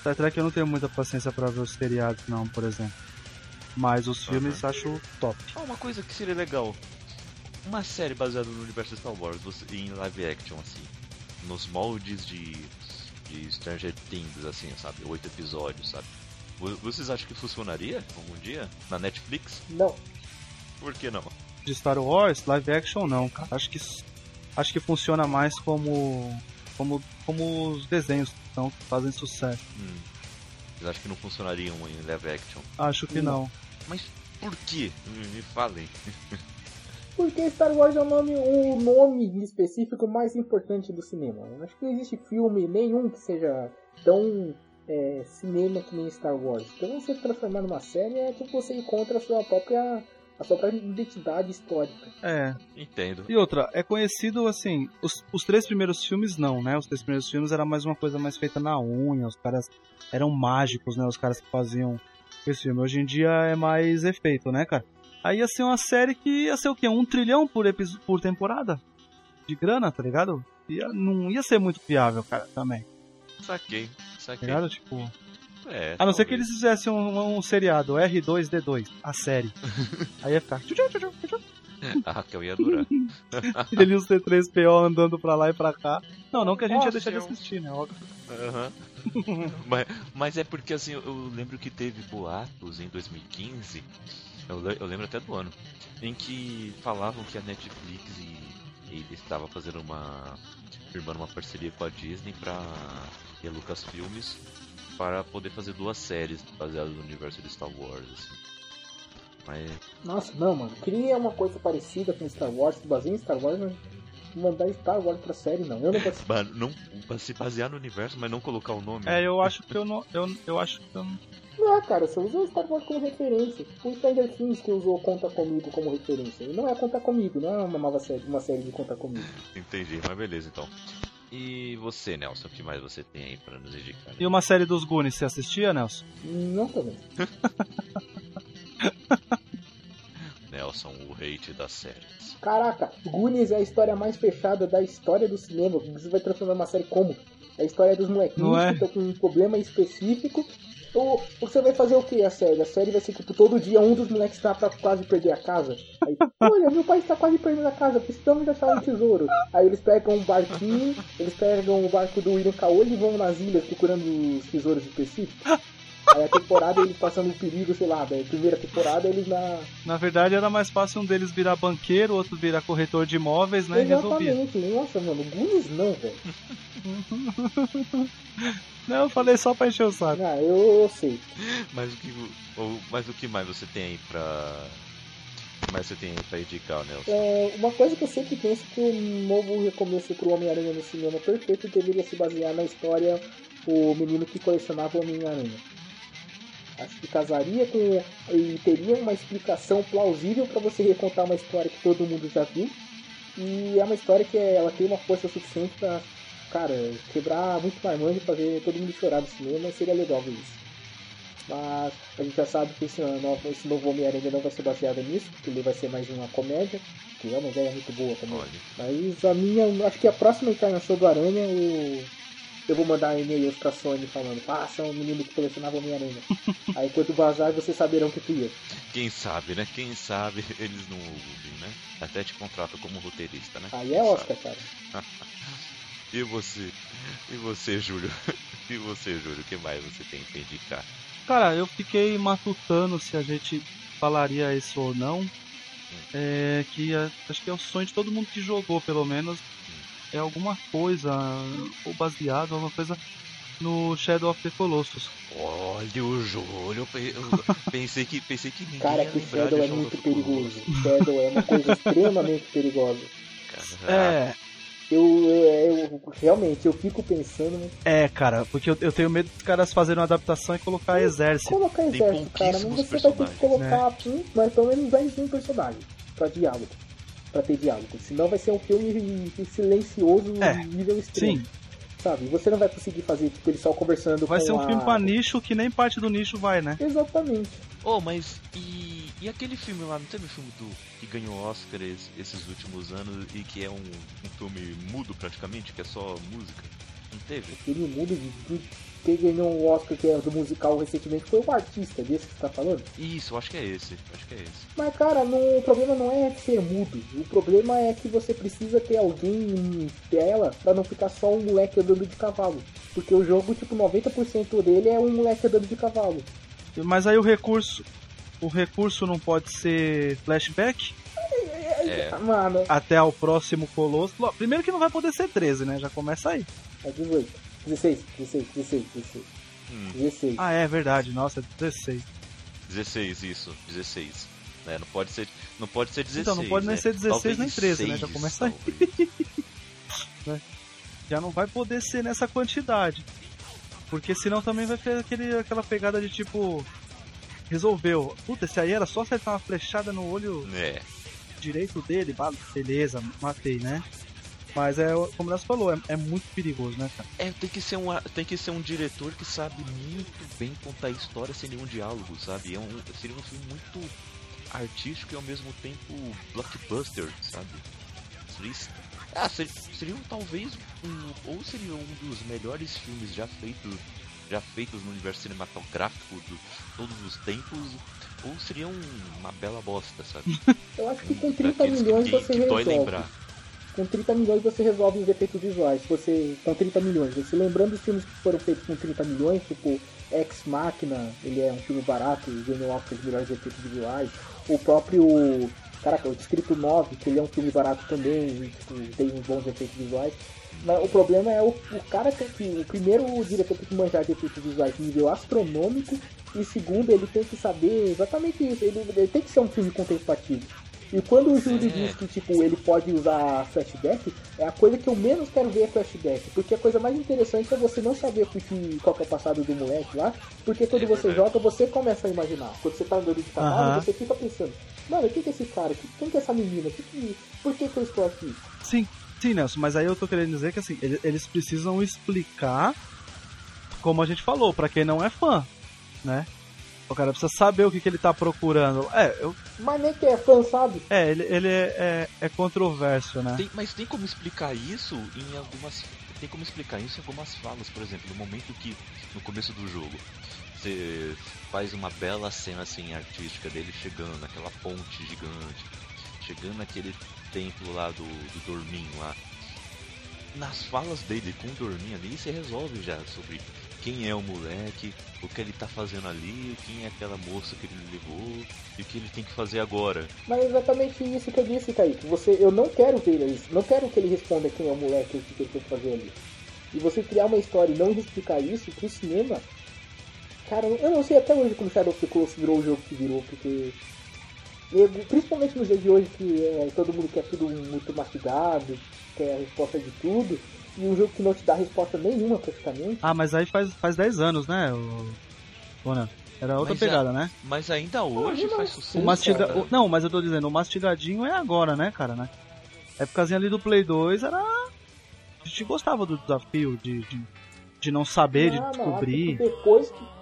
Star Trek eu não tenho muita paciência pra ver os seriados, não, por exemplo. Mas os filmes acho top. Ah, uma coisa que seria legal. Uma série baseada no universo de Star Wars, você- em live action, assim. Nos moldes de, de Stranger Things, assim, sabe? Oito episódios, sabe? Vo- Vocês acham que funcionaria algum dia? Na Netflix? Não, Por que não? De Star Wars, live action não, cara. Acho que acho que funciona mais como como como os desenhos que tão- que fazem sucesso. Hum. Vocês acham que não funcionariam em live action? Acho que não. Mas por quê? Me, falem. porque Star Wars é o nome, o nome específico mais importante do cinema. Eu acho que não existe filme nenhum que seja tão é, cinema que nem Star Wars. Então você transformar numa série é que você encontra a sua própria a sua própria identidade histórica. É. Entendo. E outra, é conhecido assim, os, os três primeiros filmes não, né? Os três primeiros filmes era mais uma coisa mais feita na unha, os caras eram mágicos, né? Os caras que faziam esse filme. Hoje em dia é mais efeito, né, cara? Aí ia ser uma série que ia ser o quê? Um trilhão por, por temporada? De grana, tá ligado? Ia, não ia ser muito viável, cara, também. Saquei. Tá Saquei. ligado? Tipo. É, A não ser que eles fizessem um, um seriado, R2D2, a série. Aí ia ficar. tchu, tchu, tchu, tchu, tchu. A Raquel ia adorar. Ele e o C3PO andando pra lá e pra cá. Não, não que a gente ia Nossa, deixar de eu- assistir, né? Óbvio. Aham. mas, mas é porque assim, eu- eu lembro que teve boatos em 2015, eu, le- eu lembro até do ano, em que falavam que a Netflix e, e estava fazendo uma. firmando uma parceria com a Disney pra. e a Lucasfilmes para poder fazer duas séries baseadas no universo de Star Wars. Assim. Mas Nossa, não, mano. Cria uma coisa parecida com Star Wars, se baseia em Star Wars, mas mandar Star Wars pra série, não. Eu não posso. ba- não, se basear no universo, mas não colocar o nome. É, eu acho que eu não. Eu, eu acho que eu não. Não, cara, você usou Star Wars como referência. O Stranger Things que usou Conta Comigo como referência. E não é Conta Comigo, não é uma nova série, uma série de Conta Comigo. Entendi, mas beleza então. E você, Nelson, o que mais você tem aí pra nos indicar? E uma série dos Goonies, você assistia, Nelson? Não também. Nelson, o hate das séries. Caraca, Goonies é a história mais fechada da história do cinema. Você vai transformar uma série como? É a história dos molequinhos é? que estão com um problema específico. Ou você vai fazer o que a série? A série vai ser tipo, todo dia um dos moleques está pra quase perder a casa. Aí, olha, meu pai está quase perdendo a casa, precisamos achar um tesouro. Aí eles pegam um barquinho, eles pegam o barco do William Kaoli e vão nas ilhas procurando os tesouros específicos. Aí a temporada eles passando um perigo, sei lá, da primeira temporada eles na. Na verdade era mais fácil um deles virar banqueiro, outro virar corretor de imóveis, né? E resolvia. Exatamente. Nossa, mano, Goonies não, velho. Não, eu falei só pra encher o saco. Ah, eu, eu sei. Mas o que, o- mas o que mais você tem aí pra. O que mais você tem aí pra indicar, Nelson? É, uma coisa que eu sempre penso que o novo recomeço pro Homem-Aranha no cinema perfeito deveria se basear na história O Menino que Colecionava o Homem-Aranha. Acho que casaria com. e teria uma explicação plausível para você recontar uma história que todo mundo já viu. E é uma história que é- ela tem uma força suficiente pra, cara, quebrar muito marmanjo e fazer todo mundo chorar no cinema. Seria legal ver isso. Mas a gente já sabe que esse novo, esse novo Homem-Aranha não vai ser baseado nisso, porque ele vai ser mais uma comédia, que é uma ideia muito boa também. Olha. Mas a minha, acho que a próxima encarnação do Aranha, o- eu vou mandar e-mails pra Sony falando, faça um menino que colecionava Homem-Aranha. Aí quando vazar, vocês saberão que fui eu. Quem sabe, né? Quem sabe eles não ouvem, né? Até te contratam como roteirista, né? Aí Quem é sabe? Oscar, cara. E você? E você, Júlio? E você, Júlio? O que mais você tem pra indicar? Cara, eu fiquei matutando se a gente falaria isso ou não. É que acho que é o sonho de todo mundo que jogou, pelo menos. É alguma coisa, ou baseado, alguma coisa no Shadow of the Colossus. Olha o Júlio, pensei que pensei que ninguém Cara, que Shadow de é Shadow muito perigoso. Shadow é uma coisa extremamente perigosa. Cara, É, Eu, eu, eu- realmente, eu fico pensando é, cara, porque eu, eu tenho medo dos caras fazerem uma adaptação e colocar exército. colocar exército, cara, mas você vai ter que personagens, colocar um, mas pelo menos 10 um personagem pra diálogo. Pra ter diálogo. Senão vai ser um filme silencioso É, nível extremo. Sim, Sabe? Você não vai conseguir fazer, tipo, ele só conversando vai com ser um a... filme pra nicho que nem parte do nicho vai, né? Exatamente. Oh, mas e, e aquele filme lá, não teve um filme do que ganhou Oscar es- esses últimos anos e que é um, um filme mudo praticamente, que é só música? Não teve? Aquele mundo de, de quem ganhou um Oscar que é do musical recentemente foi o artista desse que você tá falando. Isso, eu acho que é esse. Acho que é esse. Mas, cara, não- o problema não é ser mudo. O problema é que você precisa ter alguém em tela pra não ficar só um moleque andando de cavalo. Porque o jogo, tipo, 90% dele é um moleque andando de cavalo. Mas aí o recurso. O recurso não pode ser flashback É. Mano, até ao próximo Colosso. Lo- Primeiro que não vai poder ser 13, né? Já começa aí. é 18. 16, 16, 16, 16. Hum, 16. Ah, é verdade. Nossa, é 16. 16, isso, 16. É, não pode ser, não pode ser 16. Então, não pode nem né? ser 16 Talvez nem 13, né? Já 6, começa aí. talvez. Já não vai poder ser nessa quantidade. Porque senão também vai ter aquele, aquela pegada de tipo. Resolveu. Puta, esse aí era só acertar uma flechada no olho É, direito dele. Beleza, matei, né? Mas é, como nós falou, é, é muito perigoso, né, cara? é, tem que ser um, tem que ser um diretor que sabe muito bem contar a história sem nenhum diálogo, sabe? É um, seria um filme muito artístico e ao mesmo tempo blockbuster, sabe? Seria, ah, seria, seria um, talvez um, ou seria um dos melhores filmes já feitos, já feitos no universo cinematográfico de todos os tempos, ou seria um- uma bela bosta, sabe? Eu acho que com 30 Daqueles que- milhões que, você que dói resolve. lembrar. Com 30 milhões você resolve os efeitos visuais. Você, com 30 milhões, você lembrando os filmes que foram feitos com 30 milhões, tipo Ex Machina, ele é um filme barato e ganhou Oscar de melhores efeitos visuais. O próprio, caraca, o Distrito 9, que ele é um filme barato também, e, tipo, tem uns bons efeitos visuais. Mas o problema é o, o cara tem que. O primeiro o diretor tem que manjar de efeitos visuais de nível astronômico. E segundo, ele tem que saber exatamente isso. Ele, ele tem que ser um filme contemplativo. E quando o Júlio É. diz que tipo, ele pode usar flashback, é a coisa que eu menos quero ver é flashback. Porque a coisa mais interessante é você não saber que, qual que é o passado do moleque lá. Porque quando É você joga, você começa a imaginar. Quando você tá andando de cavalo, Aham. você fica pensando, mano, quem que é esse cara? Quem que é essa menina? Que que- por que, que eu estou aqui? Sim, sim, Nelson, mas aí eu tô querendo dizer que assim, ele- eles precisam explicar, como a gente falou, pra quem não é fã, né? O cara precisa saber o que, que ele tá procurando. É, eu, Mas nem que é fã, sabe? é ele, ele é, é, é controverso, né? Tem- mas tem como explicar isso em algumas. Tem como explicar isso em algumas falas, por exemplo, no momento que. No começo do jogo. Você faz uma bela cena assim artística dele chegando naquela ponte gigante. Chegando naquele templo lá do, do Dorminho lá. Nas falas dele com o Dorminho ali, você resolve já sobre quem é o moleque, o que ele tá fazendo ali, quem é aquela moça que ele levou e o que ele tem que fazer agora. Mas é exatamente isso que eu disse, Kaique. Você, eu não quero ver isso. Não quero que ele responda quem é o moleque e o que ele tem que fazer ali. E você criar uma história e não explicar isso pro cinema. Cara, eu não sei até hoje como Shadow of the Colossus virou o jogo que virou, porque. Principalmente nos dias de hoje que é, todo mundo quer tudo muito mastigado, quer a resposta de tudo e um jogo que não te dá resposta nenhuma praticamente. Ah, mas aí faz, faz 10 anos, né? O... Era outra mas pegada, a... né? Mas ainda hoje não, faz sucesso. O mastiga... O... Não, mas eu tô dizendo, o mastigadinho é agora, né, cara, né? Épocazinha ali do Play 2 era. A gente gostava do desafio de, de, de não saber, não, de descobrir. Não, depois que.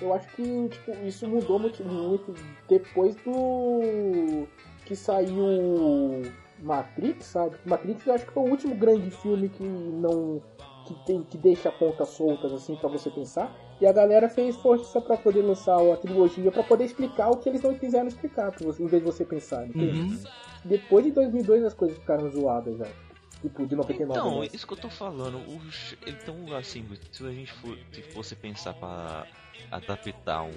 Eu acho que tipo, isso mudou muito, muito depois do. que saiu Matrix, sabe? Matrix eu acho que foi o último grande filme que não que tem que deixa pontas soltas assim para você pensar. E a galera fez força para poder lançar a trilogia para poder explicar o que eles não quiseram explicar, você, em vez de você pensar. Uhum. Depois de 2002 as coisas ficaram zoadas já. Tipo, de 99. Então, isso que eu tô falando. O, então, assim, se a gente for, se fosse pensar para adaptar um,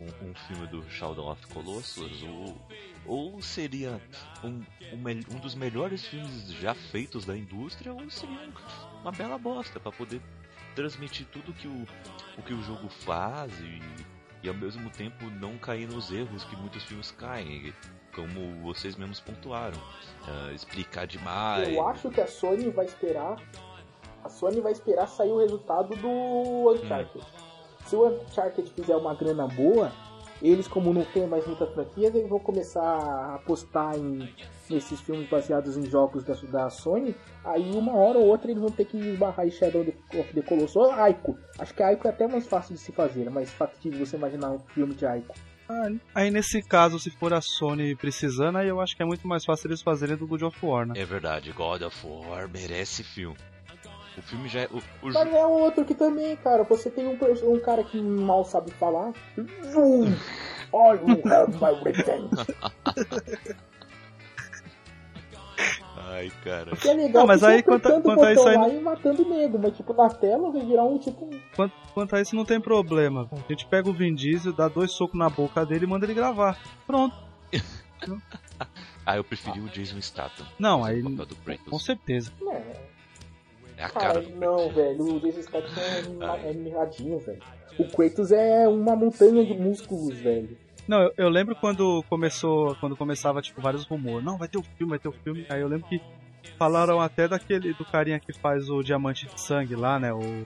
um, um, filme do Shadow of Colossus, ou, ou seria um, um, um, dos melhores filmes já feitos da indústria, ou seria uma bela bosta para poder transmitir tudo que o, o que o jogo faz e, e ao mesmo tempo não cair nos erros que muitos filmes caem, como vocês mesmos pontuaram. Uh, explicar demais. Eu acho que a Sony vai esperar. A Sony vai esperar sair o resultado do Uncharted. Hum se o Uncharted fizer uma grana boa, eles como não tem mais muitas franquias, eles vão começar a apostar em, nesses filmes baseados em jogos da, da Sony. Aí uma hora ou outra eles vão ter que esbarrar em Shadow of the Colossus ou Aiko. Acho que Aiko é até mais fácil de se fazer, é mais factível você imaginar um filme de Aiko. Ah, aí nesse caso, se for a Sony precisando, aí eu acho que é muito mais fácil eles fazerem do God of War, né? É verdade, God of War merece filme. O filme já é. O, o... Mas é outro que também, cara. Você tem um, um cara que mal sabe falar. I will have my revenge. Ai, cara. Que é legal, não, mas aí quanto, quanto a isso aí. Não... E matando nego, mas tipo, na tela vai virar um tipo. Quanto, quanto a isso não tem problema. A gente pega o Vin Diesel, dá dois socos na boca dele e manda ele gravar. Pronto. ah, eu preferi o Jason Statham. Não, aí. Com certeza. É. É a cara, do Não, velho, o Jason Statham é, é miradinho, velho. O Kratos é uma montanha de músculos, velho. Não, eu, eu, lembro quando começou, quando começava, tipo, vários rumores. Não, vai ter o um filme, vai ter o um filme. Aí eu lembro que falaram até daquele, do carinha que faz o Diamante de Sangue lá, né, o...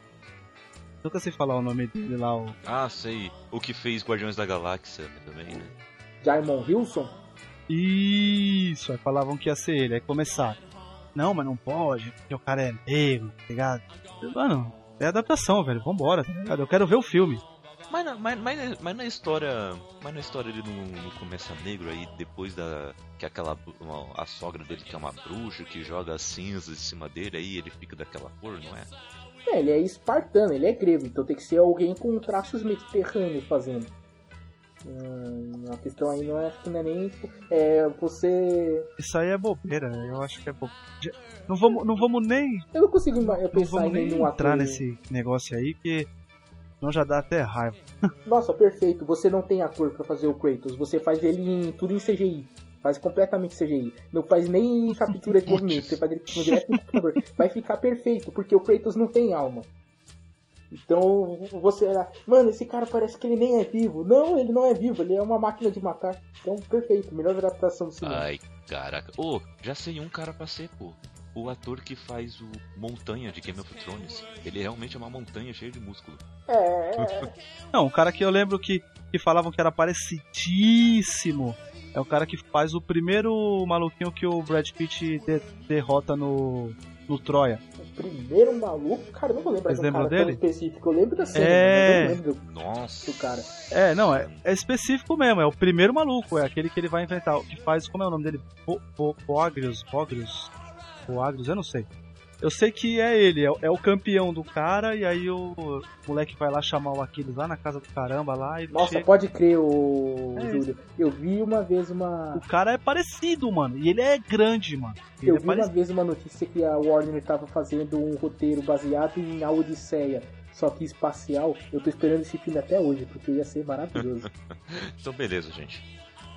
Nunca sei falar o nome dele lá, o... Ah, sei. O que fez Guardiões da Galáxia também, né? Diamond Wilson? Isso, aí falavam que ia ser ele, aí começaram. Não, mas não pode, porque o cara é negro, tá ligado? Mano, é adaptação, velho. Vambora, tá ligado? Eu quero ver o filme. Mas na, mas, mas, mas na história. Mas na história ele não, não começa negro aí depois da. Que aquela. Uma, a sogra dele que é uma bruxa que joga cinzas em cima dele, aí ele fica daquela cor, não é? É, ele é espartano, ele é grego, então tem que ser alguém com traços mediterrâneos fazendo. Hum, a questão aí não é, acho que não é nem é, você. Isso aí é bobeira, eu acho que é bobeira. Não vamos, não vamos nem. Eu não consigo eu pensar não vamos nem em entrar nesse negócio aí, que não já dá até raiva. Nossa, perfeito. Você não tem ator para fazer o Kratos, você faz ele em, tudo em CGI. Faz completamente CGI. Não faz nem captura de movimento, você faz ele direto no computador. Vai ficar perfeito, porque o Kratos não tem alma. Então você era, mano, esse cara parece que ele nem é vivo. Não, ele não é vivo, ele é uma máquina de matar. Então, perfeito, melhor adaptação do cinema. Ai, caraca. Ô, oh, já sei um cara pra ser, pô. O ator que faz o Montanha de Game of Thrones. Ele realmente é uma montanha cheia de músculo. É. não, um cara que eu lembro que, que falavam que era parecidíssimo. É o cara que faz o primeiro maluquinho que o Brad Pitt de, derrota no, no Troia primeiro maluco, cara, eu não vou lembrar de um cara dele? específico. Eu lembro da cena, é... mas eu não lembro Nossa. do cara. É, não, é, é, específico mesmo, é o primeiro maluco, é aquele que ele vai enfrentar, que faz, como é o nome dele? Pogrius, Pogrius, Pogrius, eu não sei. Eu sei que é ele, é, é, o campeão do cara, e aí o, o moleque vai lá chamar o Aquiles lá na casa do caramba lá. E Nossa, chega... pode crer, o é Júlio. Eu vi uma vez uma. O cara é parecido, mano. E ele é grande, mano. Ele eu é vi uma vez uma notícia que a Warner tava fazendo um roteiro baseado em A Odisseia. Só que espacial, eu tô esperando esse filme até hoje, porque ia ser maravilhoso. então, beleza, gente.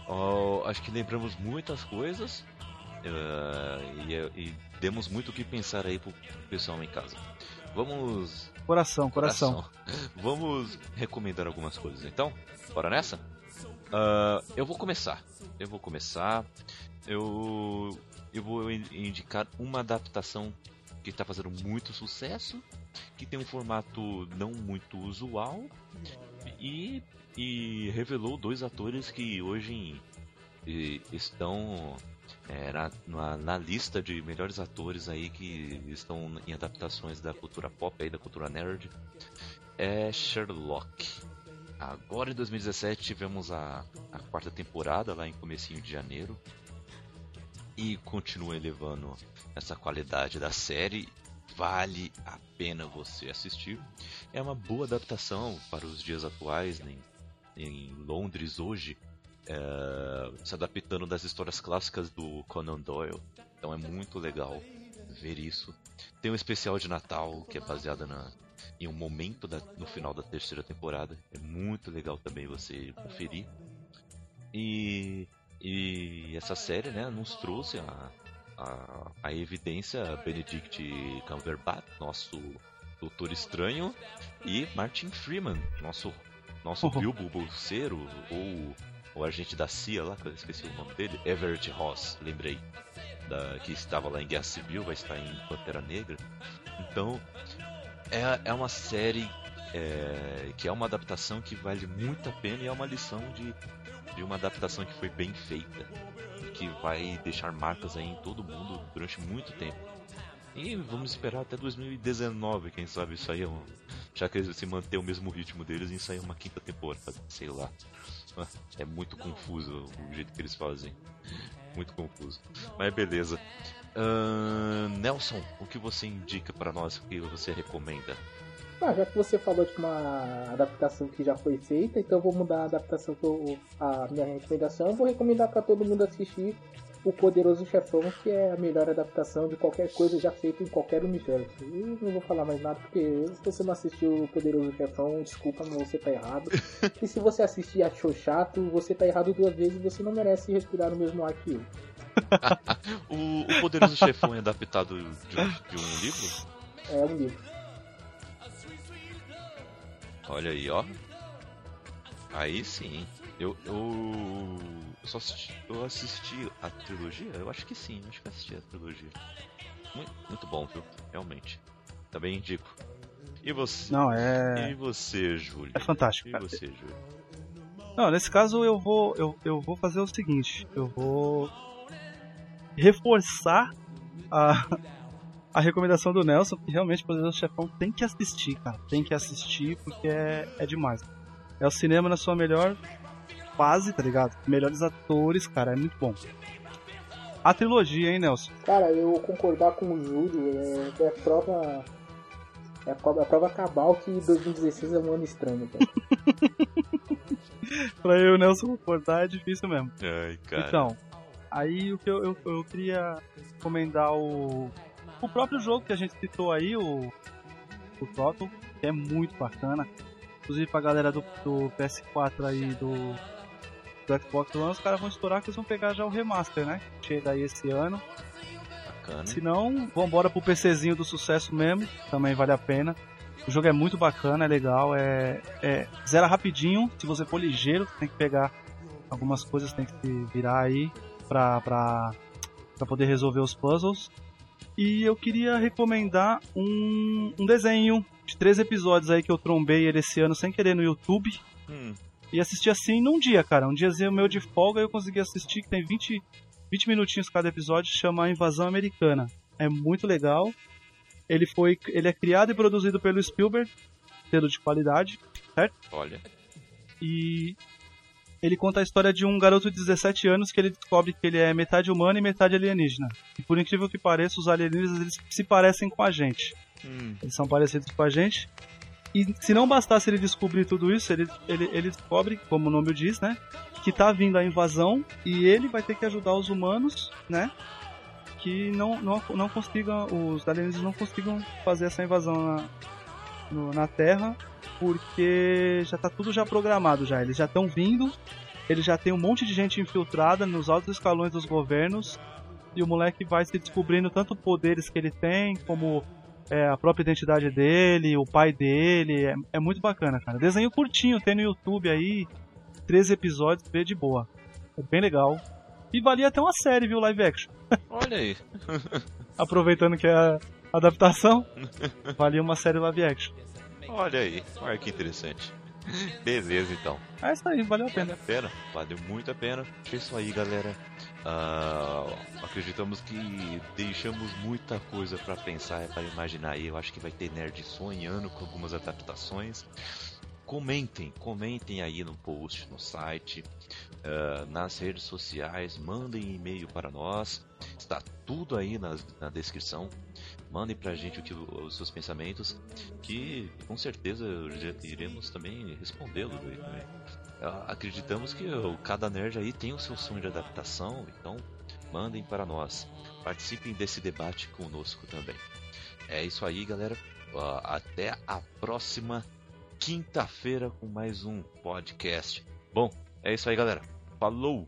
Oh, acho que lembramos muitas coisas. Uh, e, e, demos muito o que pensar aí pro pessoal em casa. Vamos. Coração, coração. coração. Vamos recomendar algumas coisas então? Bora nessa? Uh, eu vou começar. Eu vou começar. Eu, eu vou indicar uma adaptação que está fazendo muito sucesso, que tem um formato não muito usual e, e revelou dois atores que hoje estão é, na, na, na, lista de melhores atores aí que estão em adaptações da cultura pop aí, da cultura nerd, é Sherlock. Agora em 2017 tivemos a, a quarta temporada lá em comecinho de janeiro e continua elevando essa qualidade da série. Vale a pena você assistir. É uma boa adaptação para os dias atuais né? em Londres hoje é, se adaptando das histórias clássicas do Conan Doyle. Então é muito legal ver isso. Tem um especial de Natal que é baseado na, em um momento da, no final da terceira temporada. É muito legal também você conferir. E, e essa série né, nos trouxe a, a, a evidência Benedict Cumberbatch, nosso Doutor Estranho, e Martin Freeman, nosso, nosso uhum. Bilbo Bolseiro, ou o agente da CIA lá, que eu esqueci o nome dele, Everett Ross, lembrei, da, que estava lá em Guerra Civil, vai estar em Pantera Negra. Então, é, é uma série é, que é uma adaptação que vale muito a pena e é uma lição de, de uma adaptação que foi bem feita e que vai deixar marcas aí em todo mundo durante muito tempo. E vamos esperar até 2019, quem sabe isso aí é um, já que se manter o mesmo ritmo deles em sair uma quinta temporada, sei lá. É muito confuso o jeito que eles fazem. Muito confuso. Mas beleza. Uh, Nelson, o que você indica para nós? O que você recomenda? Ah, já que você falou de uma adaptação que já foi feita, então eu vou mudar a adaptação que eu, a minha recomendação. Eu vou recomendar para todo mundo assistir o Poderoso Chefão, que é a melhor adaptação de qualquer coisa já feita em qualquer universo. E não vou falar mais nada, porque se você não assistiu o Poderoso Chefão, desculpa, mas você tá errado. e se você assistir e achou chato, você tá errado duas vezes e você não merece respirar no mesmo ar que eu. o, o, Poderoso Chefão é adaptado de, de um livro? É um livro. Olha aí, ó. Aí sim. Eu, eu, eu só assisti, eu assisti a trilogia? Eu acho que sim, acho que assisti a trilogia. Muito, muito bom, viu? Realmente. Também indico. E você? Não, é. E você, Júlio? É fantástico. E cara. você, Júlio? Não, nesse caso eu vou, eu, eu vou fazer o seguinte: eu vou reforçar a, a recomendação do Nelson, que realmente o Poderoso Chefão tem que assistir, cara. Tem que assistir porque é, é demais. É o cinema na sua melhor fase, tá ligado? Melhores atores, cara, é muito bom. A trilogia, hein, Nelson? Cara, eu concordar com o Júlio é, é prova. É a prova, a prova cabal que 2016 é um ano estranho, cara. pra eu Nelson concordar é difícil mesmo. Ai, cara. Então, aí o que eu, eu, eu queria recomendar o. O próprio jogo que a gente citou aí, o. O Total, que é muito bacana. Inclusive pra galera do, do PS4 aí, do do Xbox One, os caras vão estourar que eles vão pegar já o remaster, né? Chega aí esse ano. Bacana. Se não, vambora pro PCzinho do sucesso mesmo, também vale a pena. O jogo é muito bacana, é legal, é, é zera rapidinho. Se você for ligeiro, tem que pegar algumas coisas, tem que se virar aí pra, pra, pra poder resolver os puzzles. E eu queria recomendar um, um desenho de três episódios aí que eu trombei ele esse ano sem querer no YouTube. Hum. E assisti assim num dia, cara. Um diazinho meu de folga eu consegui assistir, que tem 20, 20 minutinhos cada episódio, chama Invasão Americana. É muito legal. Ele foi. Ele é criado e produzido pelo Spielberg, selo de qualidade, certo? Olha. E ele conta a história de um garoto de 17 anos que ele descobre que ele é metade humano e metade alienígena. E por incrível que pareça, os alienígenas eles se parecem com a gente. Hum, Eles são parecidos com a gente. E se não bastasse ele descobrir tudo isso, ele, ele, ele descobre, como o nome diz, né? Que tá vindo a invasão e ele vai ter que ajudar os humanos, né? Que não, não, não consigam, os alienígenas não consigam fazer essa invasão na, no- na Terra, porque já tá tudo já programado já. Eles já estão vindo, ele já tem um monte de gente infiltrada nos altos escalões dos governos, e o moleque vai se descobrindo tanto poderes que ele tem, como é, a própria identidade dele, o pai dele. É, é muito bacana, cara. Desenho curtinho, tem no YouTube aí, 13 episódios, vê de boa. É bem legal. E valia até uma série, viu, live action. olha aí. Aproveitando que é a adaptação, valia uma série live action. Olha aí. Olha que interessante. Beleza, então. É isso aí, valeu a pena. a pena, valeu muito a pena. É isso aí, galera. Ah, acreditamos que deixamos muita coisa pra pensar, para imaginar aí. Eu acho que vai ter nerd sonhando com algumas adaptações. Comentem, comentem aí no post, no site, ah, nas redes sociais, mandem e-mail para nós. Está tudo aí na, na descrição. Mandem pra gente o que, os seus pensamentos, que com certeza iremos também respondê-los. Ah, Acreditamos que cada nerd aí tem o seu sonho de adaptação, então mandem para nós. Participem desse debate conosco também. É isso aí, galera. Até a próxima quinta-feira com mais um podcast. Bom, é isso aí, galera. Falou!